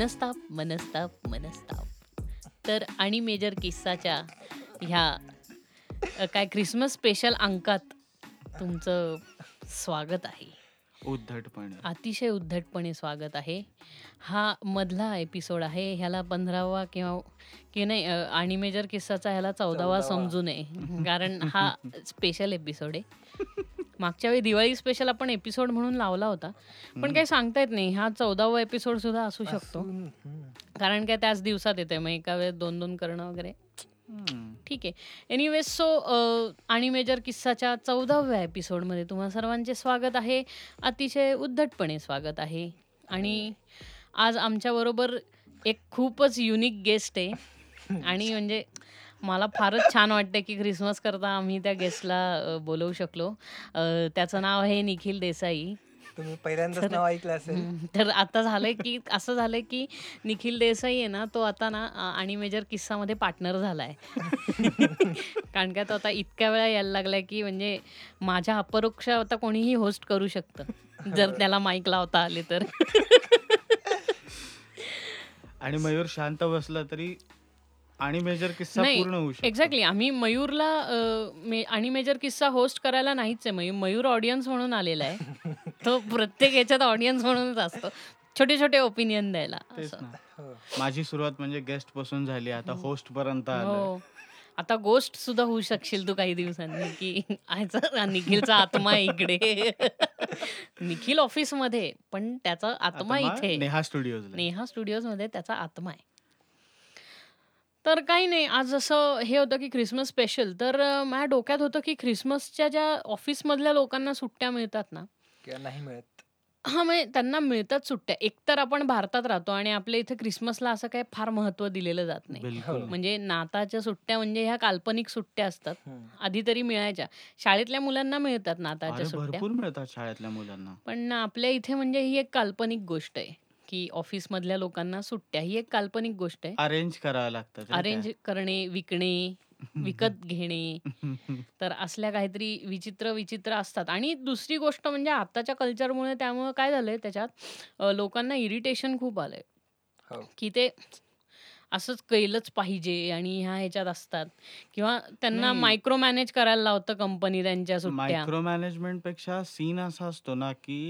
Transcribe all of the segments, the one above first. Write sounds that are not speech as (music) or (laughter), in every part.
मनस्ताप मनस्ताप मनस्ताप. तर आणि मेजर किस्साच्या ह्या काय ख्रिसमस स्पेशल अंकात तुमचं स्वागत आहे. उद्धटपणे. अतिशय उद्धटपणे स्वागत आहे. हा मधला एपिसोड आहे. ह्याला पंधरावा किंवा की नाही आणि मेजर किस्साचा ह्याला चौदावा चौदावा. समजू नये. कारण हा (laughs) स्पेशल एपिसोड आहे. मागच्या वेळी दिवाळी स्पेशल आपण एपिसोड म्हणून लावला होता. पण काही सांगता येत नाही. हा चौदावा एपिसोड सुद्धा असू शकतो. कारण काय त्याच दिवसात येते मग एका वेळेस दोन दोन करणं वगैरे. ठीक आहे. एनिवेज सो आणि मेजर किस्साच्या चौदाव्या एपिसोडमध्ये तुम्हा सर्वांचे स्वागत आहे. अतिशय उद्धटपणे स्वागत आहे. आणि आज आमच्याबरोबर एक खूपच युनिक गेस्ट आहे. आणि म्हणजे मला फारच छान वाटतं की ख्रिसमस करता आम्ही त्या गेस्टला बोलवू शकलो. अ, त्याचं नाव आहे निखिल देसाई. तुम्ही पहिल्यांदाच तर- नाव ऐकलं असेल. हम्म, तर आता झालंय की असं झालंय की निखिल देसाई आहे ना तो आता ना अ, आणि मेजर किस्सामध्ये पार्टनर झालाय. (laughs) कारण का तो आता इतक्या वेळा यायला लागलाय की म्हणजे माझ्या अपरोक्ष आता कोणीही होस्ट करू शकतं. जर त्याला माईक लावता आले तर. आणि मयूर शांत बसला तरी आणि मेजर किस्सा नाही, पूर्ण होऊ शकतो. एक्झॅक्टली आम्ही मयूरला अ, मे- आणि मेजर किस्सा होस्ट करायला नाहीच आहे. मयूर मयूर ऑडियन्स म्हणून आलेला आहे. (laughs) तो प्रत्येक याच्यात ऑडियन्स म्हणूनच असतो. छोटे छोटे ओपिनियन द्यायला. तेच असं. ना. हो. माझी सुरुवात म्हणजे गेस्टपासून झाली. आता होस्ट पर्यंत आलोय. हो. आता गोष्ट सुद्धा होऊ शकशील तू काही दिवसांनी की आयचा निखिलचा आत्मा आहे इकडे. (laughs) निखिल ऑफिसमध्ये पण त्याचा आत्मा आता इथे. नेहा स्टुडिओज नेहा स्टुडिओजमध्ये त्याचा आत्मा आहे. तर काही नाही आज असं हे होतं की ख्रिसमस स्पेशल तर अं, माझ्या डोक्यात होतं की ख्रिसमसच्या ज्या ऑफिसमधल्या लोकांना सुट्ट्या मिळतात ना किंवा नाही मिळत. हा म्हणजे त्यांना मिळतात सुट्ट्या. एकतर आपण भारतात राहतो आणि आपल्या इथे ख्रिसमसला असं काही फार महत्त्व दिलेलं जात नाही. बिलकुल. म्हणजे नाताच्या सुट्ट्या म्हणजे ह्या काल्पनिक सुट्ट्या असतात. आधी तरी मिळायच्या. शाळेतल्या मुलांना मिळतात नाताच्या अरे सुट्ट्या. भरपूर मिळतात शाळेतल्या मुलांना. पण आपल्या इथे म्हणजे ही एक काल्पनिक गोष्ट आहे. की ऑफिस मधल्या लोकांना सुट्ट्या ही एक काल्पनिक गोष्ट आहे अरेंज करावं लागतं अरेंज करणे विकणे विकत घेणे. (laughs) तर असल्या काहीतरी विचित्र विचित्र असतात आणि दुसरी गोष्ट म्हणजे आताच्या कल्चरमुळे त्यामुळे काय झालंय त्याच्यात लोकांना इरिटेशन खूप आलंय हो. की ते असंच केलंच पाहिजे आणि ह्या ह्याच्यात असतात किंवा त्यांना. मायक्रो मॅनेज करायला लावतं कंपनी त्यांच्या सुट्ट्या मायक्रो मॅनेजमेंटपेक्षा सीन असा असतो ना की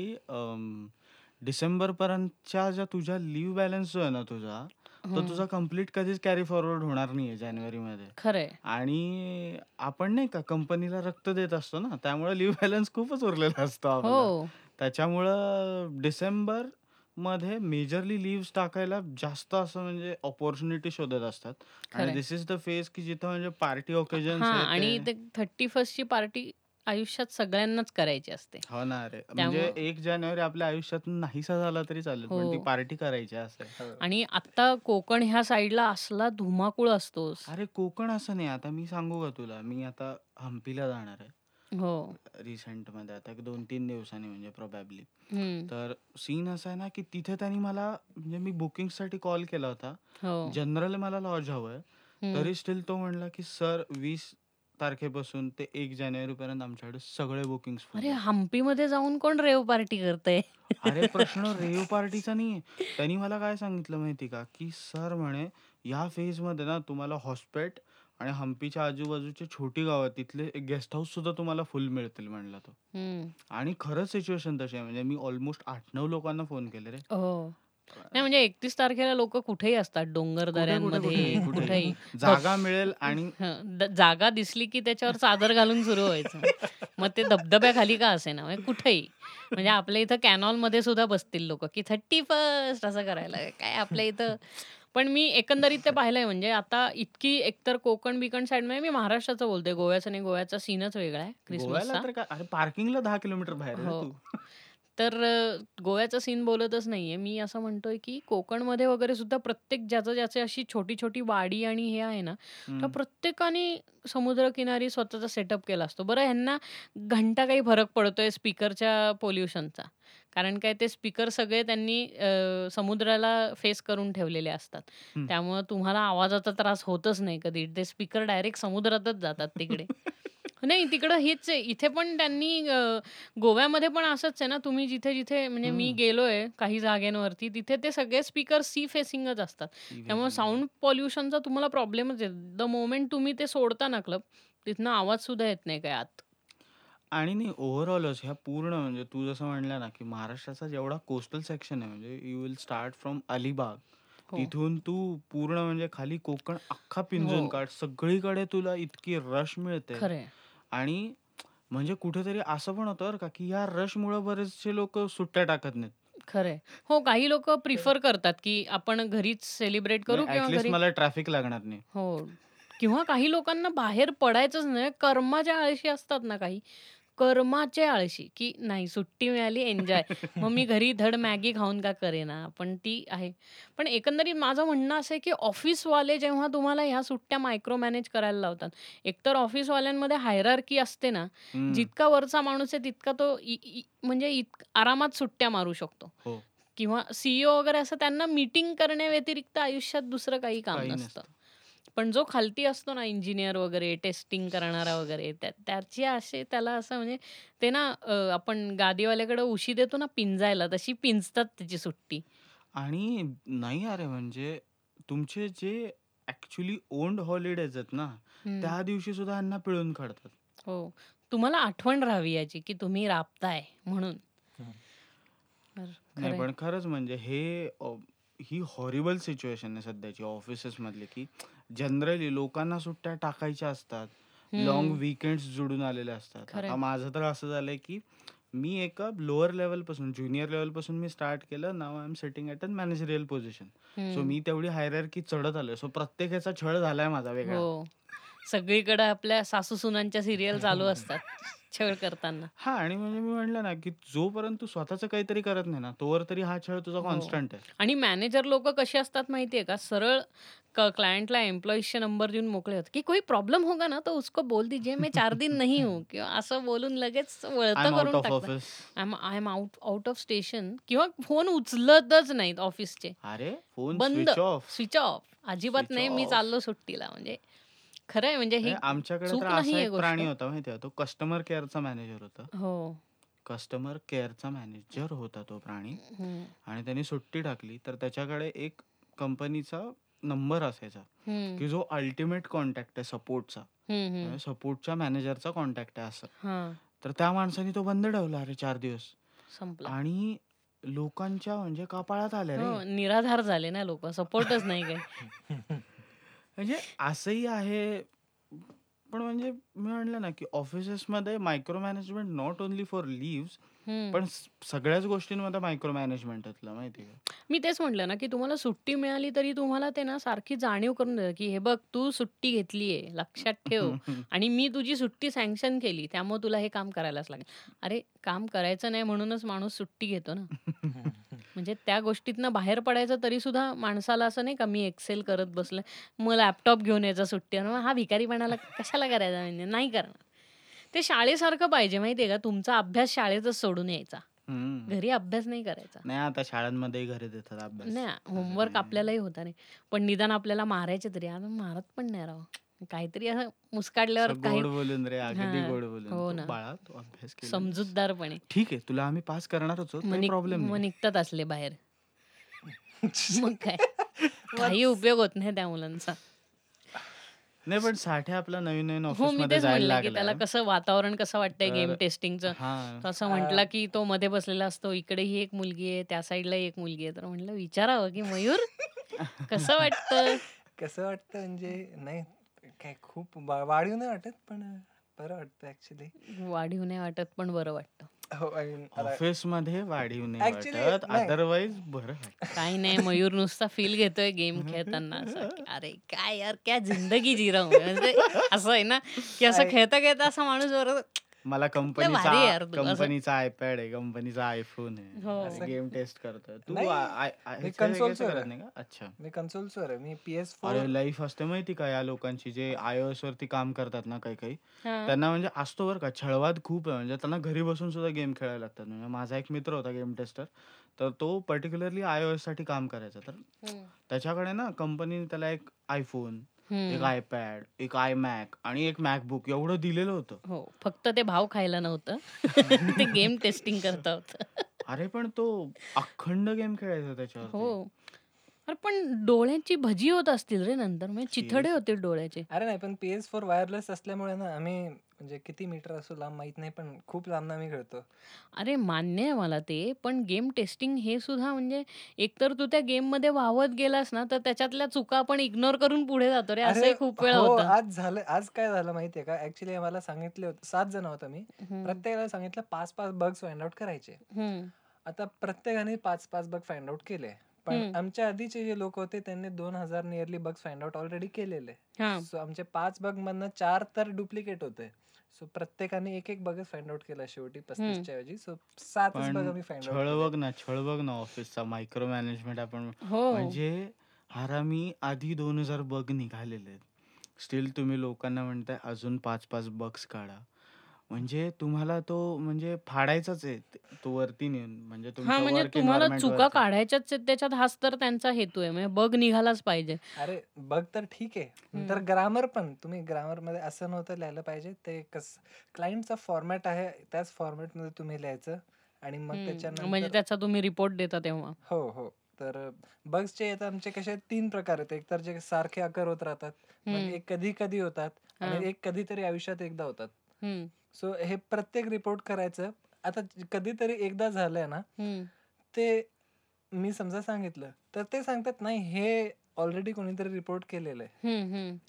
पर्यंतच्या ज्या तुझ्या लिव्ह बॅलन्स जो आहे ना तुझा तो. तुझा कंप्लीट कधीच कॅरी फॉरवर्ड होणार नाहीये जानेवारी मध्ये खरंय. आणि आपण नाही का कंपनीला रक्त देत असतो ना त्यामुळे लिव्ह बॅलन्स खूपच उरलेला असतो आपला. हो. त्याच्यामुळं डिसेंबरमध्ये मेजरली लिव्ह टाकायला जास्त असं म्हणजे ऑपॉर्च्युनिटी शोधत असतात. आणि खरंय. दिस इज द फेज की जिथं म्हणजे पार्टी ओकेजन हा आणि ते. थर्टी फर्स्टची पार्टी आयुष्यात सगळ्यांनाच करायची असते. हो ना रे म्हणजे त्यामुळं- एक जानेवारी आपल्या आयुष्यात नाहीसा झाला तरी चालेल पण ती हो. पार्टी करायची असते हो. आणि आता कोकण ह्या साईडला असला धुमाकूळ असतोस. अरे कोकण असं नाही. आता मी सांगू का तुला? मी आता हम्पीला जाणार आहे. हो. रिसेंटमध्ये आता एक दोन तीन दिवसांनी म्हणजे प्रोबॅबली हम्म. तर सीन असा आहे ना की तिथे त्यांनी मला म्हणजे मी बुकिंगसाठी कॉल केला होता. हो. जनरल मला लॉज हवंय हम्म. तरी स्टील तो म्हणला की सर वीस तारखेपासून ते एक जानेवारी पर्यंत आमच्याकडे सगळे बुकिंग अरे हम्पी मध्ये जाऊन कोण रेव पार्टी करते अरे (laughs) प्रश्न रेव पार्टीचा नाहीये. त्यांनी मला काय सांगितलं माहिती का? की सर म्हणे या फेजमध्ये ना तुम्हाला हॉस्पेट आणि हम्पीच्या आजूबाजूची छोटी गाव आहेत तिथले गेस्ट हाऊस सुद्धा तुम्हाला फुल मिळतील म्हणला तो. आणि खरंच सिच्युएशन तशी आहे. म्हणजे मी ऑलमोस्ट आठ नऊ लोकांना फोन केले रे. हो. नाही म्हणजे एकतीस तारखेला लोक कुठेही असतात डोंगर कुठे, कुठे, दऱ्यांमध्ये कुठे, (laughs) कुठे. कुठेही. जागा मिळेल आणि (laughs) हं, द- जागा दिसली की त्याच्यावर चादर घालून सुरू व्हायचं. मग ते धबधब्याखाली का असे ना म्हणजे कुठेही. म्हणजे आपल्या इथं कॅनॉलमध्ये सुद्धा बसतील लोक की थर्टी फर्स्ट असं करायला. काय आपल्या इथं? पण मी एकंदरीत ते पाहिलंय म्हणजे आता इतकी एकतर कोकण बिकण साईडमध्ये मी महाराष्ट्राचं बोलते. गोव्याचं नाही गोव्याचा सीनच वेगळा आहे. गोव्याला क्रिसमसचा. तर काय? अरे पार्किंगला दहा किलोमीटर बाहेर आहे रे हो. तू. तर अ, गोव्याचा सीन बोलतच नाहीये. मी असं म्हणतोय की कोकणमध्ये वगैरे सुद्धा प्रत्येक ज्याचं ज्याचे अशी छोटी छोटी वाडी आणि हे आहे ना तर हम्म. प्रत्येकाने समुद्रकिनारी स्वतःचा सेटअप केला असतो. बरं ह्यांना घंटा काही फरक पडतोय स्पीकरच्या पोल्युशनचा. कारण काय ते स्पीकर सगळे त्यांनी अ, समुद्राला फेस करून ठेवलेले असतात. त्यामुळे तुम्हाला आवाजाचा त्रास होतच नाही कधी. ते स्पीकर डायरेक्ट समुद्रातच जातात तिकडे. (laughs) नाही तिकडं हेच आहे. इथे पण त्यांनी अ, गोव्यामध्ये पण असंच आहे ना, तुम्ही जिथे-जिथे म्हणजे मी हं. गेलोय काही जागेंवरती, तिथे ते सगळे स्पीकर सी फेसिंगच असतात. त्यामुळे साउंड पोल्युशनचा तुम्हाला प्रॉब्लेमच आहे. द मोमेंट तुम्ही ते सोडता ना क्लब, तिथनं आवाज सुद्धा येत नाही काही आत. आणि नाही ओव्हरऑलच ह्या पूर्ण म्हणजे तू जसं म्हणलं ना, की महाराष्ट्राचा जेवढा कोस्टल सेक्शन आहे म्हणजे you will start from Alibag. हो. तिथून तू पूर्ण म्हणजे खाली कोकण अख्खा पिंजून हो. काढ. सगळीकडे तुला इतकी रश मिळते. खरं आहे. आणि म्हणजे कुठेतरी असं पण होतं बरं का, की या रशमुळं बरेचसे लोकं सुट्ट्या टाकत नाहीत. खरं आहे. हो, काही लोकं प्रिफर करतात, की आपण घरीच सेलिब्रेट करू किंवा घरी मला ट्रॅफिक लागणार नाही. हो. किंवा काही लोकांना बाहेर पडायचंच नाही. कर्माच्या आळशी असतात ना काही, कर्माचे आळशी, की नाही सुट्टी मिळाली एन्जॉय. मग मी (laughs) घरी धड मॅगी खाऊन का करेना. पण ती आहे. पण एकंदरीत माझं म्हणणं असं आहे, की ऑफिसवाले जेव्हा तुम्हाला ह्या सुट्ट्या मायक्रो मॅनेज करायला लावतात. एकतर ऑफिसवाल्यांमध्ये हायरार्की असते ना, हं. जितका वरचा माणूस आहे तितका तो इ इ म्हणजे इत आरामात सुट्ट्या मारू शकतो. हो. किंवा सीईओ वगैरे असं त्यांना मीटिंग करण्याव्यतिरिक्त आयुष्यात दुसरं काही काम काही नसतं. नसतं. पण जो खालती असतो ना इंजिनिअर वगैरे, टेस्टिंग करणारा वगैरे त्या त्याची असे त्याला असं म्हणजे ते ना अ, आपण गादीवाल्याकडे उशी देतो ना पिंजायला, तशी पिंजतात त्याची सुट्टी. आणि नाही अरे म्हणजे तुमचे जे ॲक्चुअली ओन्ड हॉलिडेज आहेत ना, हं. त्या दिवशी सुद्धा ह्यांना पिळून काढतात. हो. तुम्हाला आठवण राहावी याची, की तुम्ही राबताय म्हणून. हं. तर नाही. पण खरंच म्हणजे हे अ, ही हॉरिबल सिच्युएशन आहे सध्याची ऑफिसेसमधली, की जनरली लोकांना सुट्ट्या टाकायच्या असतात. लाँग. वीकेंड्स जुळून आलेले असतात. खरंय. आता माझं तर असं झालंय, की मी एका लोअर लेव्हलपासून ज्युनियर लेव्हलपासून मी स्टार्ट केलं. Now I am sitting at a managerial position. So. मी तेवढी हायरार्की चढत आलोय. सो प्रत्येक ह्याचा छळ झालाय माझा वेगळा. हो. सगळीकडे आपल्या सासू-सुनांच्या सीरियल चालू असतात (laughs) छळ करताना. हां आणि म्हणजे मी म्हटलं ना, की जोपर्यंत तू स्वतःचं काहीतरी करत नाही ना, तोवर तरी हा छळ तुझा हो. कॉन्स्टंट आहे. आणि मॅनेजर लोकं कसे असतात माहिती आहे का? सरळ क क्लायंटला एम्प्लॉईजचे नंबर देऊन मोकळे होतात, की "कोई प्रॉब्लम होगा ना तो उसको बोल दीजिए मैं 4 दिन नहीं हूँ" (laughs) किंवा असं बोलून लगेच आय वळतं एम आउट करून ऑफ टाकतात. Office. I am I am out out of station किंवा फोन उचलतच नाहीत ऑफिसचे. अरे फोन बंद. Switch off. Switch off. अजिबात स्विच नाही मी ऑफ. चाललो सुट्टीला. म्हणजे खरं आहे म्हणजे म्हणजे ही आमच्याकडे तर असा एक गोष्ट. प्राणी होता माहिती आहे, तो कस्टमर केअरचा मॅनेजर होता. हो. कस्टमर केअरचा मॅनेजर होता तो प्राणी हं. आणि त्याने सुट्टी टाकली, तर त्याच्याकडे एक कंपनीचा नंबर असायचा, हं. की जो अल्टिमेट कॉन्टॅक्ट आहे सपोर्टचा. हं, हं. म्हणजे सपोर्टच्या मॅनेजरचा कॉन्टॅक्ट आहे असं. हां. तर त्या माणसाने तो बंद ठेवला अरे 4 दिवस. संपला. आणि लोकांच्या म्हणजे कपाळात आल्या रे. हो, निराधार झाले ना लोकं. सपोर्टच नाही काही. (laughs) म्हणजे असंही आहे. पण म्हणजे मी म्हणलं ना, की ऑफिसेसमध्ये micro management not only for leave पण स सगळ्याच गोष्टींमध्ये मायक्रो मॅनेजमेंट माहिती आहे का? मी तेच म्हटलं ना, की तुम्हाला सुट्टी मिळाली तरी तुम्हाला ते ना सारखी जाणीव करून देतात, की "हे बघ तू सुट्टी घेतलीये, लक्षात ठेव (laughs) आणि मी तुझी सुट्टी सँक्शन केली, त्यामुळे तुला हे काम करायलाच लागेल." अरे काम करायचं नाही म्हणूनच माणूस सुट्टी घेतो ना. (laughs) म्हणजे त्या गोष्टीतनं बाहेर पडायचं तरी सुद्धा माणसाला असं नाही का मी एक्सेल करत बसलोय, मग लॅपटॉप घेऊन यायचा. मग हा भिकारीपणाला कशाला करायचा म्हणजे नाही करणार. ते शाळेसारखं पाहिजे माहिती आहे का? तुमचा अभ्यास शाळेतच सोडून यायचा. हं. घरी अभ्यास नाही करायचा. नाही आता शाळांमध्येही घरी देतात अभ्यास. नाही होमवर्क आपल्यालाही होता नाही. पण निदान आपल्याला मारायचे तरी. आता मारत पण नाही राव. काहीतरी असं मुस्काडल्यावर असं काही गोड बोलून रे, अगदी हां. गोड बोलून. हो "तू ना. बाळा तू अभ्यास केला नाहीस." समजूतदारपणे. ठीक आहे, तुला आम्ही पास करणारच आहोत. मग काही निघ प्रॉब्लेम मग नाही. निघतात असले बाहेर. (laughs) मग काय. (laughs) काही उपयोग होत नाही त्या मुलांचा. नाही पण साठे आपला नवीन-नवीन हो, मी ऑफिसमध्ये तेच जायला म्हणलं, की त्याला. कसं वातावरण कसं वाटतंय गेम टेस्टिंगचं. हां. तर असं म्हटलं, की तो मध्ये बसलेला असतो. इकडेही एक मुलगी आहे, त्या साईडलाही एक मुलगी आहे. तर म्हटलं विचारावं, की "मयूर कसं वाटतं?" (laughs) कसं वाटतं म्हणजे नाही काय खूप वा वाढीव नाही वाटत, पण बरं वाटतं ॲक्चुअली. वाढीव नाही वाटत, पण बरं वाटतं. हो, आता ऑफिसमध्ये वाढीव नाही Actually वाटत. नाही. अदरवाईज बरं वाटतं. काही नाही मयूर नुसता फील घेतोय गेम खेळताना असं की अरे काय यार क्या जिंदगी जी रहा हूं म्हणजे असं आहे ना की असं काय- खेळता खेळता असा माणूस बरोबर मला भारी आहे कंपनीचा यार तू, असं. कंपनीचा आयपॅड आहे, कंपनीचा आयफोन हो. आहे. असं- गेम टेस्ट करतोय. तू नाही, आ- आ- आ- मी ह्याचं consoles वगैरे वर करत आहे. नाही का? अच्छा. मी कन्सोल्सवर आहे. मी PS4 अरे लाईफ असते माहिती का या लोकांची जे iOS वरती काम करतात ना काही काही हा. त्यांना म्हणजे असतो बरं का छळवाद खूप आहे म्हणजे त्यांना घरी बसून सुद्धा गेम खेळायला लागतात म्हणजे माझा एक मित्र होता गेम टेस्टर तर तो पर्टिक्युलरली iOS साठी काम करायचा तर हम्म. त्याच्याकडे ना कंपनीने त्याला एक आयफोन एक हम्म. आयपॅड एक आय मॅक आणि एक मॅकबुक एवढं दिलेलं होतं. हो फक्त ते भाव खायला नव्हतं. (laughs) ते गेम टेस्टिंग करता होतं. अरे पण तो अखंड गेम खेळायचा त्याच्यावरती. हो. अरे पण डोळ्यांची भजी होत असतील रे नंतर. म्हणजे चिथडे. होते डोळ्याचे. अरे नाही पण पी एस फोर वायरलेस असल्यामुळे ना आम्ही म्हणजे किती मीटर असो लांब माहीत नाही पण खूप लांब आम्ही खेळतो. अरे मान्य आहे मला ते पण गेम टेस्टिंग हे सुद्धा म्हणजे एकतर तू त्या गेममध्ये वावत गेलास ना तर त्याच्यातल्या चुका आपण इग्नोर करून पुढे जातो रे. असंही खूप वेळा हो होतं. आज झालं आज काय झालं माहितीये का? ऍक्च्युली मला सांगितले होते सात जण होतो मी प्रत्येकाला सांगितलं पाच पाच बग्स फाइंड आउट करायचे. आता प्रत्येकाने पाच पाच बग फाइंड आउट केले. पण. आमच्या आधीचे जे लोक होते त्यांनी दोन हजार nearly bugs find out already केलेले. हा. सो आमचे पाच बग मधनं चार तर डुप्लिकेट होते. सो प्रत्येकाने एक एक बगच फाइंड आउट केला शेवटी पस्तीसच्या ऐवजी. सो सातच बग पण आम्ही फाइंड छळ आउट बघ ना छळ बघ ना ऑफिसचा मायक्रो मॅनेजमेंट आपण. हो. म्हणजे हरामी आधी दोन हजार बग निघालेले आहेत. स्टील तुम्ही लोकांना म्हणताय अजून पाच पाच बग्स काढा. म्हणजे तुम्हाला तो म्हणजे फाडायचाच आहे ते- तो वरती नेऊन म्हणजे हा तुमच्या म्हणजे तुम्हाला चुका वरती. काढायच्याच आहेत त्याच्यात हाच तर त्यांचा हेतू आहे म्हणजे बग निघालाच पाहिजे. अरे बग तर ठीक आहे. नंतर ग्रामर पण तुम्ही ग्रामरमध्ये असं नव्हतं लिहायला पाहिजे ते कस क्लायंटचा फॉर्मॅट आहे त्याच फॉर्मॅटमध्ये तुम्ही लिहायचं आणि मग हम्म, म्हणजे त्याच्यानंतर त्याचा तुम्ही रिपोर्ट देता तेव्हा. हो हो. तर बग्सचे आता आमचे कसे तीन प्रकार आहेत. एक तर जे सारखे आकार होत राहतात हम्म, एक कधी कधी होतात हा. आणि एक कधीतरी आयुष्यात एकदा होतात. हम्म, सो हे प्रत्येक रिपोर्ट करायचं. आता कधीतरी एकदा झालंय ना ते मी समजा सांगितलं तर ते सांगतात नाही हे ऑलरेडी कोणीतरी रिपोर्ट केलेलं आहे.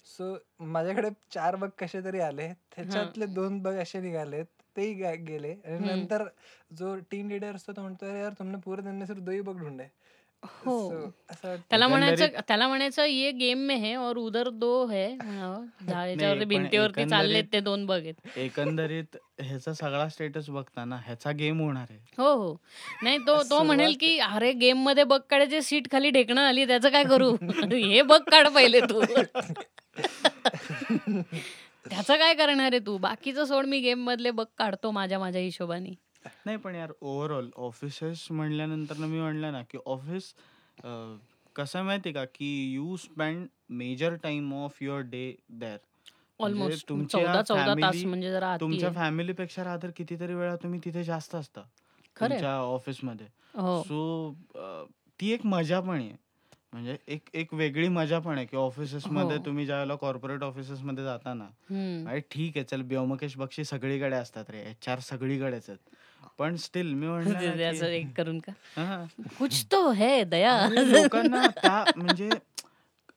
सो माझ्याकडे चार बग कसे तरी आले त्याच्यातले दोन बग असे निघाले तेही गेले. आणि. नंतर जो टीम लीडर असतो तो म्हणतो "अरे यार तुमने पूरे दिन में सिर्फ दो ही बग ढूंढे हो. असं. त्याला म्हणायचं एकंदरीत- त्याला म्हणायचं ये गेम में है और उधर दो है. म्हणावं. (laughs) झा- याच्यावरती पण भिंतीवरती चाललेत एकंदरीत- ते दोन बघेत एकंदरीत ह्याचा सगळा स्टेटस बघताना ह्याचा गेम होणार आहे. हो हो. नाही तो तो म्हणेल की अरे गेममध्ये बघ काढायचे सीट खाली ढेकणं आली त्याचं काय करू? (laughs) हे बघ काढ पहिले तू. (laughs) त्याचं काय करणार आहे तू? बाकीचं सोड मी गेम मधले बघ काढतो माझ्या माझ्या हिशोबाने. नाही पण यार ओव्हरऑल ऑफिसेस म्हणल्यानंतर ना मी म्हणलं ना की ऑफिस कसं आहे माहिती का की you spend major time of your day there almost तुमच्या तास family- म्हणजे जरा अति तुमच्या. फॅमिलीपेक्षा राहतर कितीतरी वेळा तुम्ही तिथे जास्त असता. तुमच्या ऑफिसमध्ये हो सो ती एक मजा पण आहे म्हणजे एक एक वेगळी मजा पण आहे की ऑफिसेस मध्ये हो. तुम्ही ज्यावेळेला कॉर्पोरेट ऑफिसेस मध्ये जाता ना. अरे ठीक आहे चल ब्योमकेश बक्षी सगळीकडे असतात रे एच आर सगळीकडेच आहेत पण स्टील मी म्हणलं ते- ते असं एक करून का (laughs) हा. कुछ तो है दया लोकांना त्या म्हणजे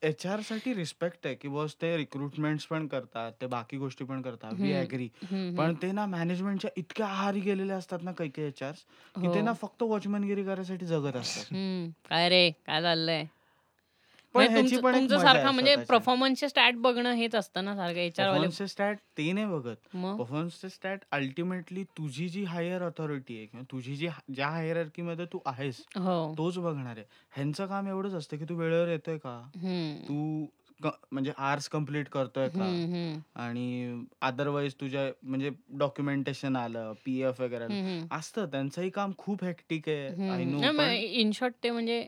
एच आरसाठी रिस्पेक्ट आहे की बॉस ते रिक्रुटमेंट पण करतात ते बाकी गोष्टी पण करतात वी हम्म. ऍग्री हम्म, पण ते ना मॅनेजमेंटच्या इतक्या आहारी गेलेले असतात ना काही काही एच आर की ते हो. ना फक्त वॉचमॅनगिरी करायसाठी जगत असतात हम्म. काय रे काय चाललंय पण म्हणजे ह्याची तुमचं पण एक तुमचं मजा आहे सारखं म्हणजे स्वतःची. परफॉर्मन्सचे स्टॅट बघणं हेच असतं ना सारखं परफॉर्मन्सचे स्टॅट ते नाही बघत मग परफॉर्मन्सचे स्टॅट अल्टिमेटली तुझी जी हायर ऑथॉरिटी आहे किंवा तुझी जी ज्या हायरकी मध्ये तू आहेस हो तोच बघणार आहे ह्यांचं काम एवढंच असतं की तू वेळेवर येतोय का हम्म. तू क- म्हणजे आर्स कंप्लीट करतोय का हम्म, हम्म, आणि अदरवाईज तुझ्या म्हणजे डॉक्युमेंटेशन आलं पी एफ वगैरे आलं. हम्म, हम्म. असतं त्यांचंही काम खूप हेक्टिक आहे आय. नो इन शॉर्ट ते म्हणजे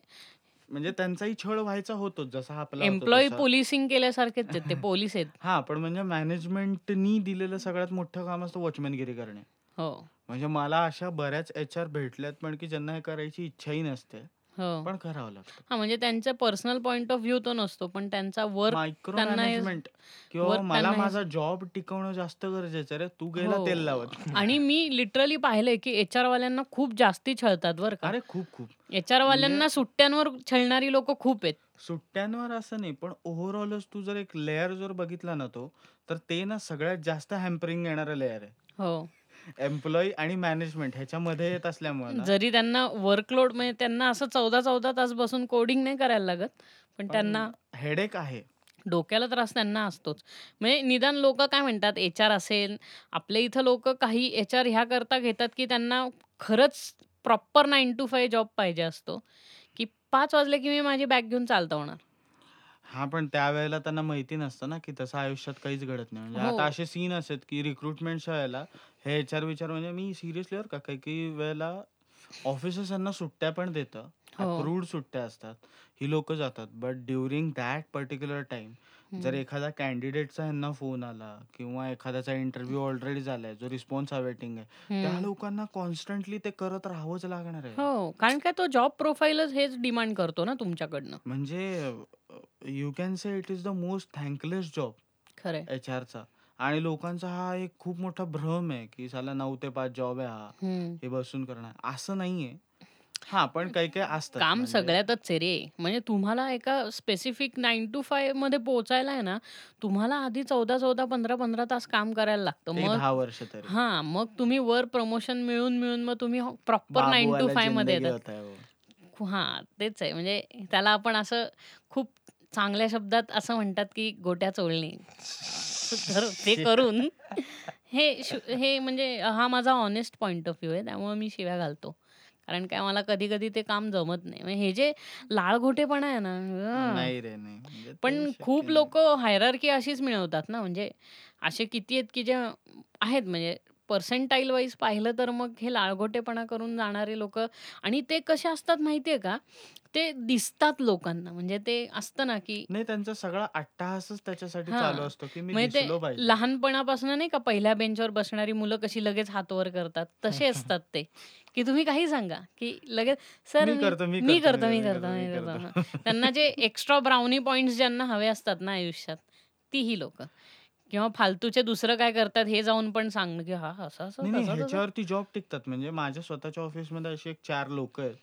म्हणजे त्यांचाही छळ व्हायचा होतोच जसा आपला होतो एम्प्लॉई तसा. पोलिसिंग केल्यासारखेच आहेत ते (laughs) पोलीस आहेत. हा पण म्हणजे मॅनेजमेंटनी दिलेलं सगळ्यात मोठं काम असतं वॉचमॅनगिरी करणे. हो. म्हणजे मला अशा बऱ्याच एच आर भेटल्यात पण की ज्यांना हे करायची इच्छाही नसते. हो. पण करावं लागतं. हा म्हणजे त्यांचा पर्सनल पॉइंट ऑफ व्ह्यू तो नसतो पण त्यांचा वर्क मायक्रो त्यांना हे- मॅनेजमेंट किंवा मला त्यांना हे- माझा जॉब टिकवणं जास्त गरजेचं आहे रे तू गेला हो. तेल लावत. आणि मी लिटरली पाहिलंय की एच आर वाल्यांना खूप जास्ती छळतात बरं का. अरे खूप खूप. एच आर वाल्यांना सुट्ट्यांवर छळणारी लोक खूप आहेत. सुट्ट्यांवर असं नाही पण ओव्हरऑलच तू जर एक लेअर जर बघितला ना तो तर ते ना सगळ्यात जास्त हॅम्परिंग येणारं लेअर आहे. हो. एम्प्लॉई आणि मॅनेजमेंट ह्याच्यामध्ये येत असल्यामुळे ना, जरी त्यांना वर्कलोड म्हणजे त्यांना असं चौदा चौदा तास बसून कोडिंग नाही करायला लागत पण त्यांना हेडेक आहे. डोक्याला त्रास त्यांना असतोच. म्हणजे निदान लोक काय म्हणतात एच आर असेल आपल्या इथं लोक काही एच आर ह्या करता घेतात की त्यांना खरंच proper nine to five job पाहिजे असतो. की पाच वाजले की मी माझी बॅग घेऊन चालता होणार. हा पण त्यावेळेला त्यांना माहिती नसतं ना की तसं आयुष्यात काहीच घडत नाही. म्हणजे हो. आता असे सीन असतात की रिक्रुटमेंटच्या वेळेला हे एच आर विचार म्हणजे मी सिरियसली बरं का काही काही वेळेला ऑफिसेस यांना सुट्ट्या पण देतं. हो. अप्रूव्ड सुट्ट्या असतात. ही लोक जातात. But during that particular time जर हम्म. एखादा कॅन्डिडेटचा यांना फोन आला किंवा एखाद्याचा इंटरव्ह्यू ऑलरेडी झालाय जो रिस्पॉन्स अवेटिंग आहे त्या हम्म. लोकांना कॉन्स्टंटली ते करत राहावंच लागणार आहे. हो. कारण काय तो जॉब प्रोफाईलच हेच डिमांड करतो ना तुमच्याकडनं. म्हणजे you can say it is the most thankless job खरंय. एच आरचा आणि लोकांचा हा एक खूप मोठा भ्रम आहे की साला नऊ ते पाच जॉब आहे हा. हे बसून करणार. असं नाहीये. हा पण काही काही असतात. काम म्हणजे सगळ्यातच आहे रे. म्हणजे तुम्हाला एका स्पेसिफिक नाईन टू फाईव्हमध्ये पोहोचायला आहे ना तुम्हाला आधी चौदा चौदा पंधरा पंधरा तास काम करायला लागतं. एक मग दहा वर्ष तरी. हा मग तुम्ही वर प्रमोशन मिळून मिळून मग तुम्ही प्रॉपर नाईन टू बाबूवाला फाईव्हमध्ये जिंदगी येतात वो. हा तेच आहे. म्हणजे त्याला आपण असं खूप चांगल्या शब्दात असं म्हणतात की गोट्या चोळणे. (laughs) तर ते करून. हे शु- हे म्हणजे हा माझा ऑनेस्ट पॉइंट ऑफ व्ह्यू आहे त्यामुळे मी शिव्या घालतो. कारण काय मला कधी कधी ते काम जमत नाही. म्हणजे हे जे लाळघोटेपणा आहे ना अं. नाही रे नाही. म्हणजे ते पण शक्य खूप नाही. लोक हायरार्की अशीच मिळवतात ना. म्हणजे असे किती आहेत की जे आहेत म्हणजे पर्सेंटाईल वाईज पाहिलं तर मग हे लाळघोटेपणा करून जाणारे लोक आणि ते कसे असतात माहितीये का? ते दिसतात लोकांना. म्हणजे ते असतं ना की नाही त्यांचा सगळा अट्टाहासच त्याच्यासाठी हा. चालू असतो की मी म्हणजे दिसलो ते पाहिजे. लहानपणापासून नाही का पहिल्या बेंचवर बसणारी मुलं कशी लगेच हात वर करतात. तसे (laughs) असतात ते. की तुम्ही काही सांगा. की लगेच सर मी करतो मी मी करतो करतो मी मी करतो करतो, मी मी करतो. करतो. हा. त्यांना जे एक्स्ट्रा ब्राउनी पॉइंट्स ज्यांना हवे असतात ना आयुष्यात ती ही लोक. किंवा फालतूचे दुसरं काय करतात हे जाऊन पण सांगणं की हा असं नाही नाही ह्याच्यावरती जॉब टिकतात. म्हणजे माझ्या स्वतःच्या ऑफिसमध्ये असे एक चार लोक आहेत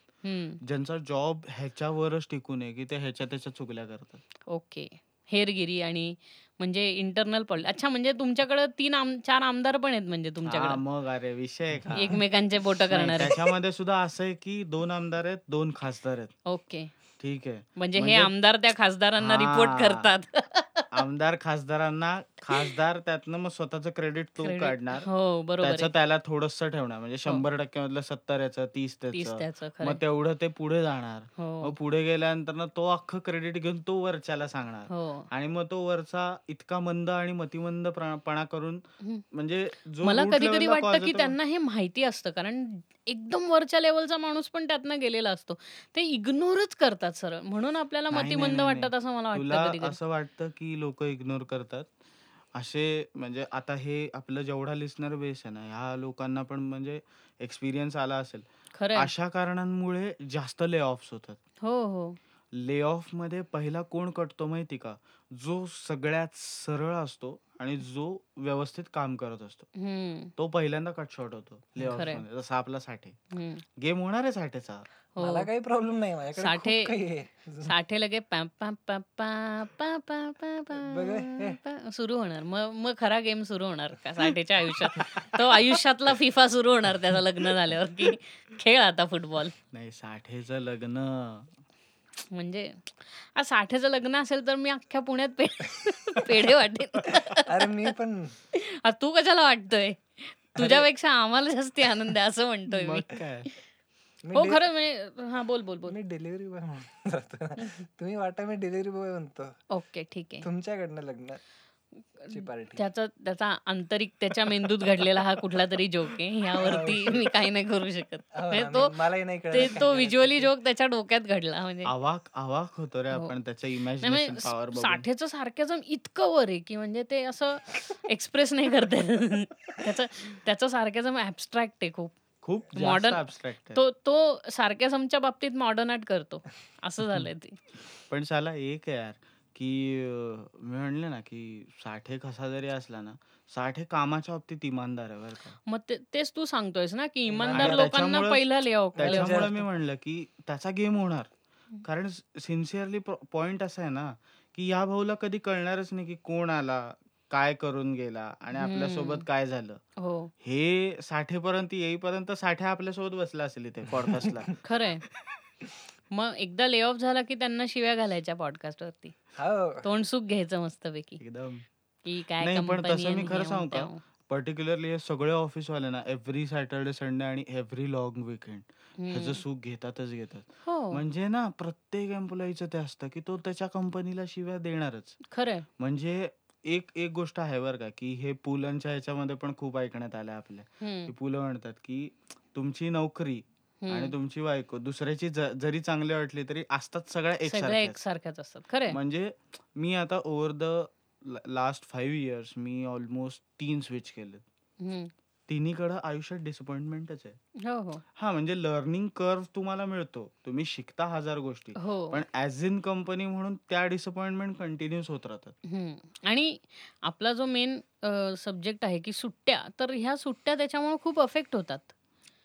ज्यांचा जॉब ह्याच्यावरच टिकून आहे की ते ह्याच्या त्याच्या चुगल्या करतात. ओके. हेरगिरी आणि म्हणजे इंटरनल पॉलिटिक्स अच्छा म्हणजे तुमच्याकडे तीन आम चार आमदार पण आहेत म्हणजे हा तुमच्याकडे मग अरे विषय आहे का? एकमेकांचे बोट नाही, करणारे. त्याच्यामध्ये सुद्धा असं आहे की दोन आमदार आहेत दोन खासदार आहेत. ओके. ठीक आहे. म्हणजे हे म्हणजे- आमदार त्या खासदारांना रिपोर्ट हा. करतात. (laughs) आमदार खासदारांना खासदार त्यातनं मग स्वतःचं क्रेडिट तो. काढणार. हो बरोबर त्याचं आहे. त्याला थोडस ठेवणार. म्हणजे शंभर टक्क्यामधलं सत्तर याचं तीस तीस त्याचं त्याचं मग तेवढं ते पुढे जाणार. हो. मग पुढे गेल्यानंतर तो अख्खं क्रेडिट घेऊन तो वरच्याला सांगणार. हो. आणि मग तो वरचा इतका मंद आणि मतिमंद प्रा- पणा करून. म्हणजे जो मला root कधी कधी level ला वाटतं की त्यांना हे माहिती असतं. कारण एकदम वरच्या लेवलचा माणूस पण त्यातनं गेलेला असतो. ते इग्नोरच करतात सरळ. म्हणून आपल्याला नाही, नाही, मतिमंद नाही, वाटतात असं मला वाटतं असं वाटतं की लोक इग्नोर करतात? असे म्हणजे आता हे आपलं जेवढा लिस्नर बेस आहे ना ह्या लोकांना पण म्हणजे एक्सपिरियन्स आला असेल. अशा कारणांमुळे जास्त ले ऑफ्स होतात. हो हो. ले ऑफमध्ये पहिला कोण कटतो माहिती का? जो सगळ्यात सरळ असतो आणि जो व्यवस्थित काम करत असतो. हम्म, तो पहिल्यांदा कट शॉर्ट होतो खरंय. मध्ये जसा आपला साठे. हम्म. गेम होणार आहे साठेचा. हो. मला काही प्रॉब्लेम नाही माझ्याकडे खूप साठे- काही आहे. साठे लगे बघ हे. सुरू होणार. मग मग खरा गेम सुरू होणार का (laughs) साठेच्या आयुष्यात? तो आयुष्यातला फिफा सुरू होणार त्याचं लग्न झाल्यावर की खेळ आता फुटबॉल नाही साठेचं लग्न. म्हणजे आज साठेचं लग्न असेल तर मी अख्ख्या पुण्यात पे पेढे वाटेन. अरे मी पण आ, तू कशाला वाटतोय? तुझ्यापेक्षा आम्हाला जास्ती आनंद आहे असं म्हणतोय मी. काय? हो खरं म्हणजे हा बोल बोल बोल. मी डिलिव्हरी बॉय म्हणून. तुम्ही वाटा मी डिलिव्हरी बॉय म्हणतो. ओके ठीक आहे. तुमच्याकडनं लग्न. त्याचा त्याचा आंतरिक त्याच्या मेंदूत घडलेला हा कुठला तरी जोक आहे. ह्यावरती मी काही नाही करू शकत. हो म्हणजे तो मी- मलाही नाही ते तो करायचं. व्हिज्युअली जोक त्याच्या डोक्यात घडला म्हणजे. अवाक अवाक होतो रे हो. आपण त्याच्या इमॅजिनेशन पॉवर स- साठेचं सारख्याचं इतकं वर आहे की म्हणजे ते असं एक्सप्रेस नाही करते त्याचं त्याचं सारख्याचं ऍबस्ट्रॅक्ट आहे खूप. खूप आहे. तो तो सारख्यासमच्या बाबतीत मॉडर्न आर्ट करतो. असं झालंय ते. पण साला एक आहे यार. की अं, मी म्हणले ना की साठे कसा जरी असला ना साठे कामाच्या बाबतीत इमानदार आहे बरं का. मग ते- तेच तू सांगतोयस ना की आणि इमानदार लोकांना पहिला ले त्याच्यामुळे मी म्हणलं की त्याचा गेम होणार. कारण सिन्सिअरली पॉइंट असा आहे ना की या भाऊला कधी कळणारच नाही की कोण आला काय करून गेला आणि आपल्यासोबत हम्म. काय झालं. हो. हे साठेपर्यंत येईपर्यंत साठे आपल्यासोबत बसला असेल इथे (laughs) पॉडकास्टला खरंय. मग एकदा ले ऑफ झाला की त्यांना शिव्या घालायच्या पॉडकास्ट वरती. हो. तोंड सुख घ्यायचं मस्तपैकी. एकदम. की काय नाही, पण तसं मी आणि खरं हे सांगू का? त्याव. पर्टिक्युलरली हे सगळे एव्हरी सॅटर्डे संडे आणि एव्हरी लॉंग विकेंड ह्याचं. सुख घेतातच घेतात. हो. म्हणजे ना प्रत्येक एम्प्लॉईचं ते असतं की तो त्याच्या कंपनीला शिव्या देणारच. खरंय. म्हणजे एक एक गोष्ट आहे बरं का की हे पुलंच्या ह्याच्यामध्ये पण खूप ऐकण्यात आलं आपल्या. हम्म, की पुलं म्हणतात की तुमची नोकरी आणि. तुमची बायको दुसऱ्याची ज- जरी चांगली वाटली तरी असतात सगळ्या सगळ्या एकसारख्याच एकसारख्याच असतात. खरंय. म्हणजे मी आता over the last five years me almost तीन स्विच केले. तिन्हीकडं आयुष्यात डिसअपॉइंटमेंटच आहे. हो हो. हा म्हणजे लर्निंग कर्व तुम्हाला मिळतो. तुम्ही शिकता हजार गोष्टी. हो. पण ऍज इन कंपनी म्हणून त्या डिसअपॉइंटमेंट कंटिन्यूस होत राहतात. हम्म. आणि आपला जो मेन सब्जेक्ट आहे की सुट्ट्या तर ह्या सुट्ट्या त्याच्यामुळे खूप अफेक्ट होतात.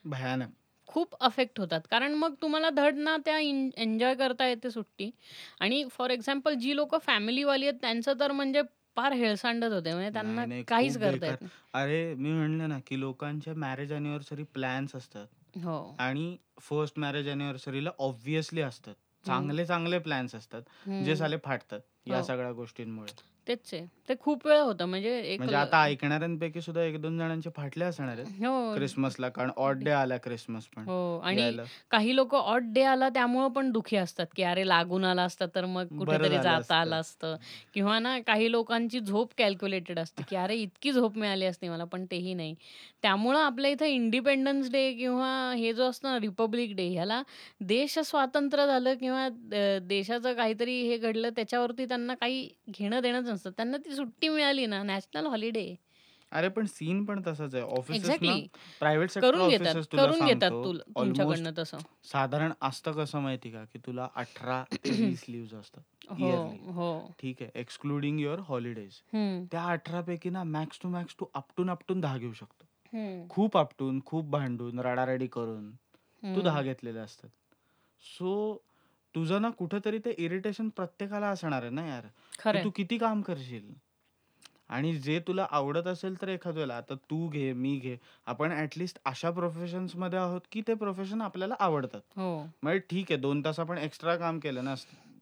भयानक. खूप अफेक्ट होतात. कारण मग तुम्हाला धड ना त्या एन्जॉय करता येते सुट्टी. आणि फॉर एक्झाम्पल जी लोक फॅमिलीवाली आहेत त्यांचं तर म्हणजे फार हेळसांडत होते. म्हणजे त्यांना नाही, नाही, काहीच खूप करता बेकार. येत नाही. अरे मी म्हणलं ना की लोकांच्या मॅरेज अॅनिव्हर्सरी प्लॅन्स असतात. हो. आणि फर्स्ट मॅरेज अॅनिव्हर्सरीला ऑब्व्हियसली असतात. चांगले चांगले प्लॅन्स असतात. जे. साले फाटतात या हो. सगळ्या गोष्टींमुळे. तेच आहे. ते खूप वेळ होतं. म्हणजे एक म्हणजे आता ऐकणाऱ्यांपैकी सुद्धा एक दोन जणांचे फाटले असणार आहेत हो. क्रिसमसला कारण ऑड डे आला क्रिसमस पण हो. आणि यायला. काही लोक ऑट डे आला त्यामुळं पण दुखी असतात की अरे लागून आला असता तर मग बरं कुठेतरी झालं जाता असतं. आलं असतं. किंवा ना काही लोकांची झोप कॅल्क्युलेटेड असते की अरे इतकी झोप मिळाली असते मला पण तेही नाही. त्यामुळं आपल्या इथं इंडिपेंडन्स डे किंवा हे जो असतं ना रिपब्लिक डे ह्याला देश स्वातंत्र्य झालं किंवा देशाचं काहीतरी हे घडलं त्याच्यावरती त्यांना काही घेणं देणंच नसतं. त्यांना ती सुट्टी मिळाली ना नॅशनल हॉलिडे. अरे पण सीन पण तसंच आहे. एक्झॅक्टली प्रायव्हेट सेक्टर करून घेतात करून घेतात तुमच्याकडनं तसं. साधारण असतं कसं माहिती का की तुला अठरा ते (clears throat) वीस लिव्ह असतात हो हो. ठीक आहे एक्सक्लुडिंग युअर हॉलिडेज त्या अठरा पैकी ना मॅक्स टू मॅक्स तू आपटून आपटून दहा घेऊ शकतो. खूप आपटून खूप भांडून रडारडी करून तू. दहा घेतलेले असतात. सो तुझं ना कुठेतरी ते इरिटेशन प्रत्येकाला असणार आहे ना यार तू किती काम करशील? आणि जे तुला आवडत असेल तर एखाद्याला आता तू घे मी घे. आपण ऍटलिस्ट अशा प्रोफेशन्समध्ये आहोत की ते प्रोफेशन आपल्याला आवडतात. हो. म्हणजे ठीक आहे दोन तास आपण एक्स्ट्रा काम केलं ना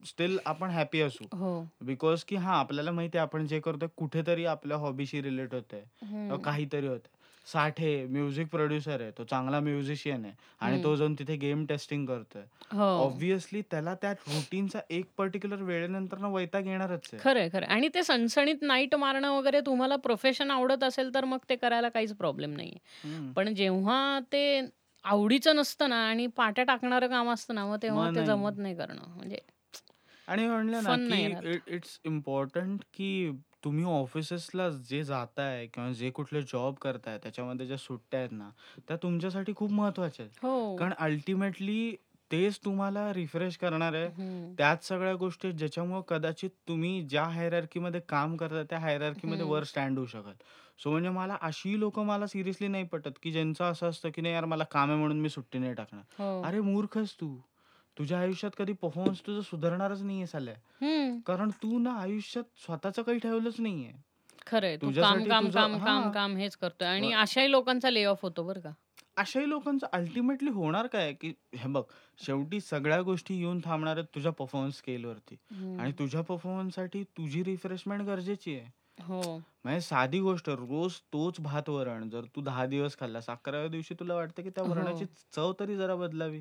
स्टील आपण हॅपी असू. हो. बिकॉज की हा आपल्याला माहिती आहे आपण जे करतोय कुठेतरी आपल्या हॉबीशी रिलेट होतंय. हम्म. किंवा काहीतरी होतंय. साठे म्युझिक प्रोड्युसर आहे तो चांगला म्युझिशियन आहे आणि तो जाऊन तिथे गेम टेस्टिंग करतोय. हो. ऑब्व्हियसली त्याला त्या रुटीनचा एक पर्टिक्युलर वेळेनंतर ना वैताग येणारच आहे. खरंय खरं आणि ते सणसणीत नाईट मारणं वगैरे तुम्हाला प्रोफेशन आवडत असेल तर मग ते करायला काहीच प्रॉब्लेम नाहीये. पण जेव्हा ते आवडीचं नसतं ना आणि पाट्या टाकणारं काम असतं ना मग तेव्हा मग ते नाही. जमत नाही करणं. म्हणजे आणि म्हणलं ना नाही इट्स इम्पॉर्टंट की तुम्ही ऑफिसेसला जे जाताय किंवा जे कुठले जॉब करताय त्याच्यामध्ये ज्या सुट्ट्या आहेत ना त्या तुमच्यासाठी खूप महत्त्वाच्या आहेत. हो. कारण अल्टिमेटली तेच तुम्हाला रिफ्रेश करणार आहे. त्याच सगळ्या गोष्टी ज्याच्यामुळे कदाचित तुम्ही ज्या हायरार्की मध्ये काम करता त्या हायरार्की मध्ये हम्म. वर स्टँड होऊ शकाल सो म्हणजे मला अशी लोक मला सिरियसली नाही पटत की ज्यांचं असं असतं की नाही यार मला काम आहे म्हणून मी सुट्टी नाही टाकणार. हो. अरे मूर्खच तू. तुझ्या आयुष्यात कधी परफॉर्मन्स तुझं सुधारणारच नाहीये साल्या. हम्म. कारण तू ना आयुष्यात स्वतःचं काही ठेवलं नाहीये. खरंय तू काम तुझ्यासाठी काम तुझं- काम काम हा. काम हेच करतोय आणि व- अशाही लोकांचा ले ऑफ होतो बरं का? अशाही लोकांचं अल्टिमेटली होणार काय? की हे बघ शेवटी सगळ्या गोष्टी येऊन थांबणार आहेत तुझ्या परफॉर्मन्स स्केलवरती हम्म. आणि तुझ्या परफॉर्मन्ससाठी तुझी रिफ्रेशमेंट गरजेची आहे. हो. म्हणजे साधी गोष्ट रोज तोच भात वरण जर तू दहा दिवस खाल्लास अकराव्या दिवशी तुला वाटतं की त्या हो. वरणाची चव तरी जरा बदलावी.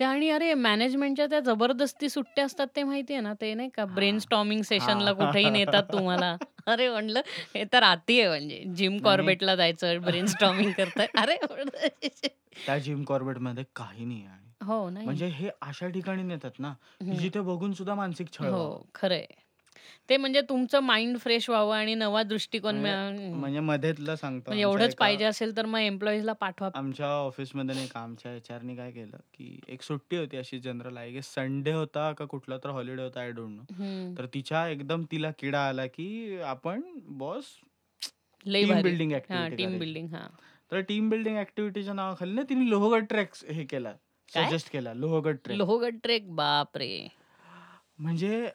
ते आणि अरे मॅनेजमेंटच्या त्या जबरदस्ती सुट्ट्या असतात ते माहितीये ना ते नाही का ब्रेन स्टॉमिंग सेशनला. कुठेही नेतात तुम्हाला. (laughs) अरे म्हणलं हे तर आती आहे म्हणजे. जिम कॉर्बेटला जायचं ब्रेन स्टॉमिंग करताय. अरे (laughs) त्या जिम कॉर्बेटमध्ये काही नाही आहे. हो नाही. म्हणजे हे अशा ठिकाणी नेतात ना की. जिथे बघून सुद्धा मानसिक छळ व्हावा. हो खरंय. ते म्हणजे तुमचं माइंड फ्रेश व्हावं आणि नवा दृष्टिकोन म्हणजे- मिळा- म्हणजे मध्येतलं सांगतो म्हणजे आमच्या एवढंच एका- पाहिजे असेल तर मग एम्प्लॉईजला पाठवा. आमच्या ऑफिसमध्ये नाही का आमच्या एचआरनी काय केलं की एक सुट्टी होती अशी जनरल आय गेस संडे होता का कुठला तर हॉलिडे होता आय डोंट नो. तर तिच्या एकदम तिला किडा आला की आपण बॉस लई टीम भारी. बिल्डिंग हा टीम बिल्डिंग हा. तर टीम बिल्डिंग ऍक्टिव्हिटीच्या नावाखाली ना तिने लोहगड ट्रेक हे केला काय? सजेस्ट केला लोहगड ट्रेक लोहगड ट्रेक बाप रे म्हणजे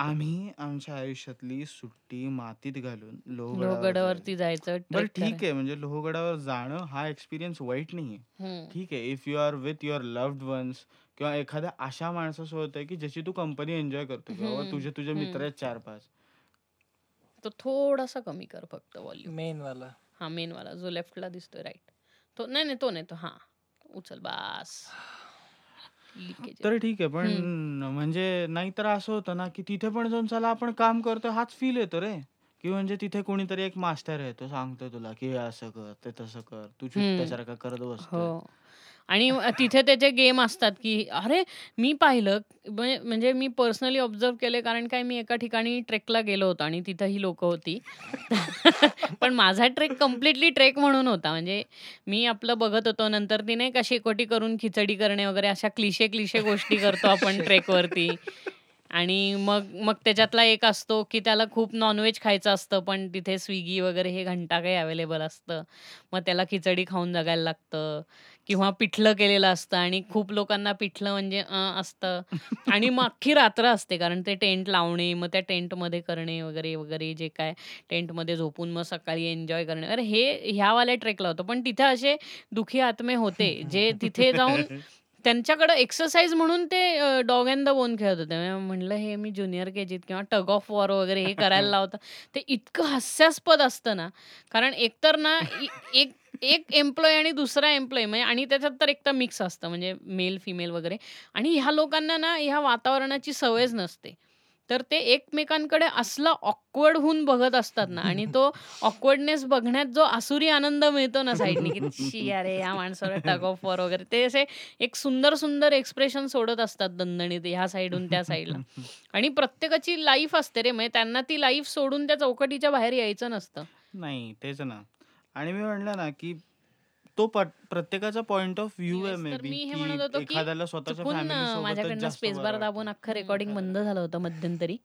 आम्ही आमच्या आयुष्यातली सुट्टी मातीत घालून लोहगडावर लोहगडावरती जायचं. जायचं बरं ट्रेक ठीक आहे म्हणजे लोहगडावर जाणं हा एक्सपिरियन्स वाईट नाहीये. आहे ठीक आहे if you are with your loved ones किंवा एखाद्या अशा माणसासोबत आहे की ज्याची तू कंपनी एन्जॉय करतो किंवा हम्म, तुझे तुझे हम्म. मित्र आहेत चार पाच तो थोडासा कमी कर फक्त व्हॉल्यूम मेन वाला. हा मेन वाला. जो लेफ्टला दिसतोय राईट तो नाही नाही तो नाही तो हा. उचल बास. (sighs) तर ठीक आहे पण म्हणजे नाहीतर असं होतं ना की तिथे पण जाऊन चला आपण काम करतो हाच फील येतो रे. की म्हणजे तिथे कोणीतरी एक मास्टर आहे तो सांगतोय तुला की हे असं कर ते तसं कर तू. चुपत्यासारखा करत बसतोय. हो. आणि (laughs) तिथे त्याचे गेम असतात की अरे मी पाहिलं म्हणजे म्हणजे मी पर्सनली ऑब्झर्व केले कारण काय मी एका ठिकाणी ट्रेकला गेलो होतो आणि तिथं ही लोक होती. (laughs) पण माझा ट्रेक कम्प्लिटली ट्रेक म्हणून होता. म्हणजे मी आपलं बघत होतो नंतर ती नाही का शेकोटी करून खिचडी करणे वगैरे अशा क्लिशे क्लिशे गोष्टी करतो आपण (laughs) ट्रेकवरती. आणि मग मग त्याच्यातला एक असतो की त्याला खूप नॉनव्हेज खायचं असतं पण तिथे स्विगी वगैरे हे घंटा काही अवेलेबल असतं. मग त्याला खिचडी खाऊन जगायला लागतं. किंवा पिठलं केलेलं असतं आणि खूप लोकांना पिठलं म्हणजे अं, असतं. आणि मग अख्खी रात्र असते कारण ते टेंट लावणे मग त्या टेंटमध्ये करणे वगैरे वगैरे जे काय टेंटमध्ये झोपून मग सकाळी एन्जॉय करणे. अरे हे ह्यावाल्या ट्रेकला होतं. पण तिथे असे दुखी आत्मे होते जे तिथे जाऊन त्यांच्याकडे एक्सरसाइज म्हणून ते डॉग अँड द बोन खेळत होते. म्हणलं हे मी ज्युनियर केजीत किंवा टग ऑफ वॉर वगैरे हे करायला (laughs) लावतं. ते इतकं हास्यास्पद असतं ना. कारण एकतर ना इ- एक एक एम्प्लॉय आणि दुसरा एम्प्लॉय म्हणजे आणि त्याच्यात तर एक तर मिक्स असतं. म्हणजे मेल फिमेल वगैरे. आणि ह्या लोकांना ना ह्या वातावरणाची सवयच नसते. तर ते एकमेकांकडे असला ऑकवर्ड होऊन बघत असतात ना आणि तो ऑकवर्डनेस बघण्यात जो आसुरी आनंद मिळतो ना साईडने की शी अरे या माणसाला टग ऑफ वॉर वगैरे ते असे एक सुंदर सुंदर एक्सप्रेशन सोडत असतात दणदणीत ह्या साईडून त्या साईडला. आणि प्रत्येकाची लाईफ असते रे म्हणजे त्यांना ती लाईफ सोडून त्या चौकटीच्या बाहेर यायचं नसतं. नाही तेच ना. आणि मी म्हणलं ना की तो प्रत्येकाचा पॉइंट ऑफ व्ह्यू आहे मे बी मी हे म्हणत होतो की की एखाद्याला स्वतःच्या माझ्याकडनं स्पेस बरं. दाबून अख्खं रेकॉर्डिंग. बंद झालं होतं मध्यंतरी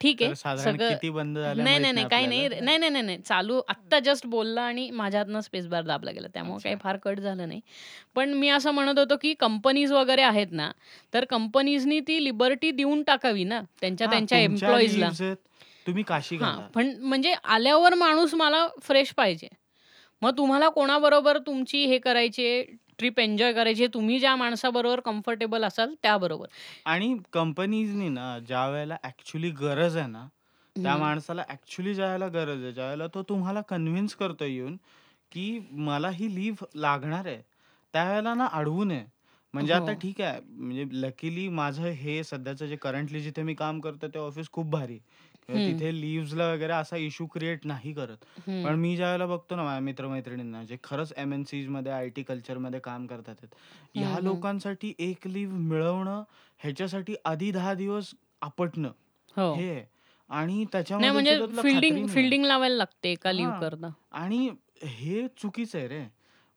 ठीक आहे सगळं किती बंद झाल्या नाही नाही नाही काही नाही. नाही नाही नाही नाही चालू आत्ता जस्ट बोलला आणि माझ्या हातनं स्पेस बार दाबला गेला त्यामुळे काही. फार कट झालं नाही पण मी असं म्हणत होतो की कंपनीज वगैरे आहेत ना तर कंपनीजनी ती लिबर्टी देऊन टाकावी ना त्यांच्या त्यांच्या एम्प्लॉईजला तुम्ही काशी पण म्हणजे आल्यावर माणूस मला फ्रेश पाहिजे. मग तुम्हाला कोणाबरोबर तुमची हे करायची आहे, ट्रिप एन्जॉय करायची आहे, तुम्ही ज्या माणसाबरोबर कम्फर्टेबल असाल त्याबरोबर. आणि कंपनीजनी ना ज्या वेळेला ऍक्च्युली गरज आहे ना त्या हं. माणसाला ऍक्च्युली ज्या वेळेला गरज आहे ज्यावेळेला तो तुम्हाला कन्व्हिन्स करतो येऊन की मला ही लीव्ह लागणार आहे त्यावेळेला ना अडवू नये म्हणजे आता हो. ठीक आहे म्हणजे लकीली माझं हे सध्याचं जे करंटली जिथे मी काम करतो ते ऑफिस खूप भारी किंवा. तिथे लिव्हजला वगैरे असा इश्यू क्रिएट नाही करत पण. मी ज्या वेळेला बघतो ना माझ्या मित्रमैत्रिणींना जे खरंच एम एन सीजमध्ये आय टी कल्चरमध्ये काम करतात आहेत, ह्या. लोकांसाठी एक लिव्ह मिळवणं ह्याच्यासाठी आधी दहा दिवस आपटणं हो. हे आहे. आणि नाही त्याच्यामध्ये म्हणजे सुद्धा तुला खात्री फिल्डिंग नाही फिल्डिंग लावायला लागते एका लिव्ह हां. करता. आणि हे चुकीचं आहे रे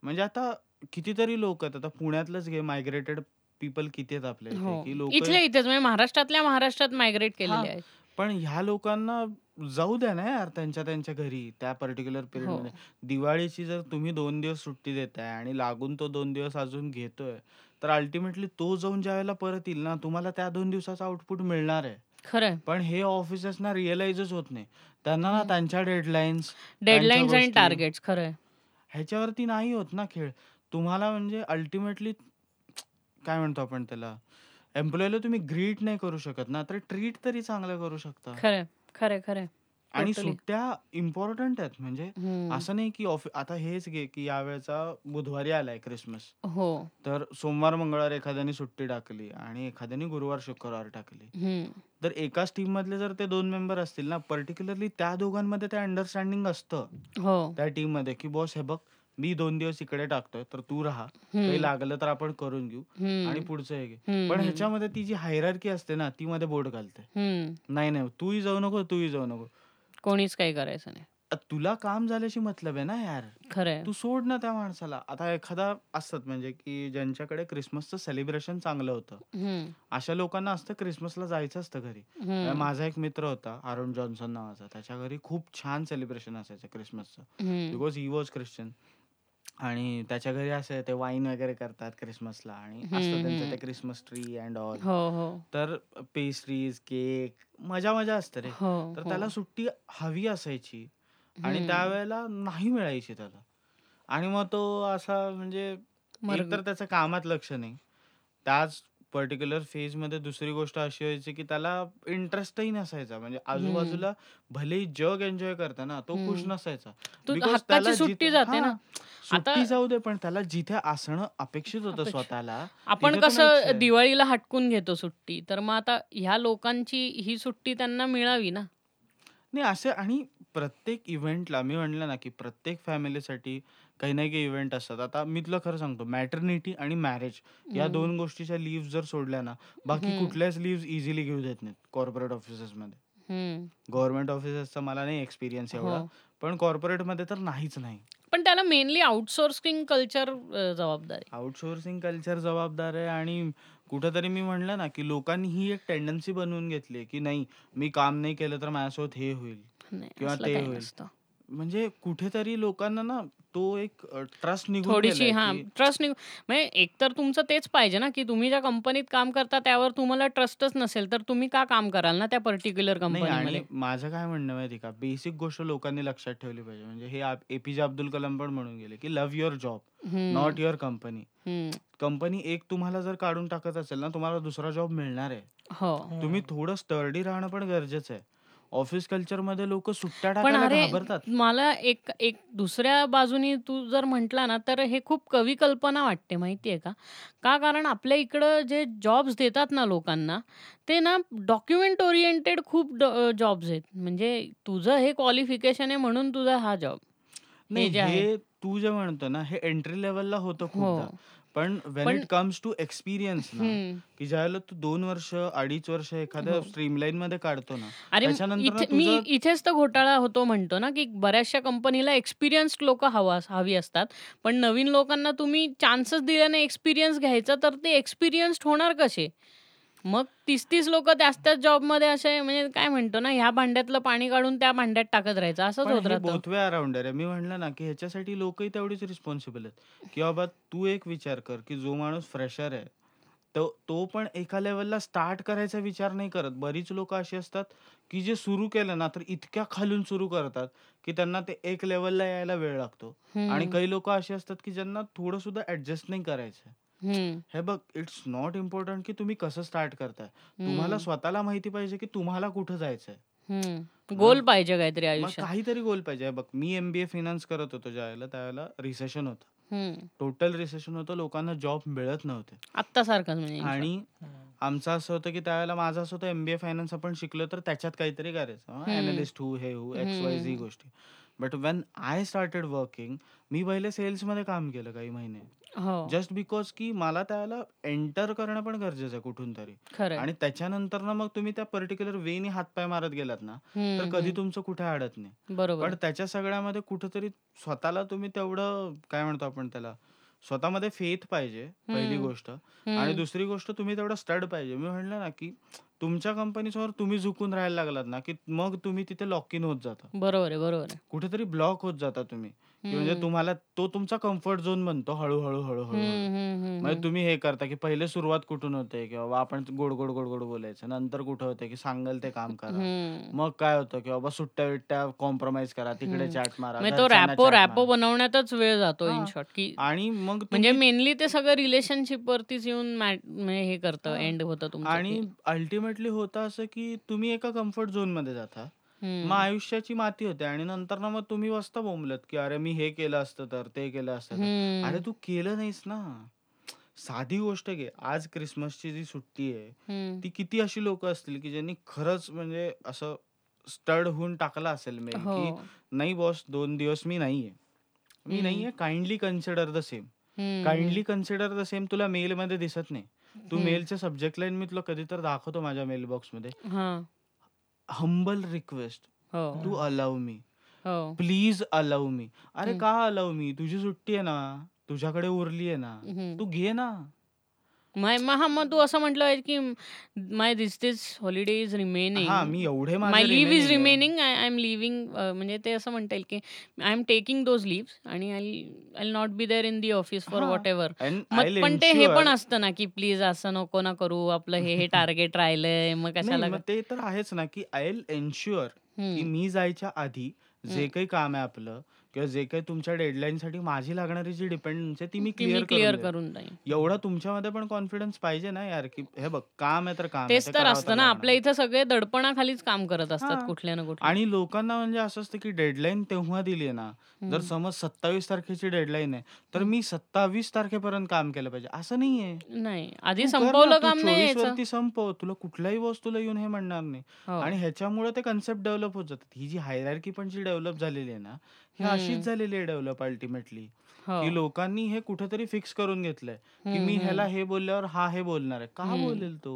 म्हणजे आता कितीतरी लोक आहेत आता पुण्यातलंच घे मायग्रेटेड पीपल किती आहेत आपल्या इथे हो. की लोक इथल्या इथेच म्हणजे महाराष्ट्रातल्या महाराष्ट्रात मायग्रेट हा केलेले आहेत. पण ह्या लोकांना जाऊ द्या ना यार त्यांच्या त्यांच्या घरी त्या पर्टिक्युलर पिरियड हो. मध्ये दिवाळीची जर तुम्ही दोन दिवस सुट्टी देताय आणि लागून तो दोन दिवस अजून घेतोय तर अल्टिमेटली तो जाऊन ज्या वेळेला परत येईल ना तुम्हाला त्या दोन दिवसाचा आउटपुट मिळणार आहे खरंय. पण हे ऑफिसेस ना रिअलाइजच होत नाही त्यांना ना हं. त्यांच्या डेडलाईन्स डेडलाईन्स आणि गोष्टी टार्गेट्स खरंय. ह्याच्यावरती नाही होत ना खेळ तुम्हाला म्हणजे अल्टिमेटली काय म्हणतो आपण त्याला एम्प्लॉयला तुम्ही ग्रीट नाही करू शकत ना तर ट्रीट तरी चांगलं करू शकता खरंय. खरंय, खरंय. आणि टोटली. सुट्ट्या इम्पॉर्टंट आहेत म्हणजे हं. असं नाही की ऑफिस आता हेच घे की यावेळेचा बुधवारी आलाय क्रिसमस हो. तर सोमवार मंगळवार एखाद्याने सुट्टी टाकली आणि एखाद्याने गुरुवार शुक्रवार टाकली हं. तर एकाच टीम मधले जर ते दोन मेंबर असतील ना पर्टिक्युलरली त्या दोघांमध्ये ते अंडरस्टँडिंग असतं हो. त्या टीममध्ये की बॉस हे बघ मी दोन दिवस इकडे टाकतोय तर तू राहा काही. लागलं तर आपण करून घेऊ आणि. पुढचं हे घे पण. ह्याच्यामध्ये ती जी हायरार्की असते ना ती मध्ये बोर्ड घालते. नाही नाही तूही जाऊ नको तूही जाऊ नको कोणीच काही करायचं नाही. अ, तुला काम झाल्याशी मतलब आहे ना यार खरंय. तू सोड ना त्या माणसाला आता एखादा असतात म्हणजे की ज्यांच्याकडे क्रिसमसचं सेलिब्रेशन चांगलं होतं. अशा लोकांना असतं क्रिसमसला जायचं असतं घरी. माझा एक मित्र होता अरुण जॉन्सन नावाचा त्याच्या घरी खूप छान सेलिब्रेशन असायचं क्रिसमसचं. बिकॉज ही वॉज ख्रिश्चन आणि त्याच्या घरी असं ते वाईन वगैरे करतात क्रिसमसला आणि असतं त्यांचं ते. क्रिसमस ट्री अँड ऑल हो, हो. तर पेस्ट्रीज केक मजा मजा असते रे हो, तर हो. त्याला सुट्टी हवी असायची आणि. त्यावेळेला नाही मिळायची त्याला आणि मग तो असा म्हणजे मर्ग तर त्याचं कामात लक्ष नाही त्याच पर्टिक्युलर फेजमध्ये दुसरी गोष्ट अशी व्हायची की त्याला इंटरेस्टही नसायचा म्हणजे. आजूबाजूला भलेही जग एन्जॉय करता ना तो खुश. नसायचा बिकॉज त्याला सुट्टी जाते ना. सुट्टी जाऊ दे पण त्याला जिथे असणं अपेक्षित होतं स्वतःला आपण कसं दिवाळीला हटकून घेतो सुट्टी. तर मग आता ह्या लोकांची ही सुट्टी त्यांना मिळावी ना. नाही असे आणि प्रत्येक इव्हेंटला मी म्हणलं ना, की प्रत्येक फॅमिलीसाठी काही ना काही इव्हेंट असतात. आता मी तुला खरं सांगतो मॅटर्निटी आणि मॅरेज या हं. 2 गोष्टीच्या लीव्हज जर सोडल्या ना, बाकी हं. कुठल्याच लीव्हज इझिली घेऊ देत नाहीत कॉर्पोरेट ऑफिसेसमध्ये. हं. गव्हर्नमेंट ऑफिसेसचा मला नाही एक्सपिरियन्स एवढा. हो. पण कॉर्पोरेटमध्ये तर नाहीच नाही. पण त्याला मेनली आउटसोर्सिंग कल्चर अ, जबाबदार आहे. आउटसोर्सिंग कल्चर जबाबदार आहे आणि कुठेतरी मी म्हणलं ना, की लोकांनी ही एक टेंडन्सी बनवून घेतली आहे, की नाही मी काम नाही केलं तर माझ्यासोबत हे होईल नाही, किंवा असलं ते काही होईल. नसतं. म्हणजे कुठेतरी लोकांना ना तो एक अ, ट्रस्ट निघून थोडीशी गेलाय, हां, की ट्रस्ट निघ म्हणजे एकतर तुमचं तेच पाहिजे ना, की तुम्ही ज्या कंपनीत काम करता त्यावर तुम्हाला ट्रस्टच नसेल, तर तुम्ही का काम कराल ना त्या पर्टिक्युलर नाही आणि कंपनीमध्ये? माझं काय म्हणणं आहे माहिती का, बेसिक गोष्ट लोकांनी लक्षात ठेवली पाहिजे. म्हणजे हे एपीजे अब्दुल कलाम पण म्हणून गेले, की लव्ह युअर जॉब, हं. Not your company. कंपनी एक तुम्हाला जर काढून टाकत असेल ना, तुम्हाला दुसरा जॉब मिळणार आहे. हो. तुम्ही. थोडं स्टर्डी राहणं पण गरजेचं आहे. ऑफिस कल्चरमध्ये लोकं सुट्ट्या पण टाकायला अरे, घाबरतात. मला एक एक दुसऱ्या बाजूनी तू जर म्हटला ना, तर हे खूप कवी कल्पना वाटते माहिती आहे का? का कारण आपल्या इकडं जे जॉब्स देतात ना लोकांना, ते ना डॉक्युमेंट ओरिएंटेड खूप ड जॉब्स आहेत. म्हणजे तुझं हे क्वालिफिकेशन आहे म्हणून तुझा हा जॉब. हे नाही जे आहे. हे तू जे म्हणतो ना, हे एंट्री लेव्हलला होतं खूपदा. हो. पण व्हेन पण इट कम्स टू एक्सपिरियन्स ना. की ज्यावेळेला तू 2 वर्ष, 2.5 वर्ष एखाद्या हो. स्ट्रीमलाईनमध्ये काढतो ना, अरे, त्याच्यानंतर ना इथे मी तुझं इथेच तर घोटाळा होतो म्हणतो ना, की बऱ्याचशा कंपनीला एक्सपिरियन्स्ड लोकं हवा हवी असतात. पण नवीन लोकांना तुम्ही चान्सच दिला नाही एक्सपिरियन्स घ्यायचा, तर ते एक्सपिरियन्स्ड होणार कसे? मग 30-30 लोकं त्याच-त्याच जॉबमध्ये असे म्हणजे काय म्हणतो ना, ह्या भांड्यातलं पाणी काढून त्या भांड्यात टाकत राहायचं असंच पण होत हे राहतं. बोथ वे अराउंड आहे. मी म्हणलं ना, की ह्याच्यासाठी लोकही तेवढीच रिस्पॉन्सिबल आहेत, की बाबा तू एक विचार कर, की जो माणूस फ्रेशर आहे, तो तो पण एका लेव्हलला स्टार्ट करायचा विचार नाही करत. बरीच लोकं अशी असतात, की जे सुरू केलं ना, तर इतक्या खालून सुरू करतात, की त्यांना ते एक लेव्हलला यायला वेळ लागतो. आणि हं. काही लोकं अशी असतात, की ज्यांना थोडं सुद्धा ॲडजस्ट नाही करायचं. हं. हे बघ, इट्स नॉट इम्पोर्टंट की तुम्ही कसं स्टार्ट करताय. तुम्हाला हं. स्वतःला माहिती पाहिजे, की तुम्हाला कुठं जायचंय. हं. गोल मग पाहिजे काहीतरी मग आयुष्यात. काहीतरी गोल पाहिजे. हे बघ, मी एम-बी-ए फायनान्स करत होतो ज्यावेळेला, त्यावेळेला रिसेशन होतं. हं. टोटल रिसेशन होतं. लोकांना जॉब मिळत नव्हते. आत्तासारखंच म्हणजे इन शॉर्ट. आणि हं. आमचं असं होतं, की त्यावेळेला माझं असं होतं एम-बी-ए फायनान्स आपण शिकलो तर त्याच्यात काहीतरी करायचं. हं. ॲनलिस्ट हू, हे हू, एक्स-वाय-झी हं. गोष्टी. But when I started working, मी पहिले सेल्समध्ये काम केलं काही महिने. हो. जस्ट बिकॉज की मला त्यावेळेला एंटर करणं पण गरजेचं आहे कुठून तरी. आणि त्याच्यानंतर ना मग तुम्ही त्या पर्टिक्युलर वेनी हातपाय मारत गेलात ना, तर हं, कधी हं. तुमचं कुठे अडत नाही. बरोबर पण. त्याच्या सगळ्यामध्ये कुठेतरी स्वतःला तुम्ही तेवढं काय म्हणतो आपण त्याला, स्वतःमध्ये फेथ पाहिजे पहिली. गोष्ट. आणि. दुसरी गोष्ट तुम्ही तेवढा स्टड पाहिजे. मी म्हटलं ना, की तुमच्या कंपनीसमोर तुम्ही झुकून राहायला लागलात ना, की मग तुम्ही तिथे लॉक इन होत जाता. बरोबर आहे, बरोबर आहे. कुठेतरी ब्लॉक होत जाता तुम्ही, की म्हणजे. तुम्हाला तो तुमचा कम्फर्ट झोन बनतो हळू-हळू, हळू-हळू, हळू. हं, हं, म्हणजे. तुम्ही हे करता, की पहिले सुरुवात कुठून होते, की बाबा आपण गोड-गोड, गोड-गोड बोलायचं. नंतर कुठं होतं, की सांगाल ते काम करा. मग काय होतं, की बाबा सुट्ट्या-बिट्ट्या कॉम्प्रोमाईज करा, तिकडे हं. चॅट मारा, म्हणजे तो घरच्यांना रॅपो चॅट रॅपो मारा. बनवण्यातच वेळ जातो इन हां. शॉर्ट, की आणि मग म्हणजे तुम्ही मेनली ते सगळं रिलेशनशिपवरतीच येऊन मॅट म्हणजे हे करतं, हां. एंड होतं तुमचं, आणि अल्टिमेटली होतं असं, की तुम्ही एका कम्फर्ट झोनमध्ये जाता. मग हं. आयुष्याची माती होते आणि नंतर ना मग तुम्ही बसता बोंबलत, की अरे मी हे केलं असतं तर, ते केलं असतं तर. अरे हं. तू केलं नाहीस ना. साधी गोष्ट घे. आज क्रिसमसची जी सुट्टी आहे, हं. ती किती अशी लोकं असतील, की ज्यांनी खरंच म्हणजे असं स्टड होऊन टाकला असेल मेल, की हो. नाही बॉस 2 दिवस मी नाहीये. मी हं. नाहीये काइंडली कन्सिडर द सेम. हं, काइंडली हं. कन्सिडर द सेम तुला मेलमध्ये दिसत नाही. तू हं. मेलचे सब्जेक्ट लाईन मी तुला कधीतरी दाखवतो माझ्या मेल बॉक्समध्ये. हां. हंबल रिक्वेस्ट हो. टू हं. Allow me. हो. Please allow me. अरे. का अलाऊ मी? तुझी सुट्टी आहे ना. तुझ्याकडे उरली आहे ना. तू घे ना. माय हां, मग तू असं म्हटलं आहे, की my this this holiday is remaining. हां, मी एवढे माय माझे लीव्ह इज रिमेनिंग आहे. Remaining. I I am living म्हणजे ते असं म्हणता येईल, की I am taking those leaves आणि I I not be there in the office for हां. व्हॉटएव्हर. अँड मग आय विल पण ते हे पण एन्श्युअर असतं ना, की प्लीज असं नको ना करू. आपलं हे, हे टार्गेट राहिलंय. मग नाही कशाला मग ते तर आहेच ना, की आय विल एन्श्युअर की. मी जायच्या आधी जे. काही काम आहे आपलं, किंवा जे काही तुमच्या डेडलाईनसाठी माझी लागणारी जी डिपेंडन्स आहे ती मी ती मी क्लिअर क्लिअर करून करून जाईन देईन. एवढा तुमच्यामध्ये पण कॉन्फिडन्स पाहिजे ना यार की हे बघ काम आहे तर काम आहे तेच ते तर करावं असतं ना लागणार. आपल्या इथं सगळे दडपणाखालीच काम करत असतात हां. कुठल्या ना कुठल्या आणि लोकांना म्हणजे असं असतं की डेडलाईन तेव्हा दिली ना जर हम्म. समज सत्तावीस तारखेची डेडलाईन आहे तर मी सत्तावीस तारखेपर्यंत काम केलं पाहिजे असं नाहीये नाही आधी तू कर ना, संपवलं तू काम नाही 24 यायचं वरती संपव तुला कुठल्याही वस्तूला येऊन हे म्हणणार नाही हो. आणि ह्याच्यामुळे ते कन्सेप्ट डेव्हलप होत जातात ही जी हायरार्की पण जी डेव्हलप झालेली आहे ना ही हम्म. अशीच झालेली आहे डेव्हलप अल्टिमेटली हो. की लोकांनी हे कुठेतरी फिक्स करून घेतलंय की मी हम्म. ह्याला हे बोलल्यावर हा हे बोलणार आहे का हम्म. बोलेल तो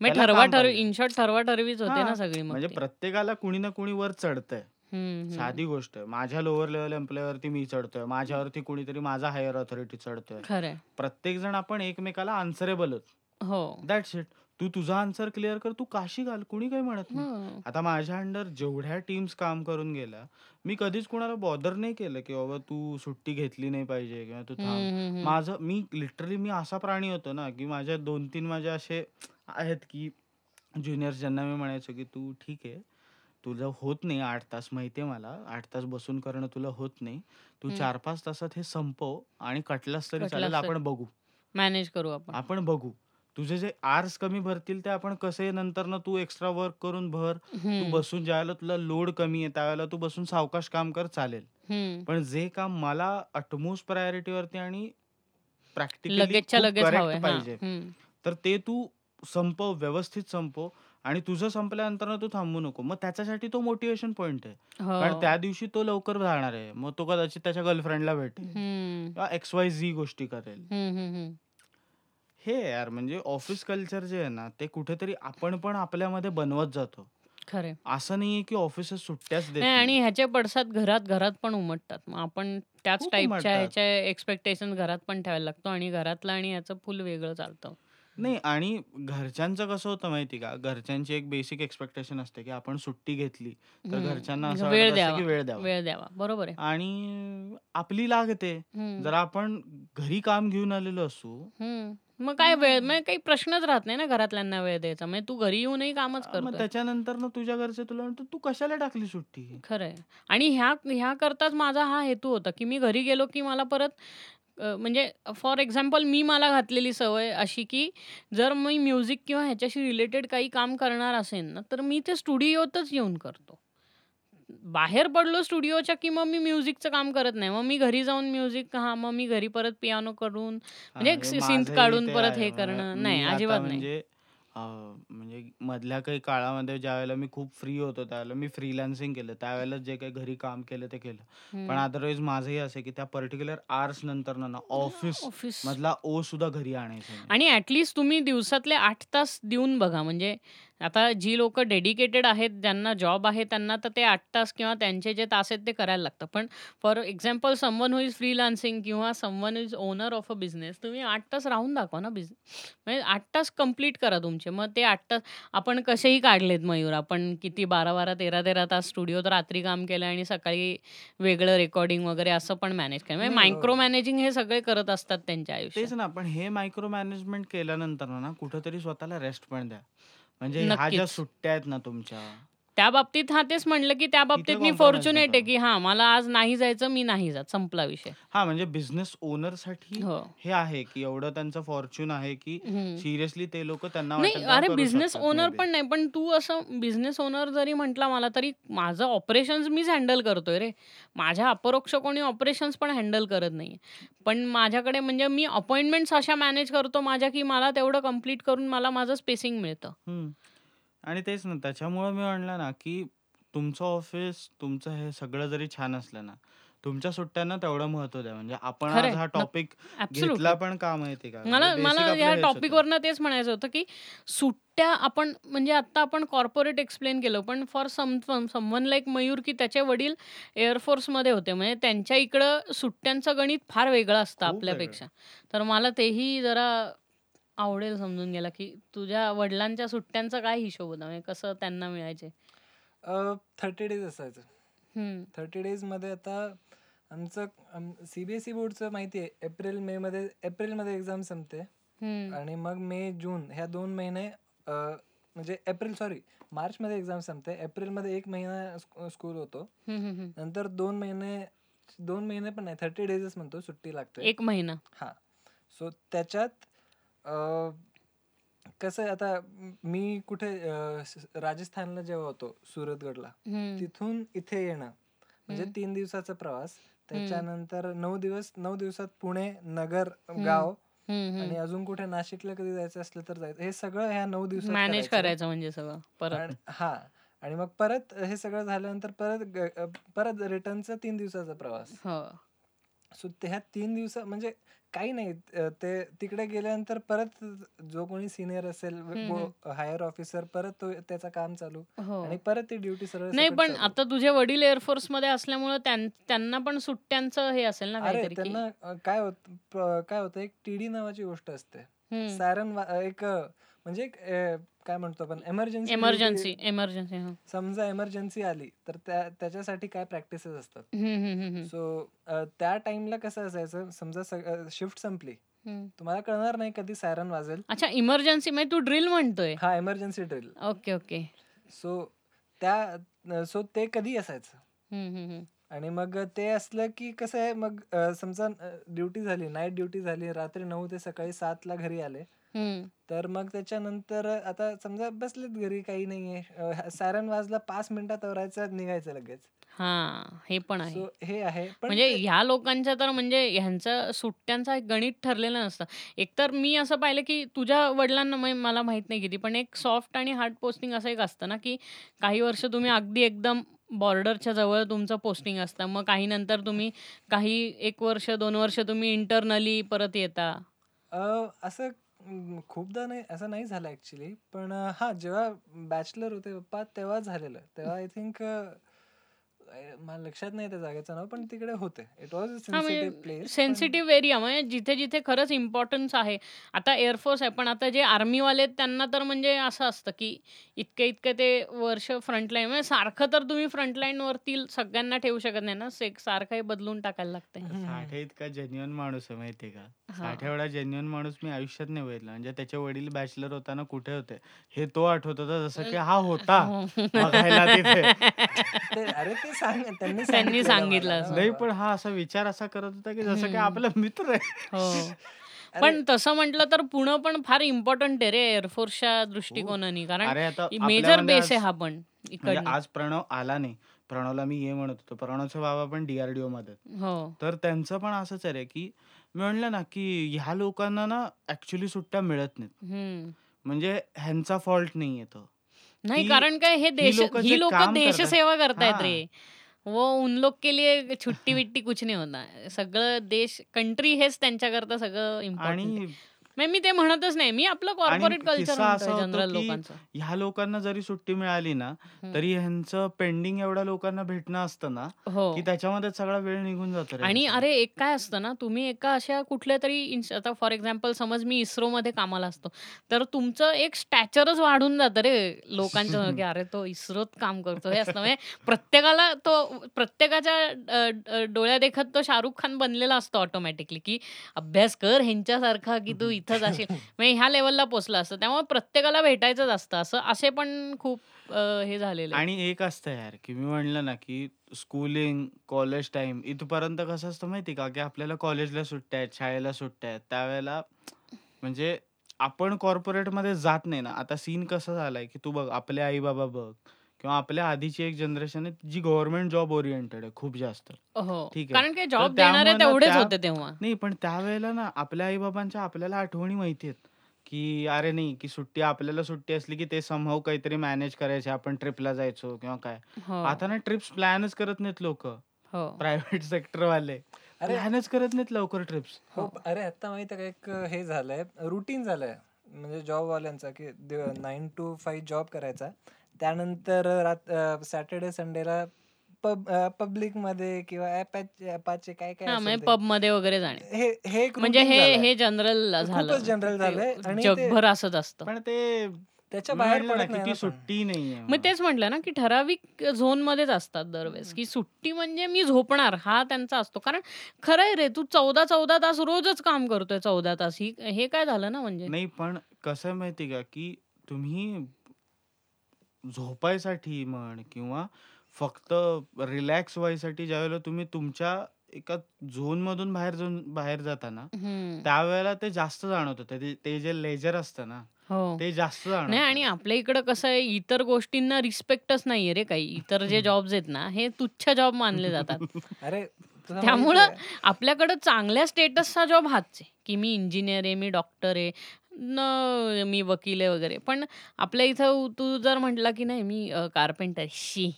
मग त्याला ठरवा काम ठरवी पाहिजे. इन शॉर्ट ठरवा ठरवीच होते ना सगळी मग म्हणजे ते. प्रत्येकाला कुणी ना कुणी वर चढतंय हम्म, हम्म. साधी गोष्ट आहे माझ्या लोअर लेवल एम्प्लॉयवरती मी चढतोय माझ्यावरती कुणीतरी माझा हायर ऑथॉरिटी चढतोय खरंय प्रत्येक जण आपण एकमेकाला आन्सरेबल हो दॅट्स इट तू तुझा आन्सर क्लिअर कर तू काशी घाल कुणी काही म्हणत नाही हं. आता माझ्या अंडर जेवढ्या टीम्स काम करून गेल्या मी कधीच कुणाला बॉदर नाही केलं की बाबा तू सुट्टी घेतली नाही पाहिजे किंवा तू थांब. माझं मी लिटरली मी असा प्राणी होतो ना की माझ्या दोन तीन माझे असे आहेत की ज्युनियर्स ज्यांना मी म्हणायचो की तू ठीक आहे तुझं होत नाही आठ तास माहितीये मला आठ तास बसून करणं तुला होत नाही तू. चार पाच तासात हे संपव आणि कटलास तरी कटलास चालेल तरी. आपण बघू मॅनेज करू आपण आपण बघू तुझे जे आर्स कमी भरतील ते आपण कसे नंतर ना तू एक्स्ट्रा वर्क करून भर तू हम्म, बसून ज्यावेळेला तुला लोड कमी आहे त्यावेळेला तू बसून सावकाश काम कर चालेल. पण जे काम मला अटमोस्ट प्रायोरिटीवरती आणि प्रॅक्टिकली लगेचच्या लगेच हवंय करेक्ट हा. पाहिजे. तर ते तू संपव व्यवस्थित संपव आणि तुझं संपल्यानंतर तू थांबू नको मग त्याच्यासाठी तो मोटिवेशन पॉइंट आहे कारण हो. त्या दिवशी तो लवकर जाणार आहे मग तो कदाचित त्याच्या गर्लफ्रेंडला भेटेल. किंवा एक्स वाय झी गोष्टी करेल. हे यार म्हणजे ऑफिस कल्चर जे आहे ना ते कुठेतरी आपण पण आपल्यामध्ये बनवत जातो खरंय असं नाहीये की ऑफिस सुट्ट्याच देत नाही आणि नाही. ह्याचे पडसाद घरात घरात पण उमटतात मग आपण त्याच खूप टाईपच्या उमटतात. ह्याच्या एक्सपेक्टेशन घरात पण ठेवायला लागतो आणि घरातलं आणि ह्याचं फुल वेगळं चालतं नाही आणि घरच्यांचं कसं होतं माहिती का घरच्यांची एक बेसिक एक्सपेक्टेशन असते की आपण सुट्टी घेतली तर. घरच्यांना असं वेळ असतं द्यावा की वेळ द्यावा वेळ द्यावा बरोबर आहे आणि आपली लागते. जर आपण घरी काम घेऊन आलेलो असू. मग काय वेळ म्हणजे काही प्रश्नच राहत नाही ना घरातल्यांना वेळ द्यायचा. म्हणजे तू घरी येऊनही कामच मग करतोय. त्याच्यानंतर ना तुझ्या घरचे तुला म्हणतो तू कशाला टाकली सुट्टी? खरंय आणि ह्या ह्या करताच माझा हा हेतू होता की मी घरी गेलो की मला परत अ, म्हणजे फॉर एक्झाम्पल मी मला घातलेली सवय अशी की जर मी म्युझिक किंवा ह्याच्याशी रिलेटेड काही काम करणार असेल ना तर मी ते स्टुडिओतच येऊन करतो. बाहेर पडलो स्टुडिओच्या की मग मी म्युझिकचं काम करत नाही मग मी घरी जाऊन म्युझिक हा मग मी घरी परत पियानो करून म्हणजे सिंथ माझंही काढून ते परत आहे. हे म्हणजे करणं मी नाही आता अजिबात नाही म्हणजे अं, म्हणजे मधल्या काही काळामध्ये ज्या वेळेला मी खूप फ्री होतो त्यावेळेला मी फ्रीलान्सिंग केलं त्यावेळेला जे काही घरी काम केलं ते केलं पण. अदरवाईज माझंही असं आहे की त्या पर्टिक्युलर आर्स नंतर ना ऑफिस ऑफिस मधला ओ सुद्धा घरी आणायचं. आणि ॲटलिस्ट तुम्ही दिवसातले आठ तास देऊन बघा म्हणजे आता जी लोक डेडिकेटेड आहेत ज्यांना जॉब आहे त्यांना तर ते आठ तास किंवा त्यांचे जे तास आहेत ते करायला लागतं. पण for example someone who is freelancing किंवा someone is owner of a business तुम्ही आठ तास राहून दाखवा ना बिझनेस म्हणजे आठ तास कंप्लीट करा तुमचे. मग ते आठ तास आपण कसेही काढलेत मयूर आपण किती बारा बारा तेरा तेरा तास स्टुडिओत रात्री काम केलं आणि सकाळी वेगळं रेकॉर्डिंग वगैरे असं पण मॅनेज केलं म्हणजे नाही, हो. मायक्रो मॅनेजिंग हे सगळे करत असतात त्यांच्या तेच आयुष्यात. ना पण हे मायक्रो मॅनेजमेंट केल्यानंतर ना कुठेतरी स्वतःला रेस्ट पण द्या. म्हणजे ह्या ज्या नक्कीच. सुट्ट्या आहेत ना तुमच्या त्या बाबतीत हा तेच म्हणलं की त्या बाबतीत मी फॉर्च्युनेट आहे. की हा मला आज नाही जायचं मी नाही जात संपला विषय हा म्हणजे बिझनेस ओनरसाठी हो हे आहे की एवढं त्यांचं फॉर्च्यून आहे की. सिरियसली ते लोक त्यांना नाही वाटेल तेव्हा अरे करू बिझनेस शकतात ओनर. पण नाही पण तू असं बिझनेस ओनर जरी म्हटला मला तरी माझं ऑपरेशन्स मीच हँडल करतोय रे माझ्या अपरोक्ष कोणी ऑपरेशन्स पण हँडल करत नाही पण माझ्याकडे म्हणजे मी अपॉइंटमेंट्स अशा मॅनेज करतो माझ्या की मला तेवढं कंप्लीट करून मला माझं स्पेसिंग मिळतं. आणि तेच ना त्याच्यामुळे मी म्हणलं ना की तुमचं ऑफिस तुमचं हे सगळं जरी छान असलं ना तुमच्या सुट्ट्यांना तेवढं महत्त्व द्या. म्हणजे आपण खरंय, आज हा नक्क- टॉपिक. घेतला पण का माहिती का? मला म्हणजे मला basic आपलं या हेच होतं. टॉपिकवरनं तेच म्हणायचं होतं की सुट्ट्या आपण म्हणजे आता आपण कॉर्पोरेट एक्सप्लेन केलं पण for some someone like Mayur की त्याचे वडील एअरफोर्समध्ये होते. म्हणजे त्यांच्या इकडं सुट्ट्यांचं गणित फार वेगळं असतं खूप आपल्यापेक्षा. तर मला तेही जरा आवडेल समजून गेला की तुझ्या वडिलांच्या सुट्ट्यांचा काय हिशोब होता? म्हणजे कसं त्यांना मिळायचे? थर्टी डेज असायचं. थर्टी डेजमध्ये आता आमचं सी बी एस ई बोर्डचं माहिती आहे एप्रिल मे मध्ये एप्रिलमध्ये एक्झाम संपते. आणि मग मे जून ह्या दोन महिने अ, म्हणजे एप्रिल सॉरी मार्चमध्ये एक्झाम संपते. एप्रिलमध्ये एक महिना स्कूल होतो. नंतर दोन महिने दोन महिने पण नाही थर्टी डेजच म्हणतो सुट्टी लागते. एक महिना. हा. सो त्याच्यात कसं आहे आता म- कुठे राजस्थानला जेव्हा होतो सुरतगडला. तिथून इथे येणं म्हणजे. तीन दिवसाचा प्रवास त्याच्यानंतर नऊ दिवस नऊ दिवसात पुणे नगर. गाव आणि. अजून कुठे नाशिकला कधी जायचं असलं तर जायचं हे सगळं ह्या नऊ दिवसात मॅनेज करायचं म्हणजे सगळं परत हा आणि मग परत हे सगळं झाल्यानंतर परत परत रिटर्नचा तीन दिवसाचा प्रवास सो ह्या तीन दिवस म्हणजे काही नाही ते तिकडे गेल्यानंतर परत जो कोणी सिनियर असेल हायर ऑफिसर परत तो त्याचं काम चालू हो आणि परत ती ड्युटी सरळ नाही पण. आता तुझे वडील एअरफोर्समध्ये असल्यामुळे त्यां- त्यांना पण सुट्ट्यांचं हे असेल ना अरे त्यांना काय होत काय होतं एक टीडी नावाची गोष्ट असते. सायरन एक म्हणजे एक काय म्हणतो आपण एमर्जन्सी एमर्जन्सी एमर्जन्सी. समजा एमर्जन्सी आली तर त्या त्याच्यासाठी काय प्रॅक्टिसेस असतात. सो त्या टाइमला कसं असायचं? समजा शिफ्ट संपली. तुम्हाला कळणार नाही कधी सायरन वाजेल. अच्छा इमर्जन्सी म्हणजे तू ड्रिल म्हणतोय. हा emergency drill okay okay so त्या सो ते कधी असायचं. आणि मग ते असलं की कसं आहे मग समजा ड्युटी झाली नाईट ड्युटी झाली रात्री नऊ ते सकाळी सातला घरी आले. हम्म. तर मग त्याच्यानंतर आता समजा बसलेत घरी काही नाहीये. सायरन वाजला पाच मिनिटात आवरायचं निघायचं लगेच. हा हे पण आहे. सो हे आहे. पण म्हणजे ते- ह्या लोकांच्या तर म्हणजे ह्यांचं सुट्ट्यांचा एक गणित ठरलेलं नसतं. एकतर मी असं पाहिलं की तुझ्या वडिलांना मै- मला माहीत नाही किती पण एक सॉफ्ट आणि हार्ड पोस्टिंग असं एक असतं ना की काही वर्ष तुम्ही अगदी एकदम बॉर्डरच्या जवळ तुमचं पोस्टिंग असतं. मग काही नंतर तुम्ही काही एक वर्ष दोन वर्ष तुम्ही इंटरनली परत येता. अ, असं खूपदा नाही असं नाही झालं ऍक्च्युली पण हां हा जेव्हा बॅचलर होते पप्पा तेव्हा झालेलं. तेव्हा आय थिंक मला लक्षात नाही त्या जागेचं नाव पण तिकडे होते. इट वॉज अ सेन्सिटिव्ह म्हणजे प्लेस सेन्सिटिव्ह एरिया म्हणजे जिथे जिथे खरंच इम्पॉर्टन्स आहे. आता एअरफोर्स आहे पण आता जे आर्मीवाले आहेत त्यांना तर म्हणजे असं असतं की इतके इतके ते वर्ष फ्रंटलाईन म्हणजे सारखं तर तुम्ही फ्रंटलाईन वरती सगळ्यांना ठेवू शकत नाही ना? से सारखं हे बदलून टाकायला लागतंय. साठे इतका जेन्युअन माणूस आहे माहितीये का. साठे एवढा जेन्युअन माणूस मी आयुष्यात नाही बघितला. म्हणजे त्याचे वडील बॅचलर होताना कुठे होते? हे तो आठवत होता जसं की हा होता. हो. बघायला तिथे. ते अरे ते सांग त्यांनी त्यांनी सांगितलं मला. ना असं. नाही. पण हा असा विचार असा करत होता की जसं की. आपला मित्र आहे. हो. (laughs) पण तसं म्हटलं तर पुणे पण फार इम्पॉर्टंट आहे रे एअरफोर्सच्या दृष्टिकोनाने. कारण अरे आता मेजर आपल्यामध्ये बेस आहे आज- हा पण म्हणजे इकडनं. आज प्रणव आला नाही. प्रणवला मी ये म्हणत होतो प्रणवचे बाबा पण डीआरडीओ मध्ये आहेत. हो. तर त्यांचं पण असंच आहे रे की मी म्हणलं ना की ह्या लोकांना ना ऍक्च्युली सुट्ट्या मिळत नाहीत. हम्म. म्हणजे ह्यांचा फॉल्ट नाही येतो नाही कारण काय हे देश लोकं ही जे लोक काम देशसेवा करतायत हा. रे वो उन लोग के लिए छुट्टी विट्टी कुछ नाही होणार सगळं देश कंट्री हेच त्यांच्याकरता सगळं इम्पॉर्टंट आणि मी ते म्हणतच नाही. मी आपलं कॉर्पोरेट कल्चर किस्सा असा म्हणतोय होतो जनरल की लोकांचं. ह्या लोकांना जरी सुट्टी मिळाली ना. तरी ह्यांचं पेंडिंग एवढ्या लोकांना भेटणं असतं ना हो. की त्याच्यामध्ये सगळा वेळ निघून जातो रे. आणि ह्यांचा. अरे एक काय असतं ना तुम्ही एका अशा कुठल्या तरी इन्स- आता फॉर एक्झाम्पल समज मी इस्रोमध्ये कामाला असतो तर तुमचं एक स्टॅचरच वाढून जातं रे लोकांचं (laughs) की अरे तो इस्रोत काम करतो. हे असतं म्हणजे प्रत्येकाला तो प्रत्येकाच्या अ, अ, डोळ्या देखत तो शाहरुख खान बनलेला असतो ऑटोमॅटिकली की अभ्यास कर ह्यांच्यासारखा की तू इथंच असेल म्हणजे ह्या लेवलला पोचलं असतं. त्यामुळे प्रत्येकाला भेटायचंच असतं. असं असे पण खूप अ, हे झालेले आणि एक असतं यार की मी म्हणलं ना की स्कूलिंग कॉलेज टाइम इथपर्यंत कसं असतं माहिती का? की आपल्याला कॉलेजला सुट्ट्या आहेत शाळेला सुट्ट्या आहेत. त्यावेळेला म्हणजे आपण कॉर्पोरेटमध्ये जात नाही ना. आता सीन कसं झालाय की तू बघ आपले आई बाबा बघ. किंवा आपल्या आधीची एक जनरेशन आहे जी गव्हर्नमेंट जॉब ओरिएंटेड आहे खूप जास्त. हो. ठीक आहे. कारण की तर जॉब त्यामुळे देणारे ना तेवढेच त्या- होते तेव्हा. नाही पण त्यावेळेला ना आपल्या आईबाबांच्या आपल्याला आठवणी माहिती आहेत की अरे नाही की सुट्टी आपल्याला सुट्टी असली की ते समहाव काहीतरी मॅनेज करायचे आपण ट्रिपला जायचो किंवा काय. हो. आता ना ट्रिप्स प्लॅनच करत नाहीत लोक. हो. प्रायव्हेट सेक्टर वाले. अरे प्लॅनच करत नाहीत लवकर ट्रिप्स हो अरे आता माहिती आहे का एक हे झालंय रुटीन झालंय. म्हणजे जॉब वाल्यांचा की नाईन टू फाईव्ह जॉब करायचा. त्यानंतर रात सॅटर्डे संडेला पब पब्लिकमध्ये किंवा ॲपाचे काय काय हा असेल म्हणजे ते. पबमध्ये वगैरे जाणे हे हे एक म्हणजे हे झालंय. हे जनरल खूपच झालं झालंय आणि ते- जगभर असंच असतं पण ते त्याच्या मी बाहेर म्हणलं ना पडत की नाही ती ना पण. सुट्टी नाहीये मग म्हणून. तेच म्हटलं ना की ठराविक झोन मध्येच असतात दरवेळेस की सुट्टी म्हणजे मी झोपणार हा त्यांचा असतो कारण खरं आहे रे तू चौदा चौदा तास रोजच काम करतोय चौदा तास ही हे काय झालं ना म्हणजे नाही पण कसं आहे माहिती का की तुम्ही झोपायसाठी म्हण किंवा फक्त रिलॅक्स व्हायसाठी ज्यावेळेला तुम्ही तुमच्या एका झोन मधून बाहेर जाऊन बाहेर जाताना हम्म. त्यावेळेला ते जास्त जाणवतं. ते ते जे लेजर असतं ना हो. ते जास्त नाही जाणवतं आणि आपल्या इकडं कसं आहे इतर गोष्टींना रिस्पेक्टच नाहीये रे काही. इतर जे जॉब्स आहेत ना हे तुच्छ जॉब मानले जातात. (laughs) अरे तुला त्यामुळं आहे? आपल्याकडं चांगल्या स्टेटसचा जॉब हाच आहे की मी इंजिनियर आहे मी डॉक्टर आहे. न मी वकील आहे वगैरे. पण आपल्या इथं तू जर म्हटला की नाही मी कार्पेंटर शी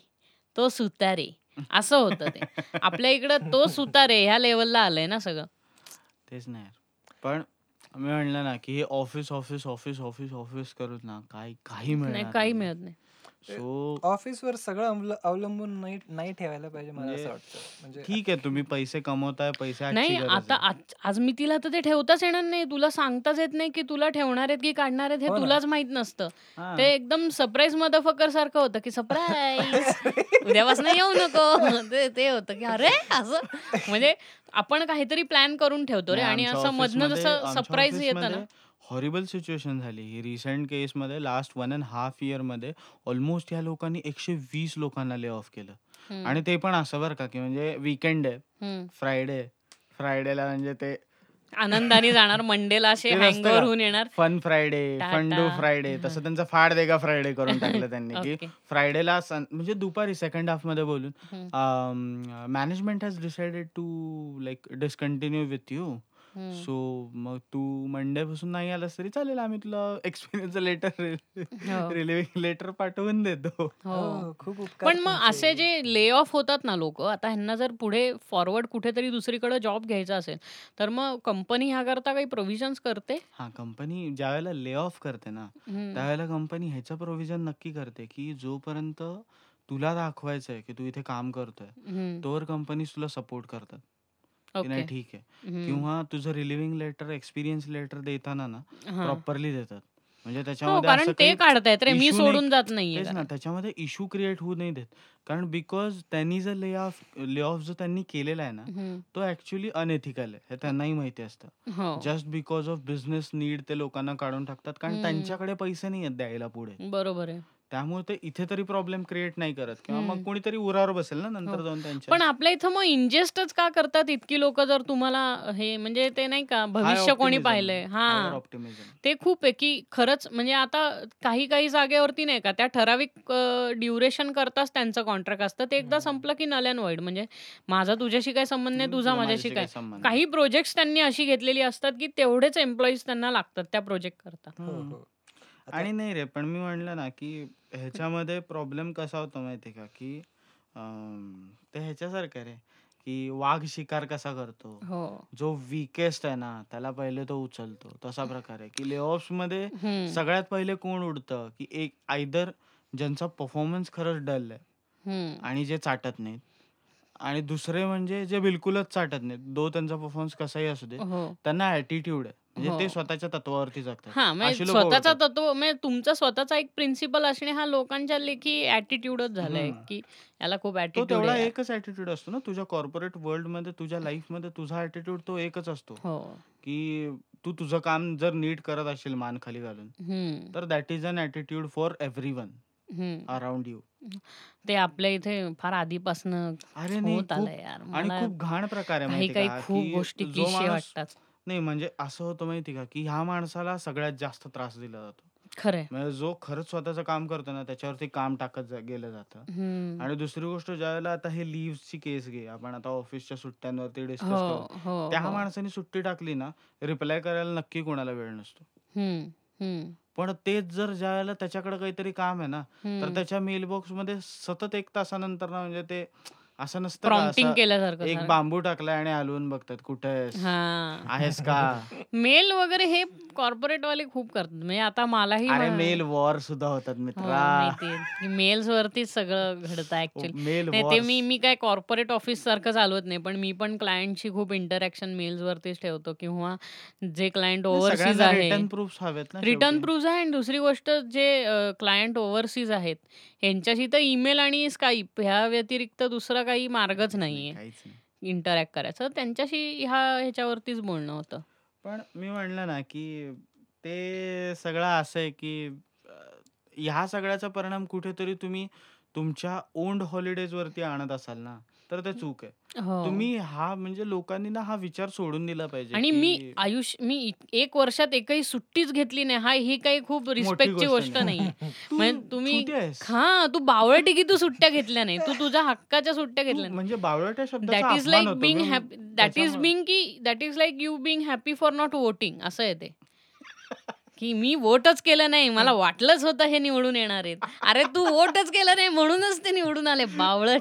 तो सुतार. आहे असं होतं ते. आपल्या इकडं तो सुतार आहे ह्या लेवलला आलंय ना सगळं. तेच नाही यार. पण मी म्हणलं ना की हे office office office office office करून ना. काही काही नाही मिळणार काही मिळत नाही. सो ऑफिसवर सगळं अवल- अवलंबून नाही नाही ठेवायला पाहिजे मला म्हणजे असं वाटतं. म्हणजे ठीक आहे तुम्ही पैसे कमवताय पैशाची नाही आता. आज मी तिला तर ते ठेवताच येणार नाही. तुला सांगताच येत नाही की तुला ठेवणार आहेत की काढणार आहेत हे हो. तुलाच माहीत नसतं. हा. ते एकदम सरप्राईज मदरफकर सारखं होतं की सरप्राईज (laughs) उद्यापासून येऊ नको. ते होतं की अरे असं. म्हणजे आपण काहीतरी प्लॅन करून ठेवतो रे. आणि असं मधनं जसं सरप्राईज येतं ना. हॉरिबल सिच्युएशन झाली ही रिसेंट केसमध्ये लास्ट वन अँड हाफ इयरमध्ये ऑलमोस्ट या लोकांनी एकशे वीस लोकांना ले ऑफ केलं आणि ते पण असं बरं का की म्हणजे वीकेंड आहे. फ्रायडे फ्रायडेला म्हणजे ते आनंदाने जाणार (laughs) मंडेला असे ते नसतं हँगओव्हर का? होऊन येणार फन फ्रायडे टाटा. फंडू फ्रायडे तसं त्यांचं फाड देगा फ्रायडे करून टाकलं त्यांनी की ओके. फ्रायडेला म्हणजे दुपारी सेकंड हाफमध्ये बोलून management has decided to like discontinue with you so मग तू मंडे पासून नाही आलास तरी चालेल आम्ही तुला एक्सपिरियन्स लेटर हो. रिलिव्हिंग लेटर पाठवून देतो. हो. हो, खूप उपकार पण मग तुमचे. असे जे ले ऑफ होतात ना लोक आता ह्यांना जर पुढे फॉरवर्ड कुठेतरी दुसरीकडे जॉब घ्यायचा असेल तर मग कंपनी ह्याकरता काही प्रोव्हिजन्स करते? हा कंपनी ज्या वेळेला ले ऑफ करते ना त्यावेळेला कंपनी ह्याचं प्रोव्हिजन नक्की करते की जोपर्यंत तुला दाखवायचं आहे की तू इथे काम करतोय तोवर कंपनी तुला सपोर्ट करतात. की ओके. नाही ठीक आहे. किंवा तुझं रिलिव्हिंग लेटर एक्सपिरियन्स लेटर देताना ना हा. प्रॉपरली देतात. म्हणजे हो त्याच्यामध्ये कारण असं ते काही काढतायत रे मी नाही- सोडून जात नाहीये तेच ना कारण. त्याच्यामध्ये इश्यू क्रिएट होऊ नाही देत. कारण बिकॉज त्यांनी जर ले ऑफ ले ऑफ जो त्यांनी केलेला आहे ना तो ऍक्च्युली अनएथिकल आहे. हे त्यांनाही माहिती असतं. हो. Just because of business need ते लोकांना काढून टाकतात. कारण. त्यांच्याकडे पैसे नाही आहेत द्यायला पुढे. बरोबर आहे. त्यामुळे ते इथे तरी प्रॉब्लेम क्रिएट नाही करत. किंवा मग हम्म. कोणीतरी उरावर बसेल ना नंतर हो. जाऊन त्यांच्या. पण आपल्या इथं मग इंजेस्टच का करतात इतकी लोक जर तुम्हाला हे म्हणजे ते नाही का भविष्य कोणी पाहिलंय. हा. ऑप्टिमिझम ते खूप आहे की खरंच म्हणजे आता काही काही जागेवरती नाही का त्या ठराविक ड्युरेशन करताच त्यांचं कॉन्ट्रॅक्ट असतं. ते एकदा. संपलं की नल अँड वाईड म्हणजे माझा तुझ्याशी काय संबंध नाही तुझा माझ्याशी काय? संबंध काही प्रोजेक्ट त्यांनी अशी घेतलेली असतात की तेवढेच एम्प्लॉईज त्यांना लागतात त्या प्रोजेक्ट करता. हो, हम्म. हो. आता- आणि नाही रे पण मी म्हणलं ना की ह्याच्यामध्ये प्रॉब्लेम कसा होतो माहितीये का? की अं, ते ह्याच्यासारखं आहे रे की वाघ शिकार कसा करतो? हो. जो वीकेस्ट आहे ना त्याला पहिले तो उचलतो. तसा प्रकार आहे की लेऑफ्समध्ये हम्म, सगळ्यात पहिले कोण उडतं? की एक आयदर ज्यांचा परफॉर्मन्स खरंच डल आहे आणि जे चाटत नाहीत. आणि दुसरे म्हणजे जे बिलकुलच चाटत नाहीत. दो त्यांचा परफॉर्मन्स कसाही असू दे हो. त्यांना ऍटिट्यूड आहे. म्हणजे ते हो. स्वतःच्या तत्वावरती जगतात हा म्हणजे अशी लोकं स्वतःचा ओळखतात. तत्व म्हणजे तुमचा स्वतःचा एक प्रिन्सिपल असणे हा लोकांच्या लेखी ऍटिट्यूडच झालाय हम्म. की याला खूप तो तेवढा आहे. एकच ऍटिट्यूड असतो ना तुझ्या कॉर्पोरेट वर्ल्डमध्ये तुझ्या लाईफमध्ये तुझा ऍटिट्यूड तो एकच असतो. हो. की तू तुझं काम जर नीट करत असशील मान खाली घालून हम्म, तर that is an attitude for every one हम्म. अराउंड यू ते आपल्या इथे फार आधीपासून अरे नाही होत खूप आलंय यार. आणि मला खूप घाण प्रकार आहे काही माहिती काही का? खूप की गोष्टी जो क्लिशे माणूस वाटतात. नाही म्हणजे असं होतं माहिती का की ह्या माणसाला सगळ्यात जास्त त्रास दिला जातो खरंय म्हणजे जो खरंच स्वतःचं काम करतो ना त्याच्यावरती काम टाकत जा- गेलं जातं. आणि दुसरी गोष्ट ज्यावेळेला आता हे ची केस घे आपण आता ऑफिसच्या सुट्ट्यांवरती डिस्कस हो करू हो त्या हो. माणसाने सुट्टी टाकली ना रिप्लाय करायला नक्की कोणाला वेळ नसतो पण तेच जर ज्या वेळेला त्याच्याकडे काहीतरी काम आहे ना तर. त्याच्या मेलबॉक्समध्ये सतत एक तासानंतर ना म्हणजे ते असं नसतं का प्रॉम्प्टिंग असं केल्यासारखं एक. बांबू टाकलाय आणि हलवून बघतात कुठे आहेस हा. आहेस का? (laughs) मेल वगैरे हे कॉर्पोरेट वाले खूप करतात. म्हणजे आता मलाही अरे मा- मेल वॉर सुद्धा होतात हो, मित्रा. माहितीये की मेल्स वरतीच सगळं घडतं ऍक्च्युली (laughs) मेल नाही ते मी मी काय कॉर्पोरेट ऑफिस सारखं चालवत नाही पण मी पण क्लायंटशी खूप इंटरॅक्शन मेल्स वरतीच ठेवतो किंवा जे क्लायंट ओव्हरसीज आहे. रिटर्न प्रूफ हवेत ना रिटर्न शेवटी. प्रूफ आहे आणि दुसरी गोष्ट जे क्लायंट ओव्हरसीज आहेत ह्यांच्याशी तर ईमेल आणि स्काईप ह्या व्यतिरिक्त दुसरा काही मार्गच नाहीये. काहीच नाही. इंटरॅक्ट करायचं. त्यांच्याशी ह्या ह्याच्यावरतीच बोलणं होतं. पण मी म्हणलं ना की ते सगळं असं आहे की अं, ह्या सगळ्याचा परिणाम कुठेतरी तुम्ही तुमच्या ओन्ड हॉलिडेज वरती आणत असाल ना. तर ते चूक आहे. हो. तुम्ही हा म्हणजे लोकांनी ना हा विचार सोडून दिला पाहिजे आणि मी की आयुष्य मी इत- एक वर्षात एकही सुट्टीच घेतली नाही. हा ही काही खूप रिस्पेक्टची गोष्ट गोष्ट नाही. नाही (laughs) तू म्हणजे तुम्ही छोटी आहेस. हा तू बावळटी की तू सुट्ट्या घेतल्या नाही. तू तुझ्या हक्काच्या सुट्ट्या तू घेतल्या नाही. म्हणजे बावळट्या शब्दाचा दॅट इज अपमान लाईक होतो बिंग ग. हॅपी दॅट इज त्याच्यामुळे- बिंग की that is like you being happy for not voting असं आहे ते. की मी वोटच केलं नाही. मला वाटलंच होतं हे निवडून येणार आहेत. अरे तू (laughs) वोटच केलं नाही म्हणूनच ते निवडून आले बावळट.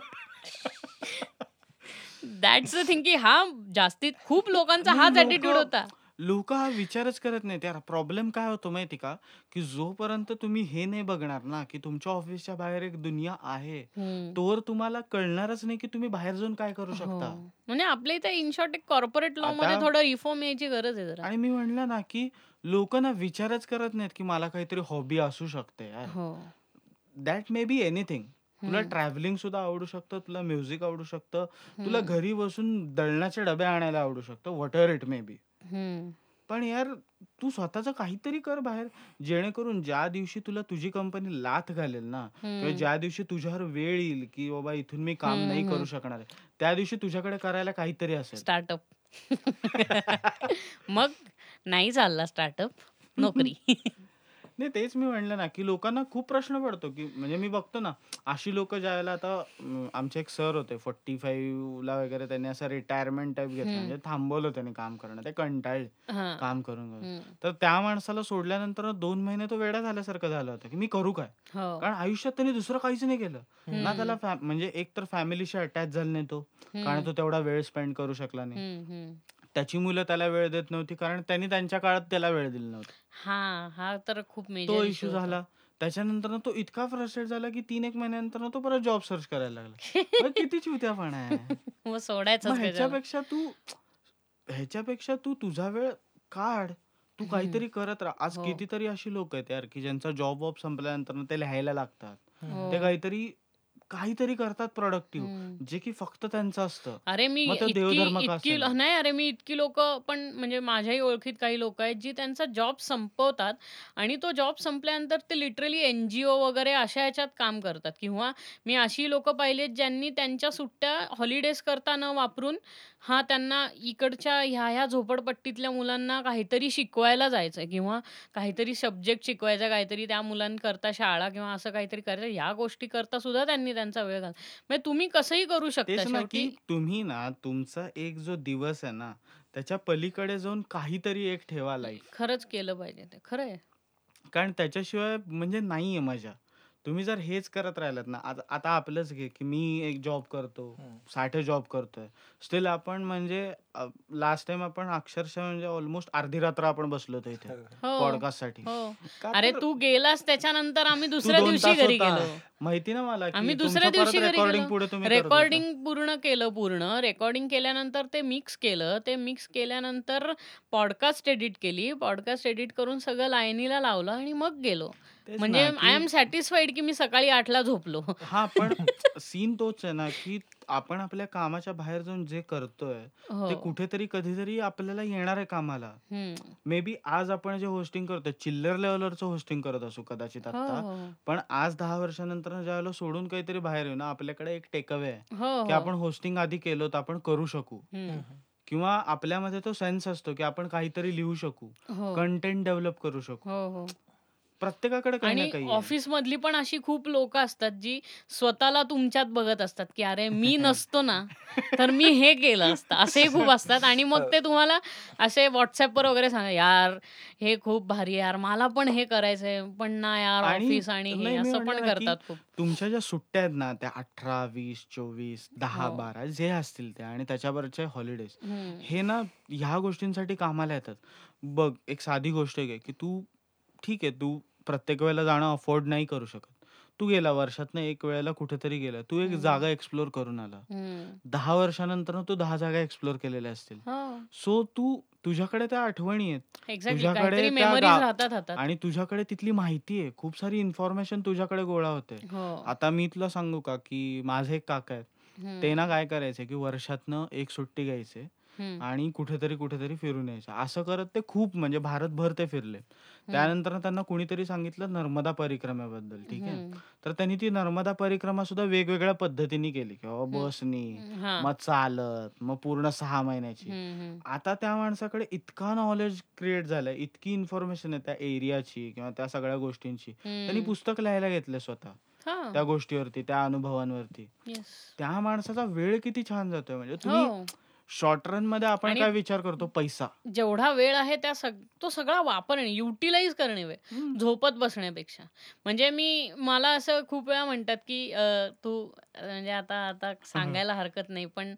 दॅट्स थिंग की हा जास्तीत खूप लोकांचा हाच ऍटिट्यूड होता. लोक हा विचारच करत नाहीत यार. प्रॉब्लेम काय होतो माहिती का? की जोपर्यंत तुम्ही हे नाही बघणार ना की तुमच्या ऑफिसच्या बाहेर एक दुनिया आहे हम्म. तोवर तुम्हाला कळणारच नाही की तुम्ही बाहेर जाऊन काय करू हो. शकता. म्हणजे आपल्या इथे इन शॉर्ट एक कॉर्पोरेट लॉ मध्ये थोडं रिफॉर्म यायची गरज आहे जरा. आणि मी म्हणलं ना की लोक ना विचारच करत नाहीत की मला काहीतरी हॉबी असू शकते यार. हो. दॅट मे बी एनिथिंग तुला हम्म. ट्रॅव्हलिंग सुद्धा आवडू शकतं तुला म्युझिक आवडू शकतं तुला हम्म. घरी बसून दळणाचे डबे आणायला आवडू शकतं whatever it may be hmm. पण यार तू स्वतःच काहीतरी कर बाहेर जेणेकरून ज्या दिवशी तुला तुझी कंपनी लाथ घालेल ना किंवा हम्म. ज्या दिवशी तुझ्यावर वेळ येईल की बाबा इथून मी काम हम्म, नाही हम्म. करू शकणार आहे, त्या दिवशी तुझ्याकडे करायला काहीतरी असेल स्टार्टअप (laughs) मग नाही चालला स्टार्टअप नोकरी (laughs) नाही तेच मी म्हणलं ना की लोकांना खूप प्रश्न पडतो की म्हणजे मी बघतो ना अशी लोक ज्यावेळेला आता अं, आमचे एक सर होते फोर्टी फाईव्ह ला वगैरे त्यांनी असं रिटायरमेंट टाईप घेतलं. म्हणजे थांबवलं त्यांनी काम करणं ते कंटाळले हा काम करून करून हम्म. तर त्या माणसाला सोडल्यानंतर दोन महिने तो वेडा झाल्यासारखं झालं होतं की मी करू काय हो कारण आयुष्यात त्यांनी दुसरं काहीच नाही केलं ना. त्याला फॅ- म्हणजे एक तर फॅमिलीशी अटॅच झाला नाही तो कारण. तो तेवढा वेळ स्पेंड करू शकला नाही हम्म, हम्म. त्याची मुलं त्याला वेळ देत नव्हती कारण त्यांनी त्यांच्या काळात त्याला वेळ दिला नव्हता. हा हा तर खूप तो मेजर इश्यू झाला. त्याच्यानंतर तो इतका फ्रस्ट्रेट झाला की तीन एक महिन्यानंतर तो परत जॉब सर्च करायला लागला. (laughs) मग किती चिवत्यापणा आहे मग ह्याच्यापेक्षा तू ह्याच्यापेक्षा तू तुझा वेळ काढ. तू काहीतरी करत राहा. आज हो. कितीतरी अशी लोक आहेत यार की ज्यांचा जॉब वॉब संपल्यानंतर ते लिहायला लागतात. हो. ते काहीतरी काहीतरी करतात प्रोडक्टिव्ह जे की फक्त त्यांचं असतं. अरे मी मग तो इतकी देवधर्म का इतकी असेना? नाही अरे मी इतकी लोक पण म्हणजे माझ्याही ओळखीत काही लोक आहेत जी त्यांचा जॉब संपवतात आणि तो जॉब संपल्यानंतर ते लिटरली एन जी ओ वगैरे अशा ह्याच्यात काम करतात. किंवा मी अशी लोक पाहिलेत ज्यांनी त्यांच्या सुट्ट्या हॉलिडेज करता न वापरून हा त्यांना इकडच्या ह्या ह्या झोपडपट्टीतल्या मुलांना काहीतरी शिकवायला जायचं किंवा काहीतरी सब्जेक्ट शिकवायचा काहीतरी त्या मुलांकरता शाळा किंवा असं काहीतरी करायचं या गोष्टी करता सुद्धा त्यांनी त्यांचा वेळ घाल म्हणजे तुम्ही कसंही करू शकता तेच ना शेवटी की तुम्ही ना तुमचा एक जो दिवस आहे ना त्याच्या पलीकडे जाऊन काहीतरी एक ठेवा लाईफ खरंच केलं पाहिजे ते खरं आहे कारण त्याच्याशिवाय म्हणजे नाहीये मजा. तुम्ही जर हेच करत राहिलात ना आता आता आपलंच घे की मी एक जॉब करतो हम्म. साठे जॉब करतोय स्टील आपण म्हणजे लास्ट टाइम आपण अक्षरशः म्हणजे ऑलमोस्ट अर्धी रात्र आपण बसलो होतो इथे (laughs) हो पॉडकास्टसाठी हो का अरे तर तू गेलास त्याच्यानंतर आम्ही (laughs) दुसऱ्या दोन दिवशी तास घरी होता. गेलो माहिती ना मला की आम्ही तुमचं दुसऱ्या परत दिवशी घरी रेकॉर्डिंग गेलो. पुढे तुम्ही करत होता. रेकॉर्डिंग पूर्ण केलं पूर्ण रेकॉर्डिंग केल्यानंतर ते मिक्स केलं ते मिक्स केल्यानंतर पॉडकास्ट एडिट केली पॉडकास्ट एडिट करून सगळं लाईनीला लावलं आणि मग गेलो तेच म्हणजे ना, आय की- एम सॅटिस्फाईड की मी सकाळी आठला झोपलो. हा पण (laughs) सीन तोच आहे ना की आपण आपल्या कामाच्या बाहेर जाऊन जे करतोय ते हो कुठेतरी कधीतरी आपल्याला येणार आहे कामाला. हम्म. मे बी आज आपण जे होस्टिंग करतोय चिल्लर लेवलवरचं होस्टिंग करत असू कदाचित हो आता हो पण आज दहा वर्षानंतर ज्यावेळेला सोडून काहीतरी बाहेर येऊ ना आपल्याकडे एक टेकअवे आहे हो की हो आपण होस्टिंग आधी केलं तर आपण करू शकू. हम्म. किंवा आपल्यामध्ये तो सेन्स असतो की आपण काहीतरी लिहू शकू हो. कंटेंट डेव्हलप करू शकू. हो हो. प्रत्येकाकडे काही ना आणि काही आहे. ऑफिस मधली पण अशी खूप लोक असतात जी स्वतःला तुमच्यात बघत असतात की अरे मी (laughs) नसतो ना तर मी हे केलं असतं असे खूप असतात आणि मग ते तुम्हाला असे व्हॉट्सअपवर वगैरे सांगा यार हे खूप भारी यार मला पण हे करायचंय पण ना यार आणि ऑफिस आणि नाही, हे मी असं पण ना की करतात खूप तुमच्या ज्या सुट्ट्या आहेत ना त्या अठरा वीस चोवीस दहा हो. बारा जे असतील त्या आणि त्याच्यावरचे हॉलिडेज हम्म. हे ना ह्या गोष्टींसाठी कामाला येतात बघ एक साधी गोष्ट आहे की तू ठीक आहे तू प्रत्येक वेळेला जाणं अफोर्ड नाही करू शकत. तू गेला वर्षातनं एक वेळेला कुठेतरी गेला. तू एक. जागा एक्सप्लोर करून आला. दहा वर्षानंतर तू दहा जागा एक्सप्लोर केलेल्या असतील. हो. सो तू तुझ्याकडे त्या आठवणी आहेत. एक्झॅक्टली तुझ्याकडे काहीतरी त्या मेमरीज गा- राहतात हातात. आणि तुझ्याकडे तिथली माहिती आहे. खूप सारी इन्फॉर्मेशन तुझ्याकडे गोळा होते. हो. आता मी तुला सांगू का की माझे एक काका आहेत. ते ना काय करायचे की वर्षातनं एक सुट्टी घ्यायचे. आणि कुठेतरी कुठेतरी फिरून यायचं. असं करत ते खूप म्हणजे भारतभर ते फिरले. त्यानंतर त्यांना कुणीतरी सांगितलं नर्मदा परिक्रमेबद्दल ठीक आहे? तर त्यांनी ती नर्मदा परिक्रमा सुद्धा वेगवेगळ्या पद्धतीने केली. किंवा बसनी हा, मग चालत मग पूर्ण सहा महिन्याची. आता त्या माणसाकडे इतका नॉलेज क्रिएट झालंय इतकी इन्फॉर्मेशन आहे त्या एरियाची किंवा त्या सगळ्या गोष्टींची. त्यांनी पुस्तक लिहायला घेतले स्वतः. हा, त्या गोष्टीवरती त्या अनुभवांवरती. त्या माणसाचा वेळ किती छान जातोय. म्हणजे तुम्ही हो शॉर्ट रनमध्ये आपण आणि- काय विचार करतो? पैसा. जेवढा वेळ आहे त्या सग तो सगळा वापरणे युटिलाइज करणे वेळ. झोपत बसण्यापेक्षा. म्हणजे मी मला असं खूप वेळा म्हणतात की अ, तू म्हणजे आता आता सांगायला हरकत नाही पण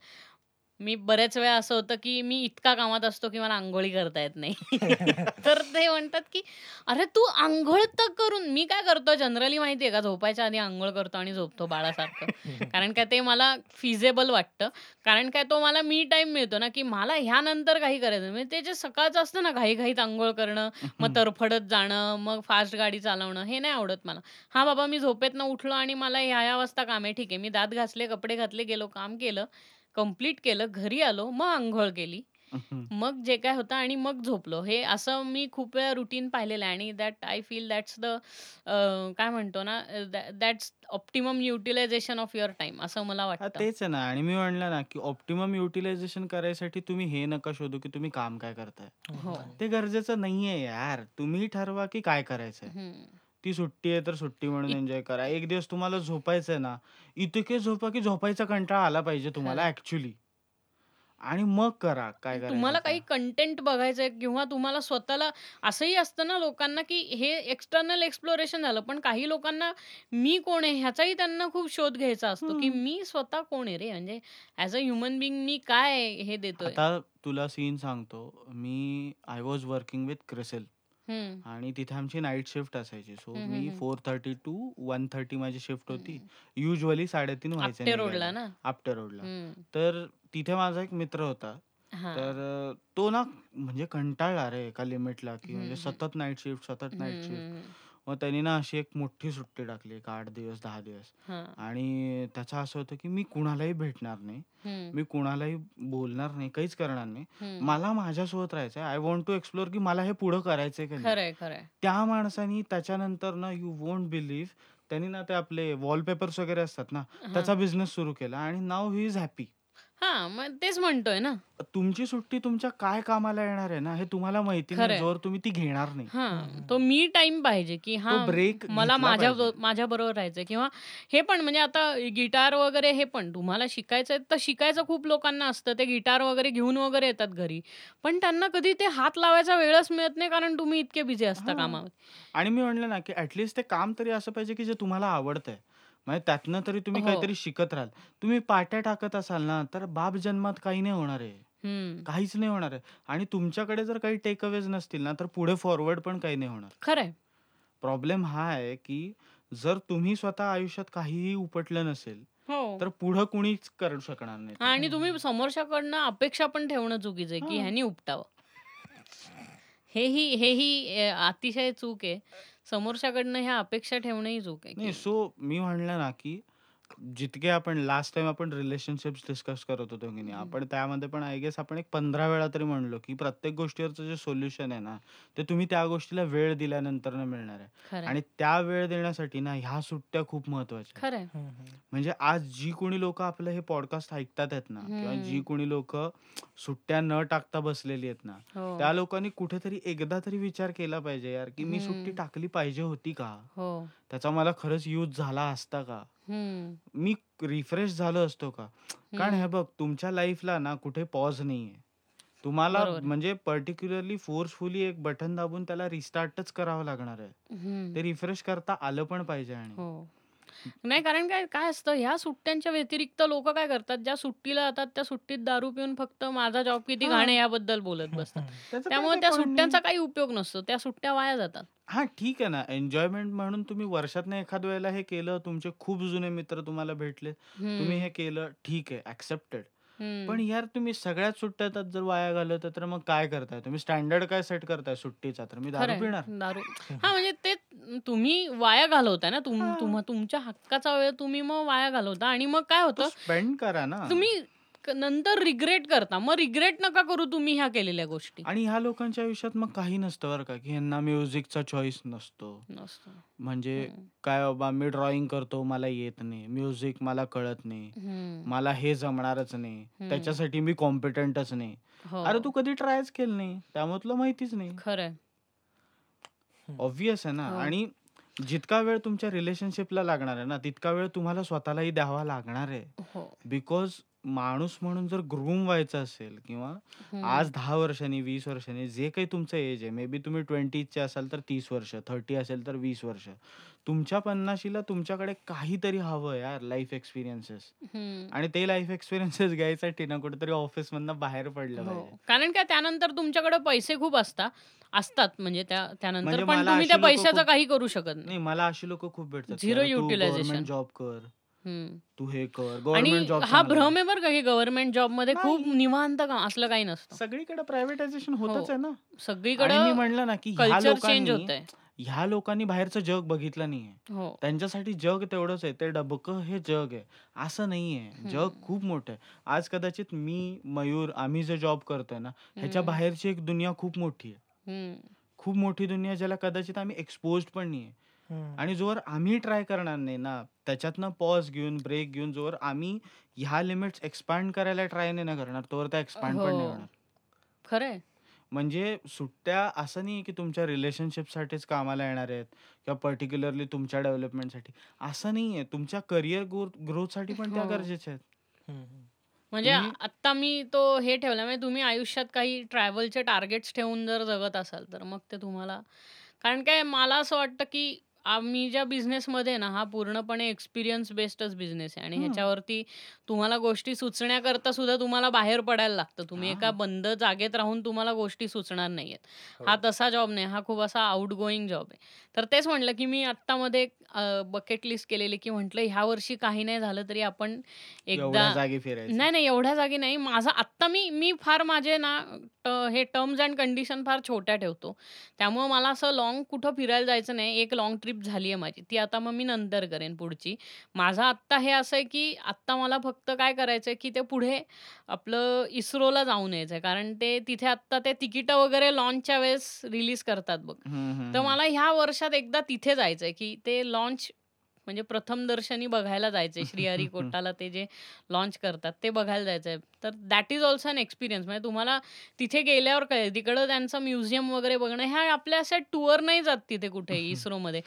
मी बरेच वेळा असं होतं की मी इतका कामात असतो की मला आंघोळी करता येत नाही. (laughs) तर ते म्हणतात की अरे तू आंघोळ तर करून मी काय करतो? जनरली माहितीये का झोपायच्या आधी आंघोळ करतो आणि झोपतो बाळासारखं. (laughs) कारण काय ते मला फिजेबल वाटतं. कारण काय तो मला मी टाइम मिळतो ना की मला ह्यानंतर काही करायचं. म्हणजे ते जे सकाळचं असतं ना घाईघाईत आंघोळ करणं मग तरफडत जाणं मग फास्ट गाडी चालवणं हे नाही आवडत मला. हा बाबा मी झोपेतनं उठलो आणि मला ह्या ह्या वाजता काम आहे ठीक आहे. मी दात घासले कपडे घातले गेलो काम केलं. कंप्लीट केलं घरी आलो मग आंघोळ केली. मग जे काय होतं आणि मग झोपलो. हे असं मी खूप वेळा रुटीन पाहिलेलं आहे आणि that I feel that's the काय म्हणतो ना that's optimum utilisation of your time असं मला हा, वाटतं. तेच आहे ना. आणि मी म्हणलं ना की ऑप्टिमम युटिलायझेशन करायसाठी तुम्ही हे नका शोधू की तुम्ही काम काय करताय. हो. ते गरजेचं नाहीये यार. तुम्ही ठरवा की काय करायचंय. ती सुट्टी आहे तर सुट्टी म्हणून इत- एन्जॉय करा एक दिवस तुम्हाला झोपायचंय ना इतके झोपा की झोपायचा कंटाळा आला पाहिजे तुम्हाला. ऍक्च्युली आणि मग करा काय करायचं तुम्हाला. काही कंटेंट बघायचंय किंवा तुम्हाला स्वतःला असंही असतं ना लोकांना की हे एक्सटर्नल एक्सप्लोरेशन झालं पण काही लोकांना मी कोण आहे ह्याचाही त्यांना खूप शोध घ्यायचा असतो की. मी स्वतः कोण आहे रे म्हणजे ऍज अ ह्युमन बिंग मी काय हे देतोय आता तुला सीन सांगतो मी I was working with CRISIL आणि तिथे आमची नाईट शिफ्ट असायची. So me. Four thirty to one thirty माझी शिफ्ट होती. हम्म. युजली साडेतीन व्हायचे आपटे रोडला ना? आपटे रोडला तर तिथे माझा एक मित्र होता. हा. तर अ, तो ना म्हणजे कंटाळला रे एका लिमिटला की म्हणजे सतत नाईट शिफ्ट सतत नाईट शिफ्ट मग त्यांनी ना अशी एक मोठी सुट्टी टाकली एक आठ दिवस दहा दिवस. हा, आणि त्याचं असं होतं की मी कुणालाही भेटणार नाही. मी कुणालाही बोलणार नाही काहीच करणार नाही. मला माझ्यासोबत राहायचंय. आय वॉन्ट टू एक्सप्लोर की मला हे पुढं करायचंय का नाही. खरंय खरंय. त्या माणसानी त्याच्यानंतर ना यू वोंट बिलीव्ह त्यांनी ना ते आपले वॉलपेपर्स वगैरे असतात ना त्याचा बिझनेस सुरू केला आणि नाव ही इज हॅपी हा मग तेच म्हणतोय ना. तुमची सुट्टी तुमच्या काय कामाला येणार आहे ना हे तुम्हाला माहिती नाही तुम्ही ती घेणार नाही. हा तो मी टाइम पाहिजे की हा break मला घेतला माझ्या पाहिजे. माझ्या बरोबर राहायचंय किंवा हे पण म्हणजे आता गिटार वगैरे हे पण तुम्हाला शिकायचंय तर शिकायचं खूप लोकांना असतं ते गिटार वगैरे घेऊन वगैरे येतात घरी. पण त्यांना कधी ते हात लावायचा वेळच मिळत नाही कारण तुम्ही इतके बिझी असता हा. कामावर. आणि मी म्हणलं ना की ऍटलिस्ट ते काम तरी असं पाहिजे की जे तुम्हाला आवडतंय. म्हणजे त्यातनं तरी तुम्ही हो. काहीतरी शिकत राहाल. तुम्ही पाट्या टाकत असाल ना तर बाप जन्मात काही नाही होणार आहे. काहीच नाही होणार आहे. आणि तुमच्याकडे जर काही टेक अवेज नसतील ना तर पुढे फॉरवर्ड पण काही नाही होणार. खरंय. प्रॉब्लेम हा आहे की जर तुम्ही स्वतः आयुष्यात काहीही उपटलं नसेल हो. तर पुढं कुणीच करू शकणार नाही. ते. आणि तुम्ही समोरच्याकडनं अपेक्षा पण ठेवणं चुकीचं आहे की हा. ह्यानी उपटावं. हेही हेही अ, अतिशय चूक आहे. समोरच्याकडनं ह्या अपेक्षा ठेवणंही चूक आहे नाही की- सो मी म्हणलं ना की जितके आपण लास्ट टाइम आपण रिलेशनशिप्स डिस्कस करत होतो की नाही. आपण त्यामध्ये पण आय गेस आपण एक पंधरा वेळा तरी म्हणलो की प्रत्येक गोष्टीवरचं जे सोल्युशन आहे ना ते तुम्ही त्या गोष्टीला वेळ दिल्यानंतर मिळणार आहे आणि त्या वेळ देण्यासाठी ना ह्या सुट्ट्या खूप महत्त्वाच्या आहेत. म्हणजे आज जी कोणी लोक आपलं हे पॉडकास्ट ऐकतात आहेत ना किंवा. जी कोणी लोक सुट्ट्या न टाकता बसलेली आहेत ना हो त्या लोकांनी कुठेतरी एकदा तरी विचार केला पाहिजे यार की मी सुट्टी. टाकली पाहिजे होती का हो त्याचा मला खरंच यूज झाला असता का हम्म मी रिफ्रेश झालो असतो का कारण हम्म. हे बघ तुमच्या लाईफला ना कुठे पॉज नाहीये तुम्हाला बरोबर. म्हणजे पर्टिक्युलरली फोर्सफुली एक बटन दाबून त्याला रिस्टार्टच करावं लागणार आहे. ते रिफ्रेश करता आलं पण पाहिजे आणि हो नाही कारण काय काय असतं ह्या सुट्ट्यांच्या व्यतिरिक्त लोक काय करतात ज्या सुट्टीला जातात त्या सुट्टीत दारू पिऊन फक्त माझा जॉब किती हा. घाण आहे याबद्दल बोलत बसतात. त्याचं त्यामुळे त्या नाही. सुट्ट्यांचा काही उपयोग नसतो त्या सुट्ट्या वाया जातात. हा ठीक आहे ना. एन्जॉयमेंट म्हणून तुम्ही वर्षात एखाद वेळेला हे केलं तुमचे खूप जुने मित्र तुम्हाला भेटले तुम्ही हे केलं ठीक आहे ऍक्सेप्टेड हम्म. पण यार तुम्ही सगळ्यात सुट्ट्यात जर वाया घालवता तर मग काय करताय तुम्ही? स्टँडर्ड काय सेट करताय सुट्टीचा? तर मी दारू खरंय. पिणार. दारू. (laughs) हा म्हणजे ते तुम्ही वाया घालवताय ना? तुम हा. तुम्हा- तुमच्या हक्काचा वेळ तुम्ही मग वाया घालवता आणि मग काय होतं? स्पेंड करा ना. तुम्ही क- नंतर रिग्रेट करता. मग रिग्रेट नका करू तुम्ही ह्या केलेल्या गोष्टी. आणि ह्या लोकांच्या आयुष्यात मग काही नसतं बरं का की ह्यांना म्युझिकचा चॉईस नसतो. नसतं. म्हणजे हम्म. काय बाबा मी ड्रॉइंग करतो मला येत नाही. म्युझिक मला कळत नाही. हम्म. मला हे जमणारच नाही. हम्म. त्याच्यासाठी मी कॉम्पिटंटच नाही. हो. अरे तू कधी ट्रायच केलं नाही? त्यामुळे तुला माहितीच नाही. खरंय. ऑब्विस आहे ना. हो. आणि जितका वेळ तुमच्या रिलेशनशिपला लागणार आहे ना तितका वेळ तुम्हाला स्वतःलाही द्यावा लागणार आहे. हो. बिकॉज माणूस म्हणून जर ग्रूम व्हायचं असेल किंवा हम्म. आज दहा वर्षांनी वीस वर्षांनी जे काही तुमचं एज आहे मे बी तुम्ही ट्वेंटीचे असाल तर तीस वर्ष थर्टी असेल तर वीस वर्ष. तुमच्या पन्नाशीला तुमच्याकडे काहीतरी हवं यार लाईफ एक्सपिरियन्सेस हम्म. आणि ते लाईफ एक्सपिरियन्सेस (laughs) घ्यायसाठी ना कुठेतरी ऑफिस मधनं बाहेर पडलं हो. पाहिजे. कारण काय त्यानंतर तुमच्याकडे पैसे खूप असतात असतात म्हणजे त्या त्यानंतर म्हणजे पण मला तुम्ही अशी त्या लोकं पैशाचं खूप- काही करू शकत नाही. नाही मला अशी लोक खूप भेटतात. की Zero अरे तू utilization. गव्हर्नमेंट जॉब कर. तू हे कर. आणि गव्हर्नमेंट जॉब हा भ्रम आहे बरं का की गव्हर्नमेंट जॉबमध्ये खूप नाही. निवांत का? असलं काही नसतं. सगळीकडे प्रायव्हेटायझेशन होतच हो. आहे ना. आणि मी सगळीकडे म्हणलं ना की ह्या कल्चर चेंज लोकांनी होत आहे ह्या लोकांनी बाहेरचं जग बघितलं नाहीये. हो. त्यांच्यासाठी जग तेवढंच आहे. ते डबकं हे जग आहे. असं नाहीये. जग. खूप मोठं आहे. आज कदाचित मी मयूर आम्ही जे जॉब करतोय ना ह्याच्या. बाहेरची एक दुनिया खूप मोठी आहे. खूप मोठी दुनिया ज्याला कदाचित आम्ही एक्सपोज पण नाहीये. आणि जोवर आम्ही ट्राय करणार नाही ना त्याच्यातनं पॉज घेऊन ब्रेक घेऊन जोवर आम्ही ह्या लिमिट्स एक्सपांड करायला ट्राय नाही ना करणार तोवर त्या एक्सपांड पण नाही हो. होणार. खरंय. म्हणजे सुट्ट्या असं नाही की तुमच्या रिलेशनशिपसाठीच कामाला येणार आहेत किंवा पर्टिक्युलरली तुमच्या डेव्हलपमेंटसाठी असं नाहीये तुमच्या करिअर ग्रोथसाठी पण त्या हो. गरजेच्या आहेत. म्हणजे तुम्ही- आता मी तो हे ठेवला म्हणजे तुम्ही आयुष्यात काही ट्रॅव्हलचे टार्गेट्स ठेवून जर जगत असाल तर मग ते तुम्हाला कारण काय मला असं वाटतं की आम्ही ज्या बिझनेसमध्ये ना हा पूर्णपणे एक्सपिरियन्स बेस्डच बिझनेस आहे आणि. ह्याच्यावरती तुम्हाला गोष्टी सुचण्याकरता सुद्धा तुम्हाला बाहेर पडायला लागतं. तुम्ही एका हा. बंद जागेत राहून तुम्हाला गोष्टी सुचणार नाहीयेत. हो. हा तसा जॉब नाही. हा खूप असा आउट गोईंग जॉब आहे. तर तेच म्हटलं की मी आत्तामध्ये बकेट लिस्ट केलेली की म्हटलं ह्या वर्षी काही नाही झालं तरी आपण एवढ्या एकदा जागी फिरायचं. नाही नाही एवढ्या जागी नाही. माझा आत्ता मी मी फार माझे ना ट- हे टर्म्स अँड कंडिशन फार छोट्या ठेवतो. त्यामुळे मला असं लॉंग कुठं फिरायला जायचं नाही. एक लॉंग ट्रिप झाली आहे माझी. ती आता मग मी नंतर करेन पुढची. माझं आत्ता हे असं आहे की आत्ता मला फक्त काय करायचं आहे की ते पुढे आपलं इस्रोला जाऊन यायचं आहे कारण ते तिथे आत्ता ते तिकीटं वगैरे लॉन्चच्या वेळेस रिलीज करतात बघ. तर. मला ह्या वर्षात एकदा तिथे जायचंय की ते लॉन्च म्हणजे प्रथम दर्शनी बघायला जायचंय. (laughs) श्रीहरिकोटाला ते जे लॉन्च करतात ते बघायला जायचंय. तर that is also an experience म्हणजे तुम्हाला तिथे गेल्यावर कळेल. तिकडं त्यांचं म्युझियम वगैरे बघणं ह्या आपल्या अशा टूर नाही जात तिथे कुठे (laughs) इस्रोमध्ये.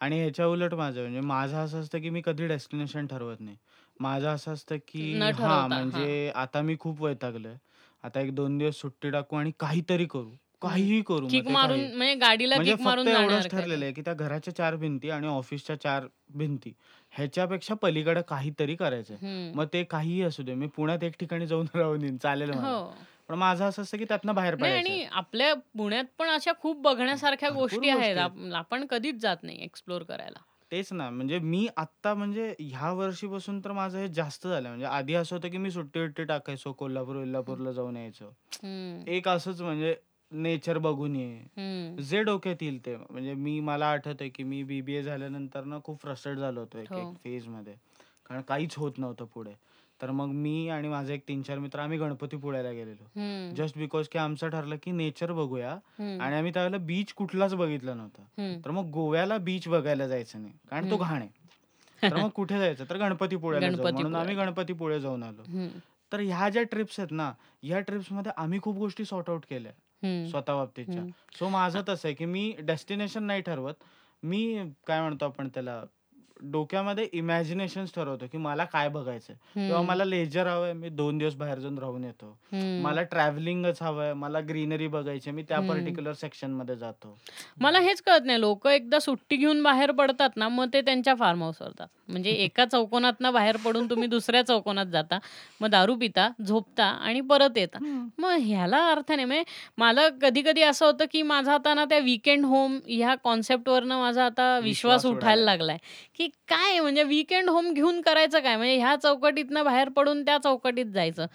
आणि ह्याच्या उलट माझं म्हणजे माझं असं असतं की मी कधी डेस्टिनेशन ठरवत नाही. माझं असं असतं की न हा ठरवता, म्हणजे आता मी खूप वैतागलोय. आता एक दोन दिवस सुट्टी टाकू आणि काहीतरी करू. काहीही करू मग किक ते मारून काही. म्हणजे गाडीला म्हणजे किक मारून जाणार एवढंच ठरलेलं आहे की त्या घराच्या चार भिंती आणि ऑफिसच्या चार भिंती ह्याच्यापेक्षा पलीकडे काहीतरी करायचंय. मग ते काहीही असू दे. मी पुण्यात एक ठिकाणी जाऊन (laughs) राहून येईन. चालेल मला. हो. पण माझं असं असतं की त्यातनं बाहेर नाही पडायचं आणि आपल्या पुण्यात पण अशा खूप बघण्यासारख्या भरपूर गोष्टी आहेत. गोष्टी आप- आपण कधीच जात नाही एक्सप्लोर करायला. तेच ना. म्हणजे मी आत्ता म्हणजे ह्या वर्षीपासून तर माझं हे जास्त झालं. म्हणजे आधी असं होतं की मी सुट्टी उट्टी टाकायचो कोल्हापूर विल्हापूरला जाऊन यायचो. एक असंच म्हणजे नेचर बघून ये. जे डोक्यात येईल ते. म्हणजे मी मला आठवत आहे की मी बीबीए झाल्यानंतर ना खूप फ्रस्ट्रेट झालो होतो एक हो. एक फेजमध्ये. कारण काहीच होत नव्हतं पुढे. तर मग मी आणि माझे एक तीन चार मित्र आम्ही गणपतीपुळ्याला गेलेलो हम्म. जस्ट बिकॉज की आमचं ठरलं की नेचर बघूया हम्म. आणि आम्ही त्यावेळेला बीच कुठलाच बघितला नव्हता हम्म. तर मग गोव्याला बीच बघायला जायचं नाही कारण तो हम्म. घाण आहे (laughs) तर मग कुठे जायचं तर गणपतीपुळ्याला जाऊ म्हणून. आम्ही गणपतीपुळे जाऊन आलो हम्म. तर ह्या ज्या ट्रिप्स आहेत ना ह्या ट्रिप्समध्ये आम्ही खूप गोष्टी सॉर्ट आउट केल्या हम्म. स्वतः बाबतीतच्या हम्म. सो माझं तसं आहे की मी डेस्टिनेशन नाही ठरवत मी काय म्हणतो आपण त्याला डोक्यामध्ये इमॅजिनेशन ठरवतो की मला काय बघायचंय किंवा हम्म. मला लेजर हवंय मी दोन दिवस बाहेर जाऊन राहून येतो हम्म. मला ट्रॅव्हलिंगच हवंय मला ग्रीनरी बघायची मी त्या हम्म. पर्टिक्युलर सेक्शनमध्ये जातो मला हेच कळत नाही लोक एकदा सुट्टी घेऊन बाहेर पडतात ना मग ते त्यांच्या फार्म हाऊसवर जातात म्हणजे (laughs) एका चौकोनात बाहेर पडून तुम्ही दुसऱ्या चौकोनात जाता मग दारू पिता झोपता आणि परत येता मग ह्याला अर्थ नाही म्हणजे मला कधी कधी असं होतं की माझा आता ना त्या विकेंड होम ह्या कॉन्सेप्टवरनं माझा आता विश्वास विश्वास उठायला उडालाय. लागलाय की काय म्हणजे विकेंड होम घेऊन करायचं काय? म्हणजे ह्या चौकटीतनं बाहेर पडून त्या चौकटीत जायचं.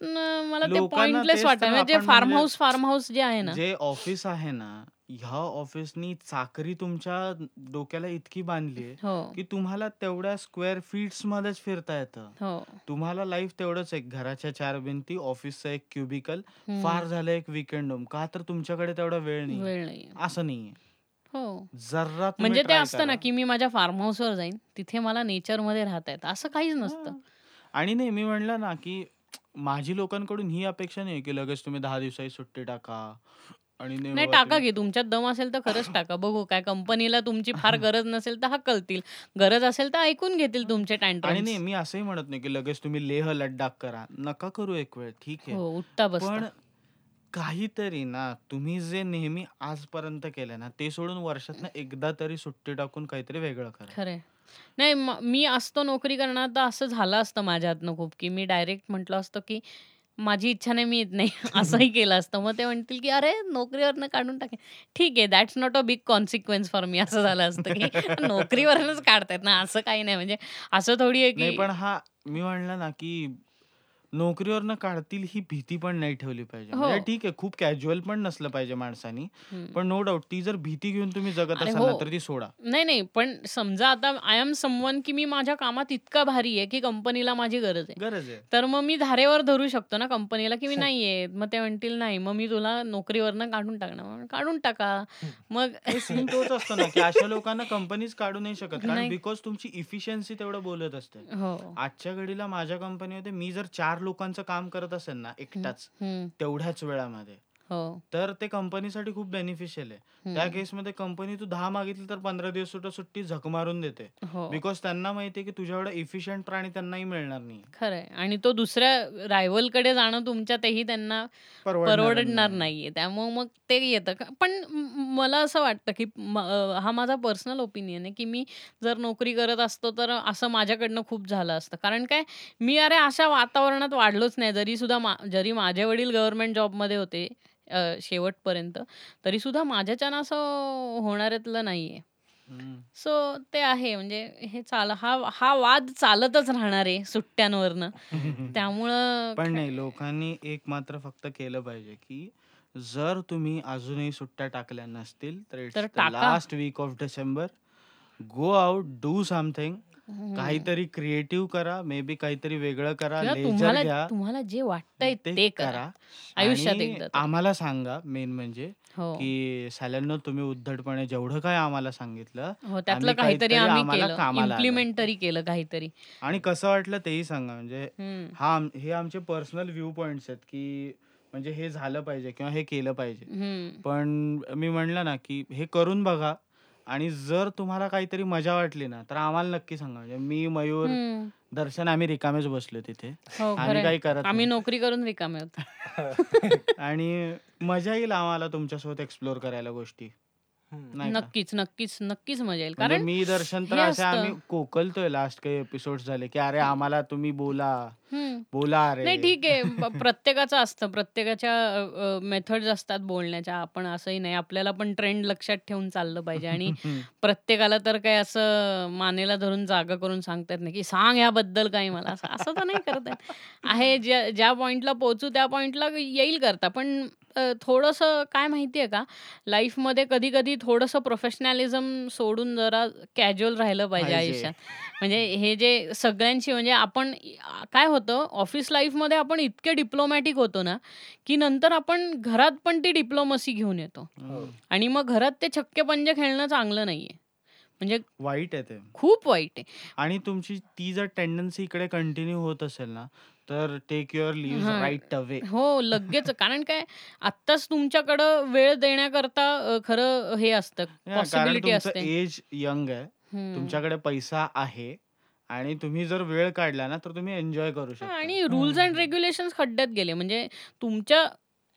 न, मला ते लोकांना पॉइंटलेस तेच वाटतं तर म्हणजे आपण फार्म म्हणले हाऊस फार्म हाऊस जे आहे ना. जे ऑफिस आहे ना ह्या ऑफिसनी चाकरी तुमच्या डोक्याला इतकी बांधली आहे हो. की तुम्हाला तेवढ्या स्क्वेअर फीट्स मध्येच फिरता येतं. हो. तुम्हाला लाईफ तेवढंच आहे. घराच्या चार भिंती ऑफिसचं एक क्युबिकल. फार झालं एक विकेंड होम का तर तुमच्याकडे तेवढा वेळ नाही. वेळ नाही असं नाहीये. हो. जरा तुम्ही म्हणजे ते असतं ना करा. की मी माझ्या फार्म हाऊसवर जाईन तिथे मला नेचरमध्ये राहता येतं. असं काहीच नसतं. हा. आणि नाही मी म्हणलं ना की माझी लोकांकडून ही अपेक्षा नाही की लगेच तुम्ही दहा दिवसाची सुट्टी टाका आणि नाही बाबा टाका तुम्ही- की तुमच्यात दम असेल तर खरंच टाका. बघू काय कंपनीला तुमची फार (laughs) गरज नसेल तर हकलतील गरज असेल तर ऐकून घेतील तुमचे आणि नाही टँट्रम्स मी असंही म्हणत नाही की लगेच तुम्ही लेह लड्डाख करा. नका करू एक वेळ ठीक आहे. हो उठता पण बसता काहीतरी ना तुम्ही जे नेहमी आजपर्यंत केलं ना ते सोडून वर्षात ना एकदा तरी सुट्टी टाकून काहीतरी वेगळं करा. खरंय. नाही म- मी असतो नोकरी करणार तर असं झालं असतं माझ्या हातनं खूप की मी डायरेक्ट म्हटलं असतं की माझी इच्छा नाही मी येत नाही. (laughs) असंही केलं असतं. मग ते म्हणतील की अरे नोकरीवरनं काढून टाके. ठीक आहे that's not a big consequence for me असं झालं असतं की (laughs) नोकरीवरनच काढतायत ना असं काही नाही. म्हणजे असं थोडी आहे नाही की पण हा मी म्हणलं ना की नोकरीवरनं काढतील ही भीती पण नाही ठेवली पाहिजे. म्हणजे हो. ठीक आहे खूप कॅज्युअल पण नसलं पाहिजे माणसानी हम्म. पण नो डाऊट ती जर भीती घेऊन तुम्ही जगत असाल ना हो. तर ती सोडा. नाही नाही पण समजा आता आय एम समवन की मी माझ्या कामात इतका भारी आहे की कंपनीला माझी गरज आहे. गरज आहे. तर मग मी धारेवर धरू शकतो ना कंपनीला की मी (laughs) नाही मग ते म्हणतील नाही मग मी तुला नोकरीवरनं काढून टाकणार. मग काढून टाका. मग (laughs) सीन तोच असतो ना की अशा लोकांना कंपनीज काढू नाही शकत. कारण नाही. बिकॉज तुमची इफिशियन्सी तेवढं बोलत असते. हो. आजच्या घडीला माझ्या कंपनीमध्ये मी जर चार लोकांचं काम करत असेल ना एकटाच तेवढ्याच वेळामध्ये. हो. तर ते कंपनीसाठी खूप बेनिफिशियल आहे. त्या केसमध्ये कंपनी तू दहा मागितली तर पंधरा दिवस सुद्धा सुट्टी झक मारून देते. हो. बिकॉज त्यांना माहितीये की तुझ्या एवढा इफिशियंट प्राणी त्यांनाही मिळणार नाही खरंय. आणि तो दुसऱ्या रायव्हलकडे जाणं तुमच्यातही त्यांना परवडणार नाहीये. त्यामुळे मग ते येतं का- पण म- मला असं वाटतं की म- अं, हा माझा पर्सनल ओपिनियन आहे की मी जर नोकरी करत असतो तर असं माझ्याकडनं खूप झालं असतं. कारण काय? मी अरे अशा वातावरणात वाढलोच नाही. जरी सुद्धा मा- जरी माझे वडील गव्हर्नमेंट जॉबमध्ये होते अं, शेवटपर्यंत. तरी सुद्धा माझ्याच्यानं असं होणाऱ्यातलं नाहीये. सो ते आहे. म्हणजे हे चाल हा हा वाद चालतच राहणार आहे सुट्ट्यांवरनं. (laughs) त्यामुळं पण नाही लोकांनी एक मात्र फक्त केलं पाहिजे की जर तुम्ही अजूनही सुट्ट्या टाकल्या नसतील तर तर इट्स द टाका. Last week of December go out do something काहीतरी क्रिएटिव्ह करा मे बी काहीतरी वेगळं करा किंवा लेजर तुम्हाला घ्या. तुम्हाला जे वाटतंय ते करा. आयुष्यात आणि एकदा तर. आम्हाला सांगा मेन म्हणजे हो. की सॅलननो तुम्ही उद्धटपणे जेवढं काय आम्हाला सांगितलं हो त्यातलं आम्ही काहीतरी काहीतरी आम्ही आम्हाला केलं. कामाला आलं. इम्प्लिमेंट तरी केलं काहीतरी. आणि कसं वाटलं तेही सांगा. म्हणजे. हा हे आमचे पर्सनल व्ह्यू पॉइंट्स आहेत की म्हणजे हे झालं पाहिजे किंवा हे केलं पाहिजे. पण मी म्हणलं ना की हे करून बघा. आणि जर तुम्हाला काहीतरी मजा वाटली ना तर आम्हाला नक्की सांगा म्हणजे मी मयूर. दर्शन आम्ही रिकामेच बसलो तिथे हो आम्ही. काही करत आम्ही नाही. नोकरी करून रिकामे होतो (laughs) आणि मजा येईल आम्हाला तुमच्यासोबत एक्सप्लोर करायला गोष्टी. नाही का? नक्कीच नक्कीच नक्कीच मजा येईल. म्हणजे कारण मी दर्शन तर हे असे असतं. आम्ही कोकलतोय लास्ट काही एपिसोड झाले की अरे आम्हाला तुम्ही बोला. बोला अरे. नाही ठीक आहे. प्रत्येकाचं असतं. प्रत्येकाच्या मेथड्स असतात बोलण्याच्या. आपण असंही नाही. आपल्याला पण ट्रेंड लक्षात ठेवून चाललं पाहिजे. आणि (laughs) प्रत्येकाला तर काय असं मानेला धरून जागा करून सांगता येत नाही की सांग याबद्दल काही मला. असं असं तर नाही करता येत आहे ज्या ज्या पॉइंटला पोहोचू त्या पॉइंटला येईल करता. पण अ, थोडंसं काय माहितीये का? लाईफमध्ये कधी कधी थोडंसं प्रोफेशनॅलिझम सोडून जरा कॅज्युअल राहिलं पाहिजे पाहिजे. आयुष्यात. म्हणजे हे जे सगळ्यांशी म्हणजे आपण आ, काय होतं ऑफिस लाईफमध्ये आपण इतके डिप्लोमॅटिक होतो ना की नंतर आपण घरात पण ती डिप्लोमसी घेऊन येतो. हम्म. आणि मग घरात ते छक्के पंजे खेळणं चांगलं नाहीये. म्हणजे वाईट आहे ते. खूप वाईट आहे. आणि तुमची ती जर टेंडन्सी इकडे कंटिन्यू होत असेल ना तर टेक युअर लिव्ह हां. राईट अवे हो लगेच. कारण काय आत्ताच तुमच्याकडं वेळ देण्याकरता अ, खरं हे असतं कारण पॉसिबिलिटी तुमचं असते. एज यंग आहे. तुमच्याकडे पैसा आहे आणि तुम्ही जर वेळ काढला ना तर तुम्ही एन्जॉय करू हा, शकता. आणि रूल्स अँड रेग्युलेशन खड्ड्यात गेले. म्हणजे तुमच्या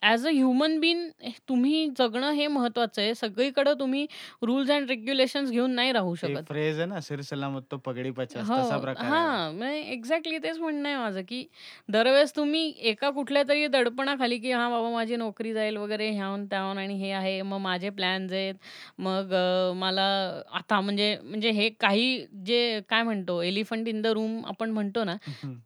ॲज अ ह्युमन बीइंग तुम्ही जगणं हे महत्वाचं आहे. सगळीकडे तुम्ही रूल्स एंड रेग्युलेशन्स घेऊन नाही राहू शकत. फ्रेज आहे ना, "सिर सलामत तो पगडी पचास" हो. तसा प्रकार आहे. हां, म्हणजे एक्झॅक्टली तेच म्हणणं आहे माझं, की दरवेळेस तुम्ही एका कुठल्यातरी दडपणाखाली, की हां, बाबा माझी नोकरी जाईल वगैरे ह्याहून-त्याहून आणि हे आहे. मग माझे प्लॅन्स आहेत. मग अ, मला आता म्हणजे म्हणजे हे काही जे काय म्हणतो एलिफंट इन द रूम आपण म्हणतो ना,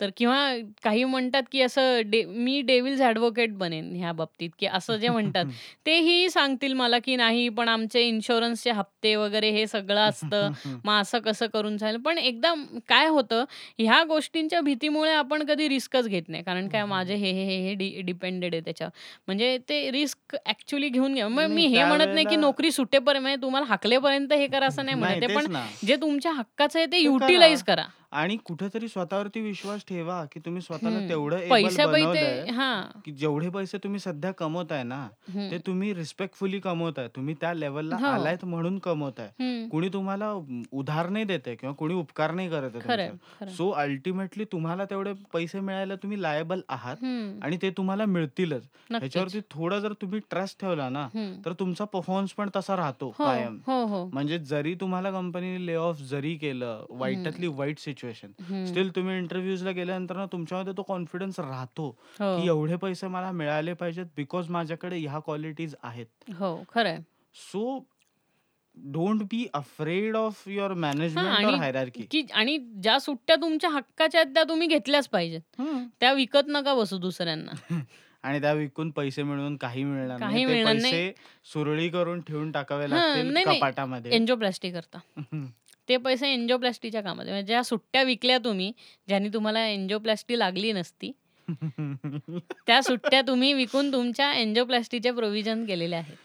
तर किंवा काही म्हणतात, की असं डे मी डेव्हिल्स ॲडव्होकेट बनेन ह्या बाबतीत, की असं जे म्हणतात. (laughs) तेही सांगतील मला, की नाही पण आमचे इन्शुरन्सचे हप्ते वगैरे हे सगळं असतं. (laughs) मग असं कसं करून चालेल. पण एकदा काय होतं, ह्या गोष्टींच्या भीतीमुळे आपण कधी रिस्कच घेत नाही. कारण काय माझे हे, हे, हे, हे डिपेंडेड आहे त्याच्यावर. म्हणजे ते रिस्क ॲक्चुअली घेऊन घ्या. मग मी हे म्हणत नाही, की नोकरी सुटेपर्यंत तुम्हाला हाकलेपर्यंत हे करा असं नाही म्हणत पण. जे तुमच्या हक्काचं आहे ते ते युटिलाइज करा. आणि कुठेतरी स्वतःवरती विश्वास ठेवा, की तुम्ही स्वतःला हं. तेवढं एबल बनवलंय, हां. की जेवढे पैसे तुम्ही सध्या कमवताय ना, ते हं. तुम्ही रिस्पेक्टफुली कमवताय. तुम्ही त्या लेव्हलला हो. आलायत म्हणून कमवताय. हं. कुणी तुम्हाला उधार नाही देत आहे किंवा कुणी उपकार नाही करत आहे खरं आहे, तुमच्यावर. खरं आहे. सो अल्टिमेटली तुम्हाला तेवढे पैसे मिळायला तुम्ही लायबल आहात हं. आणि ते तुम्हाला मिळतीलच. नक्कीच. ह्याच्यावरती थोडा जर तुम्ही ट्रस्ट ठेवला ना, हं. तर तुमचा परफॉर्मन्स पण तसा राहतो हो, कायम. हो, हो. म्हणजे जरी तुम्हाला कंपनीने ले ऑफ जरी केलं, हं. वाईटातली वाईट सिच्युएशन, हं. स्टिल तुम्ही इंटरव्ह्यूजला गेल्यानंतर ना तुमच्यामध्ये तो कॉन्फिडन्स राहतो, की हो. एवढे पैसे मला मिळाले पाहिजेत बिकॉज माझ्याकडे ह्या क्वालिटीज आहेत. हो, खरं. So don't be afraid of your हां मॅनेजमेंट आणि हायरार्की. की आणि ज्या सुट्ट्या तुमच्या हक्काच्या आहेत त्या तुम्ही घेतल्याच पाहिजेत. त्या विकत नका बसू दुसऱ्यांना. (laughs) आणि त्या विकून पैसे मिळवून काही मिळणार नाही. काही ते मिळणार नाही. पैसे सुरळी करून ठेवून टाकावे हां, लागतील नाही, नाही. कपाटामध्ये. करता. ते पैसे एन्जिओप्लास्टीच्या कामात म्हणजे ज्या सुट्ट्या विकल्या तुम्ही, ज्यानी तुम्हाला एन्जिओप्लास्टी लागली नसती, त्या सुट्ट्या तुम्ही विकून तुमच्या एन्जिओप्लास्टीचे प्रोव्हिजन केलेले आहेत.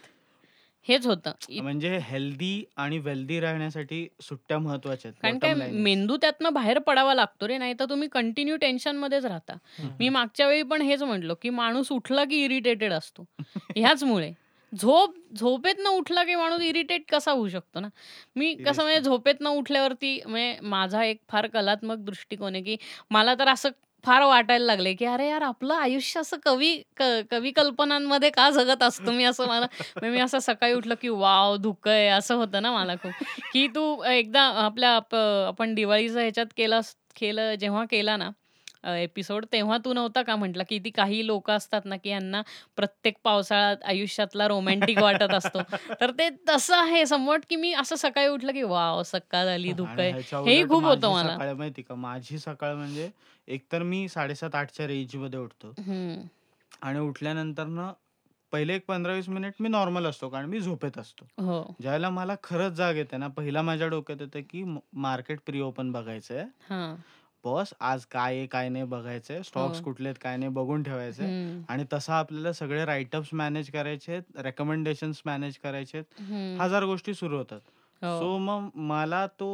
हेच होतं. म्हणजे हेल्दी आणि वेल्दी राहण्यासाठी सुट्ट्या महत्त्वाच्या आहेत. कारण काय. मेंदू त्यातनं बाहेर पडावा लागतो रे, नाहीतर तुम्ही कंटिन्यू टेन्शनमध्येच राहता. मी. मागच्या वेळी पण हेच म्हटलो, की माणूस उठला की इरिटेटेड असतो. (laughs) ह्याचमुळे. झोप झोपेतनं उठला की माणूस इरिटेट कसा होऊ शकतो ना. मी कसं म्हणजे सिरियसली. झोपेतनं उठल्यावरती म्हणजे माझा एक फार कलात्मक दृष्टिकोन आहे, की मला तर असं फार वाटायला लागलंय, की अरे यार आपलं आयुष्य असं कवी क कवी कल्पनांमध्ये का जगत असतो मी असं मला म्हणजे मी असं सकाळी उठलं, की वॉव! धुकं आहे असं होतं ना मला खूप, की तू एकदा आपल्या आप आपण दिवाळीचं ह्याच्यात केलास केलं जेव्हा केला ना अ, एपिसोड तेव्हा तू नव्हता का म्हटला, की ती काही लोकं असतात ना, की ह्यांना प्रत्येक पावसाळा आयुष्यातला रोमॅन्टिक (laughs) वाटत असतो. तर ते तसं आहे समवॉट, की मी असं सकाळी उठलं, की वॉव! सकाळ झाली, धुकं आणि आहे. ह्याच्या हेही उलट खूप होतं मला. सकाळ माहिती का, माझी सकाळ म्हणजे एकतर मी 7:30-8च्या रेंजमध्ये उठतो. हं. आणि उठल्यानंतर ना पहिले एक 15-20 मिनिट मी नॉर्मल असतो कारण मी झोपेत असतो. हो. ज्यावेळेला मला खरंच जाग येते ना, पहिला माझ्या डोक्यात येतं, की मार्केट प्री ओपन बघायचंय. हां. बॉस आज काय आहे, काय नाही बघायचंय. स्टॉक्स हो. कुठले आहेत, काय नाही बघून ठेवायचंय. हं. आणि तसं आपल्याला सगळे राईटअप्स मॅनेज करायचे आहेत, रेकमेंडेशन्स मॅनेज करायचे आहेत. हं. हजार गोष्टी सुरू होतात. हो. सो मग मला तो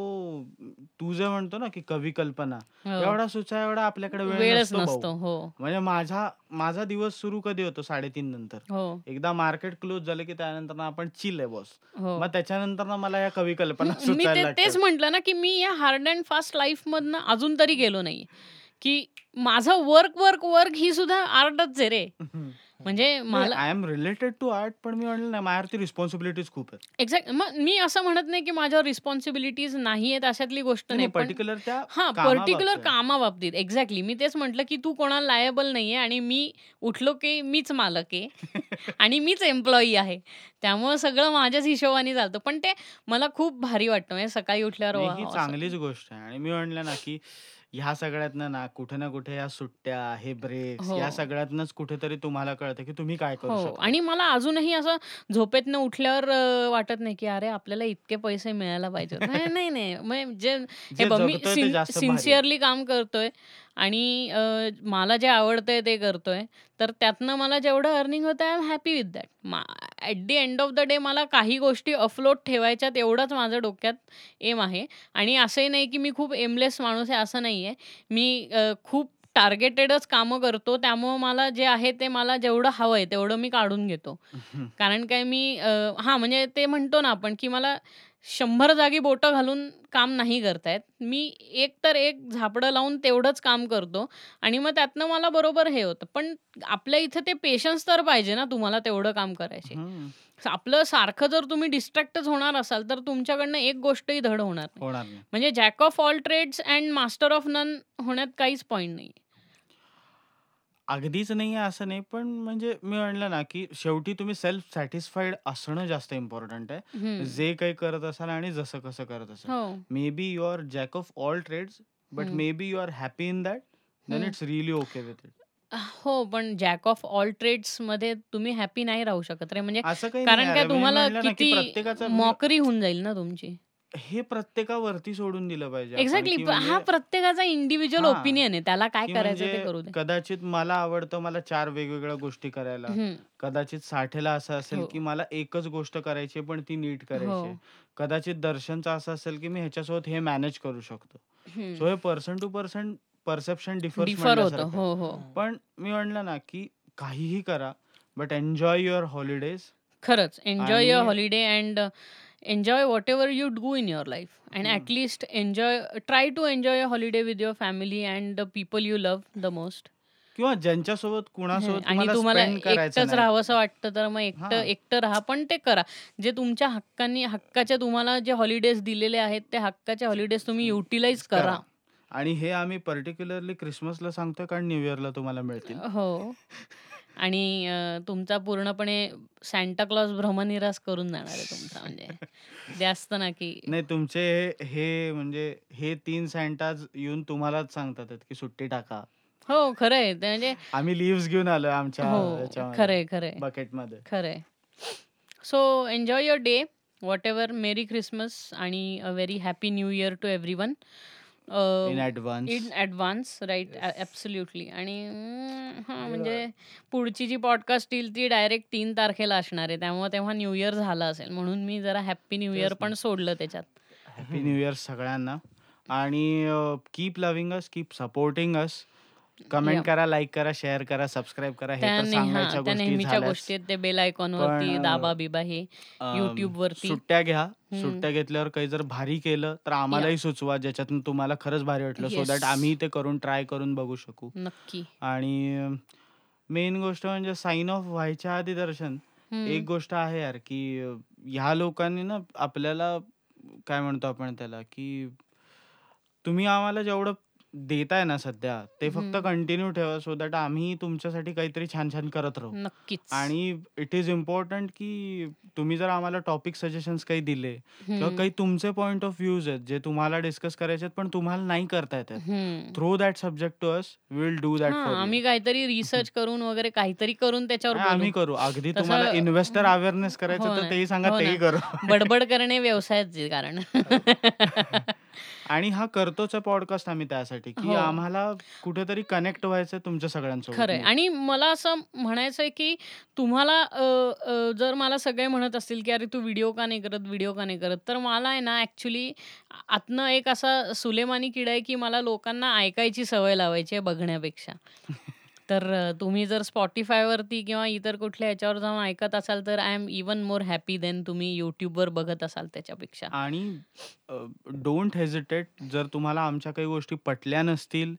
तू जे म्हणतो ना, की कवी कल्पना हो. एवढा सुचा एवढा आपल्याकडे वेळ वेळच नसतो. हो. म्हणजे माझा माझा दिवस सुरू कधी होतो 3:30 नंतर. हो. एकदा मार्केट क्लोज झालं, की त्यानंतर ना आपण चिल आहे बॉस. हो. मग त्याच्यानंतर ना मला या कवी कल्पना मी सुचायला ते तेच. म्हटलं ना, की मी या हार्ड अँड फास्ट लाईफमधनं अजून तरी गेलो नाहीये, की माझं वर्क, वर्क, वर्क ही सुद्धा आर्टच आहे रे. म्हणजे नाही, मला I am related to art पण मी म्हणलं ना, माझ्यावरती रिस्पॉन्सिबिलिटीज खूप आहेत. एक्झॅक्ट मग मी असं म्हणत नाही, की माझ्यावर रिस्पॉन्सिबिलिटीज नाहीयेत अशातली गोष्ट नाही, नाही. नाही पण पर्टिक्युलर त्या हां, पर्टिक्युलर कामाबाबतीत. कामाबाबतीत एक्झॅक्टली. मी तेच म्हटलं, की तू कोणाला लायबल नाहीये आणि मी उठलो, की मीच मालक आहे (laughs) आणि मीच एम्प्लॉयी आहे. त्यामुळं सगळं माझ्याच हिशोबाने चालतं. पण ते मला खूप भारी वाटतं म्हणजे सकाळी उठल्यावर नाही, असं. चांगलीच गोष्ट आहे आणि मी म्हणलं ना, की ह्या सगळ्यातनं ना कुठे ना कुठे ह्या सुट्ट्या, हे ब्रेक्स या हो. सगळ्यातनंच कुठेतरी तुम्हाला कळतं, की तुम्ही काय करू हो शकता. आणि मला अजूनही असं झोपेतनं उठल्यावर अ, वाटत नाही, की अरे आपल्याला इतके पैसे मिळायला पाहिजे होते. नाही, नाही, नाही. (laughs) म्हणजे हे जे बघ मी जगतोय ते सिन जास्त भारी आहे. सिन्सिअरली काम करतोय आणि अ, मला जे आवडतंय ते करतोय. तर त्यातनं मला जेवढं अर्निंग होतं I am happy with that. मा at the end of the day मला काही गोष्टी अफलोट ठेवायच्यात एवढंच माझं डोक्यात एम आहे आणि असंही नाही, की मी खूप एमलेस माणूस आहे असं नाहीये. मी अ, खूप टार्गेटेडच कामं करतो. त्यामुळं मला जे आहे ते मला जेवढं हवंय तेवढं मी काढून घेतो. कारण काय मी अ, हां, म्हणजे ते म्हणतो ना आपण, की मला शंभर जागी बोटं घालून काम नाही करतायत. मी एक तर एक झापडं लावून तेवढंच काम करतो आणि मग त्यातनं मला बरोबर हे होतं. पण आपल्या इथं ते पेशन्स तर पाहिजे ना तुम्हाला तेवढं काम करायचे. आपलं सारखं जर तुम्ही डिस्ट्रॅक्टच होणार असाल तर तुमच्याकडनं एक गोष्टही धड होणार नाही. होणार नाही. म्हणजे jack of all trades and master of none होण्यात काहीच पॉइंट नाही अगदीच नाही आहे असं नाही पण म्हणजे मी म्हणलं ना की शेवटी तुम्ही सेल्फ सॅटिस्फाईड असणं जास्त इम्पॉर्टंट आहे. जे काही करत असाल आणि जसं कसं करत असाल हो maybe you are jack of all trades but. Maybe you are happy in that then. It's really okay with it हो पण जॅक ऑफ ऑल ट्रेड्समध्ये तुम्ही हॅपी नाही राहू शकत रे म्हणजे असं काही कारण काय. मी तुम्हाला म्हणलं ना की किती प्रत्येकाचा मी- मॉकरी होऊन जाईल ना तुमची हे प्रत्येकावरती सोडून दिलं पाहिजे आपण, एक्झॅक्टली की हा म्हणजे- प्रत्येकाचा इंडिव्हिज्युअल हा. ओपिनियन आहे. त्याला काय की करायचं ते म्हणजे करू दे. कदाचित मला आवडतं मला चार वेगवेगळ्या गोष्टी करायला. कदाचित साठेला असं असेल हो. की मला एकच गोष्ट करायची पण ती नीट करायची हो. कदाचित दर्शनचं असं असेल की मी ह्याच्यासोबत हे मॅनेज करू शकतो. सो हे person to person perception differ differ होतं. हो हो. पण मी म्हणलं ना की काहीही करा बट एन्जॉय युअर हॉलिडेज खरंच. Enjoy your holiday and enjoy whatever you do in your life and. At least enjoy try to enjoy your holiday with your family and the people you love the most किंवा ज्यांच्यासोबत कुणासोबत आणि तुम्हाला एकटंच नाही. राहावंसं वाटतं तर मग एकटं. एकटं राहा पण ते करा जे तुमच्या हक्कानी हक्काच्या तुम्हाला जे हॉलिडेज दिलेले आहेत ते हक्काचे हॉलिडेज तुम्ही युटिलाइज करा करा. आणि हे आम्ही पर्टिक्युलरली क्रिसमसला सांगतोय कारण न्यू इयरला तुम्हाला मिळतील हो (laughs) आणि अ, तुमचा पूर्णपणे सॅन्टा क्लॉज भ्रमनिरास करून जाणार आहे तुमचा म्हणजे (laughs) ते असतं ना की नाही तुमचे हे- हे म्हणजे हे तीन सँटाज येऊन तुम्हालाच सांगतात की सुट्टी टाका. हो खरंय. ते म्हणजे आम्ही लिव्ह घेऊन आलोय आमच्या हो खरंय खरंय. बकेटमध्ये खरंय. So enjoy your day whatever merry Christmas आणि a very happy new year to everyone in advance in advance right absolutely आणि अं, हां म्हणजे पुढची जी पॉडकास्ट येईल ती डायरेक्ट तीन तारखेला असणार आहे. त्यामुळे तेव्हा न्यू इयर झालं असेल. म्हणून मी जरा हॅप्पी न्यू इयर तेच पण. सोडलं त्याच्यात. हॅपी न्यू इयर सगळ्यांना. आणि keep loving us keep supporting us comment. करा लाईक करा शेअर करा सबस्क्राईब करा हे त्या तर ने- सांगायच्या हां, त्या गोष्टी नेहमीच्या झाल्याच. गोष्टी आहेत ते बेल आयकॉन वरती दाबा बिबा हे अम, YouTube वरती. सुट्ट्या घ्या हम्म. सुट्ट्या घेतल्यावर काही जर भारी केलं तर आम्हालाही सुचवा ज्याच्यातून तुम्हाला खरंच भारी वाटलं सो. दॅट आम्ही ते करून ट्राय करून बघू शकू नक्की आणि मेन गोष्ट म्हणजे साइन ऑफ व्हायच्या आधी दर्शन हम्म. एक गोष्ट आहे यार की अ, ह्या लोकांनी ना आपल्याला काय म्हणतो आपण त्याला की तुम्ही आम्हाला जेवढं देताय ना सध्या ते फक्त. कंटिन्यू ठेवा सो दॅट आम्ही तुमच्यासाठी काहीतरी छान छान करत राहू नक्कीच आणि इट इज इम्पॉर्टंट की तुम्ही जर आम्हाला टॉपिक सजेशन्स काही दिले किंवा. काही तुमचे पॉइंट ऑफ व्ह्यूज आहेत जे तुम्हाला डिस्कस करायचे आहेत पण तुम्हाला नाही करता येत. Through that subject to us will do that हां, फॉर आम्ही काहीतरी रिसर्च करून वगैरे काहीतरी करून त्याच्यावर आम्ही बोलू. करू अगदी तसं- तुम्हाला इन्व्हेस्टर अवेअरनेस करायचं हो तर ना, तेही सांगा हो तेही. करू बडबड करणे व्यवसायच कारण (laughs) आणि हा करतोच पॉडकास्ट आम्ही त्यासाठी की हो. आम्हाला कुठेतरी कनेक्ट व्हायचं तुमच्या सगळ्यांसोबत. खरंय. आणि मला असं म्हणायचं आहे की तुम्हाला अ, अ, जर मला सगळे म्हणत असतील की अरे तू व्हिडिओ का नाही करत व्हिडिओ का नाही करत तर मला आहे ना ॲक्च्युली आतनं एक असा सुलेमानी किडा आहे की मला लोकांना ऐकायची सवय लावायची आहे बघण्यापेक्षा. तर अ, तुम्ही जर स्पॉटीफायवरती किंवा इतर कुठल्या ह्याच्यावर जाऊन ऐकत असाल तर I am even more happy then तुम्ही यूट्यूबवर बघत असाल त्याच्यापेक्षा आणि डोंट हेजिटेट जर तुम्हाला आमच्या काही गोष्टी पटल्या नसतील.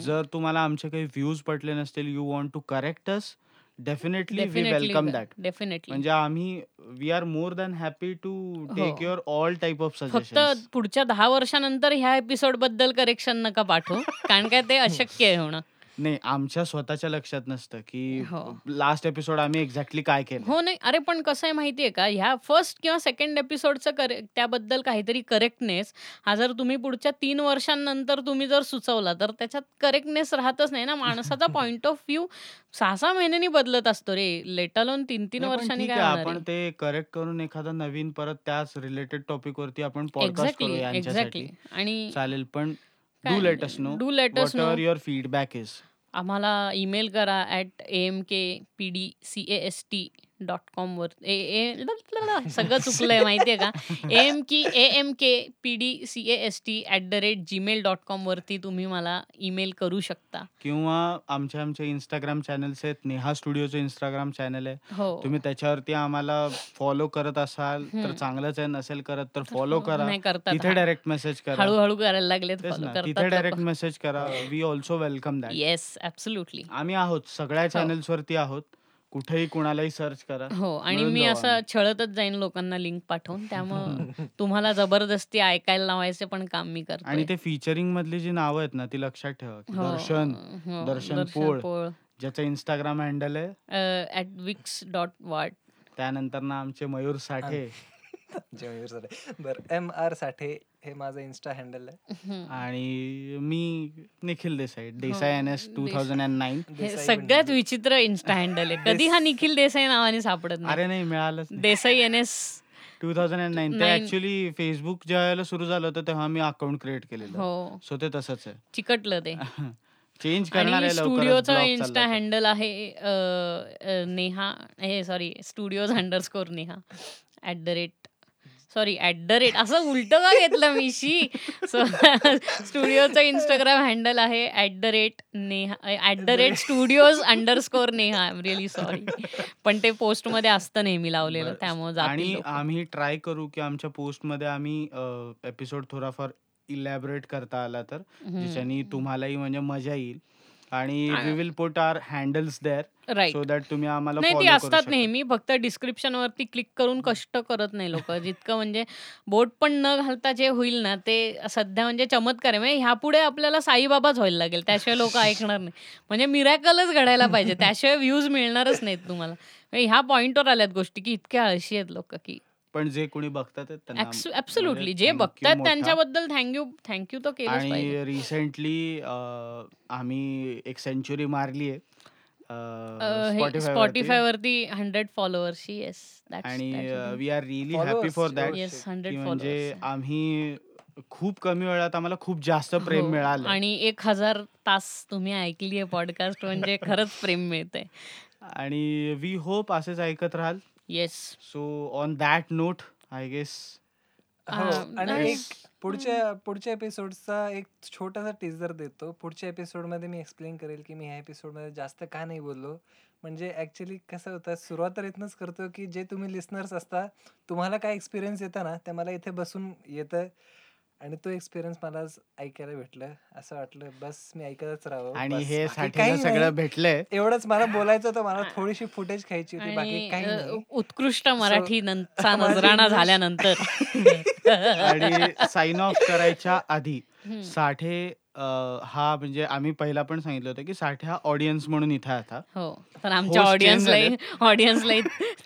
जर तुम्हाला आमचे काही व्ह्यूज पटले नसतील you want to correct us definitely we welcome that definitely. म्हणजे आम्ही we are more than happy to take हो. युअर ऑल टाईप ऑफ फक्त पुढच्या दहा वर्षानंतर ह्या एपिसोडबद्दल करेक्शन नका पाठवू (laughs) कारण काय ते अशक्य आहे होणं नाही आमच्या स्वतःच्या लक्षात नसतं की हो. लास्ट एपिसोड आम्ही एक्झॅक्टली काय केलं हो नाही अरे पण कसं आहे माहितीये का? ह्या फर्स्ट किंवा सेकंड एपिसोडचं करे त्याबद्दल काहीतरी करेक्टनेस हा जर तुम्ही पुढच्या तीन वर्षांनंतर तुम्ही जर सुचवला तर त्याच्यात करेक्टनेस राहतच नाही ना माणसाचा पॉइंट ऑफ व्ह्यू सहा सहा महिन्यांनी बदलत असतो रे. लेट अलोन तीन तीन नाही, पण वर्षांनी ठीक काय आहे होणार आपण आहे? ते करेक्ट करून एखादा नवीन परत त्याच रिलेटेड टॉपिक वरती आपण पॉडकास्ट एक्झॅक्टली यांच्यासाठी. एक्झॅक्टली आणि चालेल पण काय? Do let us know do let us know ever your feedback is आम्हाला ईमेल करा at M K P D C A S T dot कॉमवर ए ए (laughs) सगळं चुकलंय माहितीये का? एम की A M K P D C A S T at the rate Gmail dot कॉमवरती तुम्ही मला ईमेल करू शकता. किंवा आमचे आमचे इंस्टाग्राम चॅनल्स आहेत. नेहा स्टुडिओचं इंस्टाग्राम चॅनल आहे. हो. तुम्ही त्याच्यावरती आम्हाला फॉलो करत असाल तर. चांगलंच आहे. नसेल करत तर फॉलो करा. नाही करतात तिथे डायरेक्ट मेसेज करा. हळूहळू करायला लागलेत तेच फॉलो ना. तिथे डायरेक्ट मेसेज करा. We also welcome that yes absolutely आम्ही आहोत. सगळ्या चॅनल्स वरती आहोत. कुठेही कुणालाही सर्च करा. हो आणि मिळून मी जाऊ असं आम्ही. छळतच जाईन लोकांना लिंक पाठवून. त्यामुळं (laughs) तुम्हाला जबरदस्ती ऐकायला लावायचे पण काम मी करते आणि ते फीचरिंग मधली जी नावं आहेत ना ती लक्षात ठेवा. की दर्शन हो, दर्शन पोळ. पोळ. ज्याचं इंस्टाग्राम हँडल आहे. ॲट विक्स डॉट वाट त्यानंतर ना आमचे मयूर साठे. (laughs) मयूर साठे. बरं एम आर साठे हे माझं इन्स्टा हँडल आहे. आणि मी निखिल देसाई देसाई हो, N S two thousand and nine हे देसाई सगळ्यात. विचित्र इन्स्टा हँडल आहे. कधी हा निखिल देसाई नावाने सापडत नाही. अरे नाही मिळालंच Desai N S two thousand and nine ते. ऍक्च्युली फेसबुक ज्या वेळेला सुरू झालं होतं तेव्हा मी अकाउंट क्रिएट केलेलं. हो. सो ते तसंच आहे. चिकटलं ते. (laughs) चेंज करणार स्टुडिओचं इन्स्टा. हँडल आहे नेहा हे sorry studios underscore Neha at the rate sorry at the rate असं उलट का घेतलं मी शी सो स्टुडिओचं इंस्टाग्राम हँडल आहे at the rate Neha at the rate studios underscore Neha I am really sorry पण ते पोस्टमध्ये असतं नेहमी लावलेलं. त्यामुळे आणि. आम्ही ट्राय करू की आमच्या पोस्टमध्ये आम्ही एपिसोड थोडाफार इलॅबरेट करता आला तर. ज्याच्यानी तुम्हालाही म्हणजे मजा येईल आणि we will put our handles there right so that तुम्ही आम्हाला नाही ती करू असतात शकता. नेहमी. फक्त डिस्क्रिप्शन वरती क्लिक करून कष्ट करत नाही लोक. जितकं म्हणजे बोट पण न घालता जे होईल ना ते सध्या म्हणजे चमत्कार आहे. म्हणजे ह्यापुढे आपल्याला साईबाबाच व्हायला लागेल. त्याशिवाय लोक (laughs) ऐकणार नाही. म्हणजे मिरॅकलच घडायला पाहिजे. त्याशिवाय व्ह्यूज मिळणारच नाहीत तुम्हाला. म्हणजे ह्या पॉइंटवर आल्यात गोष्टी की इतक्या आळशी आहेत लोक की पण जे कोणी बघतात आहेत त्यांना ऍब्सोल्युटली म्हणजे जे बघतात मोठा. त्यांच्याबद्दल थँक्यू थँक्यू तर केलंच पाहिजे. आणि रिसेंटली आम्ही एक सेंचुरी मारली आहे. स्पॉटीफाय वरती. हंड्रेड फॉलोअर्सची येस आणि we are really happy Followers, for that yes. Hundred म्हणजे फॉलोअर्स आम्ही खूप कमी वेळात आम्हाला खूप जास्त प्रेम हो. मिळालं. आणि एक हजार तास तुम्ही ऐकली आहे पॉडकास्ट म्हणजे खरंच प्रेम मिळतंय. आणि वी होप असेच ऐकत राहाल. Yes so on that note I guess हो आणि. एक पुढच्या पुढच्या एपिसोडचा एक छोटासा टीजर देतो. पुढच्या एपिसोडमध्ये मी एक्सप्लेन करेल की मी ह्या एपिसोडमध्ये जास्त का नाही बोललो. म्हणजे ऍक्च्युली कसं होतं सुरुवात तर इथनंच करतो की जे तुम्ही लिस्नर्स असता तुम्हाला काय एक्सपिरियन्स येतं ना ते मला इथे बसून येतं. आणि तो एक्सपिरियन्स मला आज ऐकायला भेटलं. असं वाटलं बस मी ऐकतच राहावं आणि बस, हे काही नाही. सगळं भेटलंय. एवढंच मला बोलायचं होतं मला थोडीशी फुटेज खायची होती बाकी काही उत्कृष्ट मराठी (laughs) नजराणा झाल्यानंतर. आणि साइन ऑफ करायच्या आधी. साठे अं, हा म्हणजे आम्ही पहिला पण सांगितलं होतं की साठे हा ऑडियन्स म्हणून इथे आता हो तर आमच्या Host change ऑडियन्सलाही ऑडियन्सलाही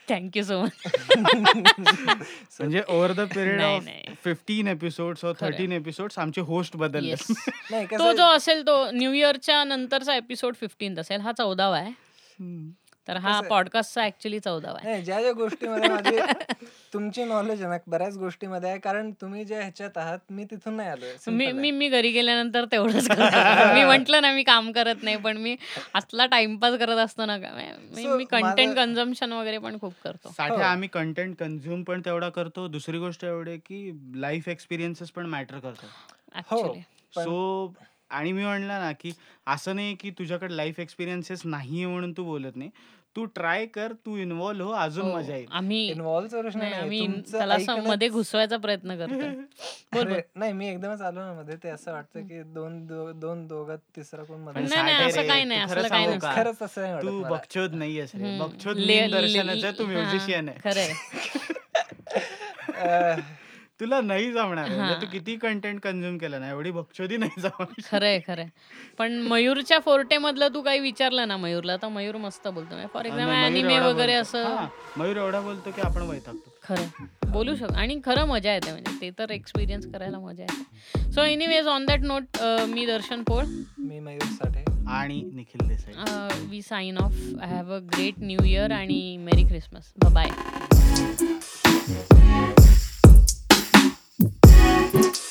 थँक्यू सो मच म्हणजे ओव्हर द पिरियड नाही, ऑफ नाही. फिफ्टीन एपिसोड्स और खरंय. थर्टीन एपिसोड्स आमचे होस्ट बदलले येस (laughs) नाही तो कसं जो असेल तो न्यू इयरच्या नंतरचा एपिसोड फिफ्टीन असेल हा चौदावा आहे हम्म. तर हा कसं- पॉडकास्टचा ऍक्च्युली चौदावा आहे. नाही ज्या ज्या गोष्टीमध्ये माझी (laughs) तुमची नॉलेज आहे ना बऱ्याच गोष्टीमध्ये आहे कारण तुम्ही ज्या ह्याच्यात आहात मी तिथून नाही आलोय मी मी घरी गेल्यानंतर तेवढंच करते. (laughs) मी म्हंटल ना मी काम करत नाही पण मी असला टाइमपास करत असतो ना का मी So, मी कंटेंट माझं- कन्झम्पन वगैरे पण खूप करतो. साठे हो. आम्ही कंटेंट कन्झ्युम पण तेवढा करतो. दुसरी गोष्ट एवढी की लाईफ एक्सपिरियन्सेस पण मॅटर करतो ऍक्च्युली पण- सो आणि मी म्हणलं ना की असं नाही की तुझ्याकडे लाईफ एक्सपिरियन्सेस नाहीये म्हणून तू बोलत नाही. तू ट्राय कर तू इन्व्हॉल्व हो अजून मजा येईल. आम्ही इन्व्हॉल्व प्रश्न नाही, नाही. आम्ही तुमचं त्याला असं ऐकणं- मध्ये घुसवायचा प्रयत्न करतोय. बोल (laughs) बोल. अरे, नाही मी एकदमच आलो ना मध्ये. ते असं वाटतं की दोन दो- दोन दोघात तिसरा कोणमध्ये पण नाही, नाही, साठे असं रे, काही तू नाही, खरं असलं काही सांगू नसतं. का? खरंच असं नाही वाटत तू मला. बकचोद नाहीयेस रे. हम्म. बकचोद ले- मीन दर्शनाचं ले- तू हा, म्युझिशियन आहे. खरंय. (laughs) अह, तुला नाही जमणार म्हणजे हा. तू किती कंटेंट कन्झ्युम केलं ना एवढी बकचोदी नाही जमणार. खरंय खरंय. पण मयूरच्या फोर्टे मधलं तू काही विचारलं ना मयूरला तर मयूर मस्त बोलतो. फॉर एक्झाम्पल मयूर अॅनिमे एवढा वगैरे बोलतो. असं. हा, मयूर एवढा बोलतो की आपण वैतागतो. खरं बोलू शक आणि खरं मजा येते म्हणजे ते तर एक्सपिरियन्स करायला मजा येते. So anyways on that note मी दर्शन पोळ. मी मयूर साठे. आणि Nikhil Desai. We sign off I have a great new year आणि मेरी क्रिसमस बाय Bye.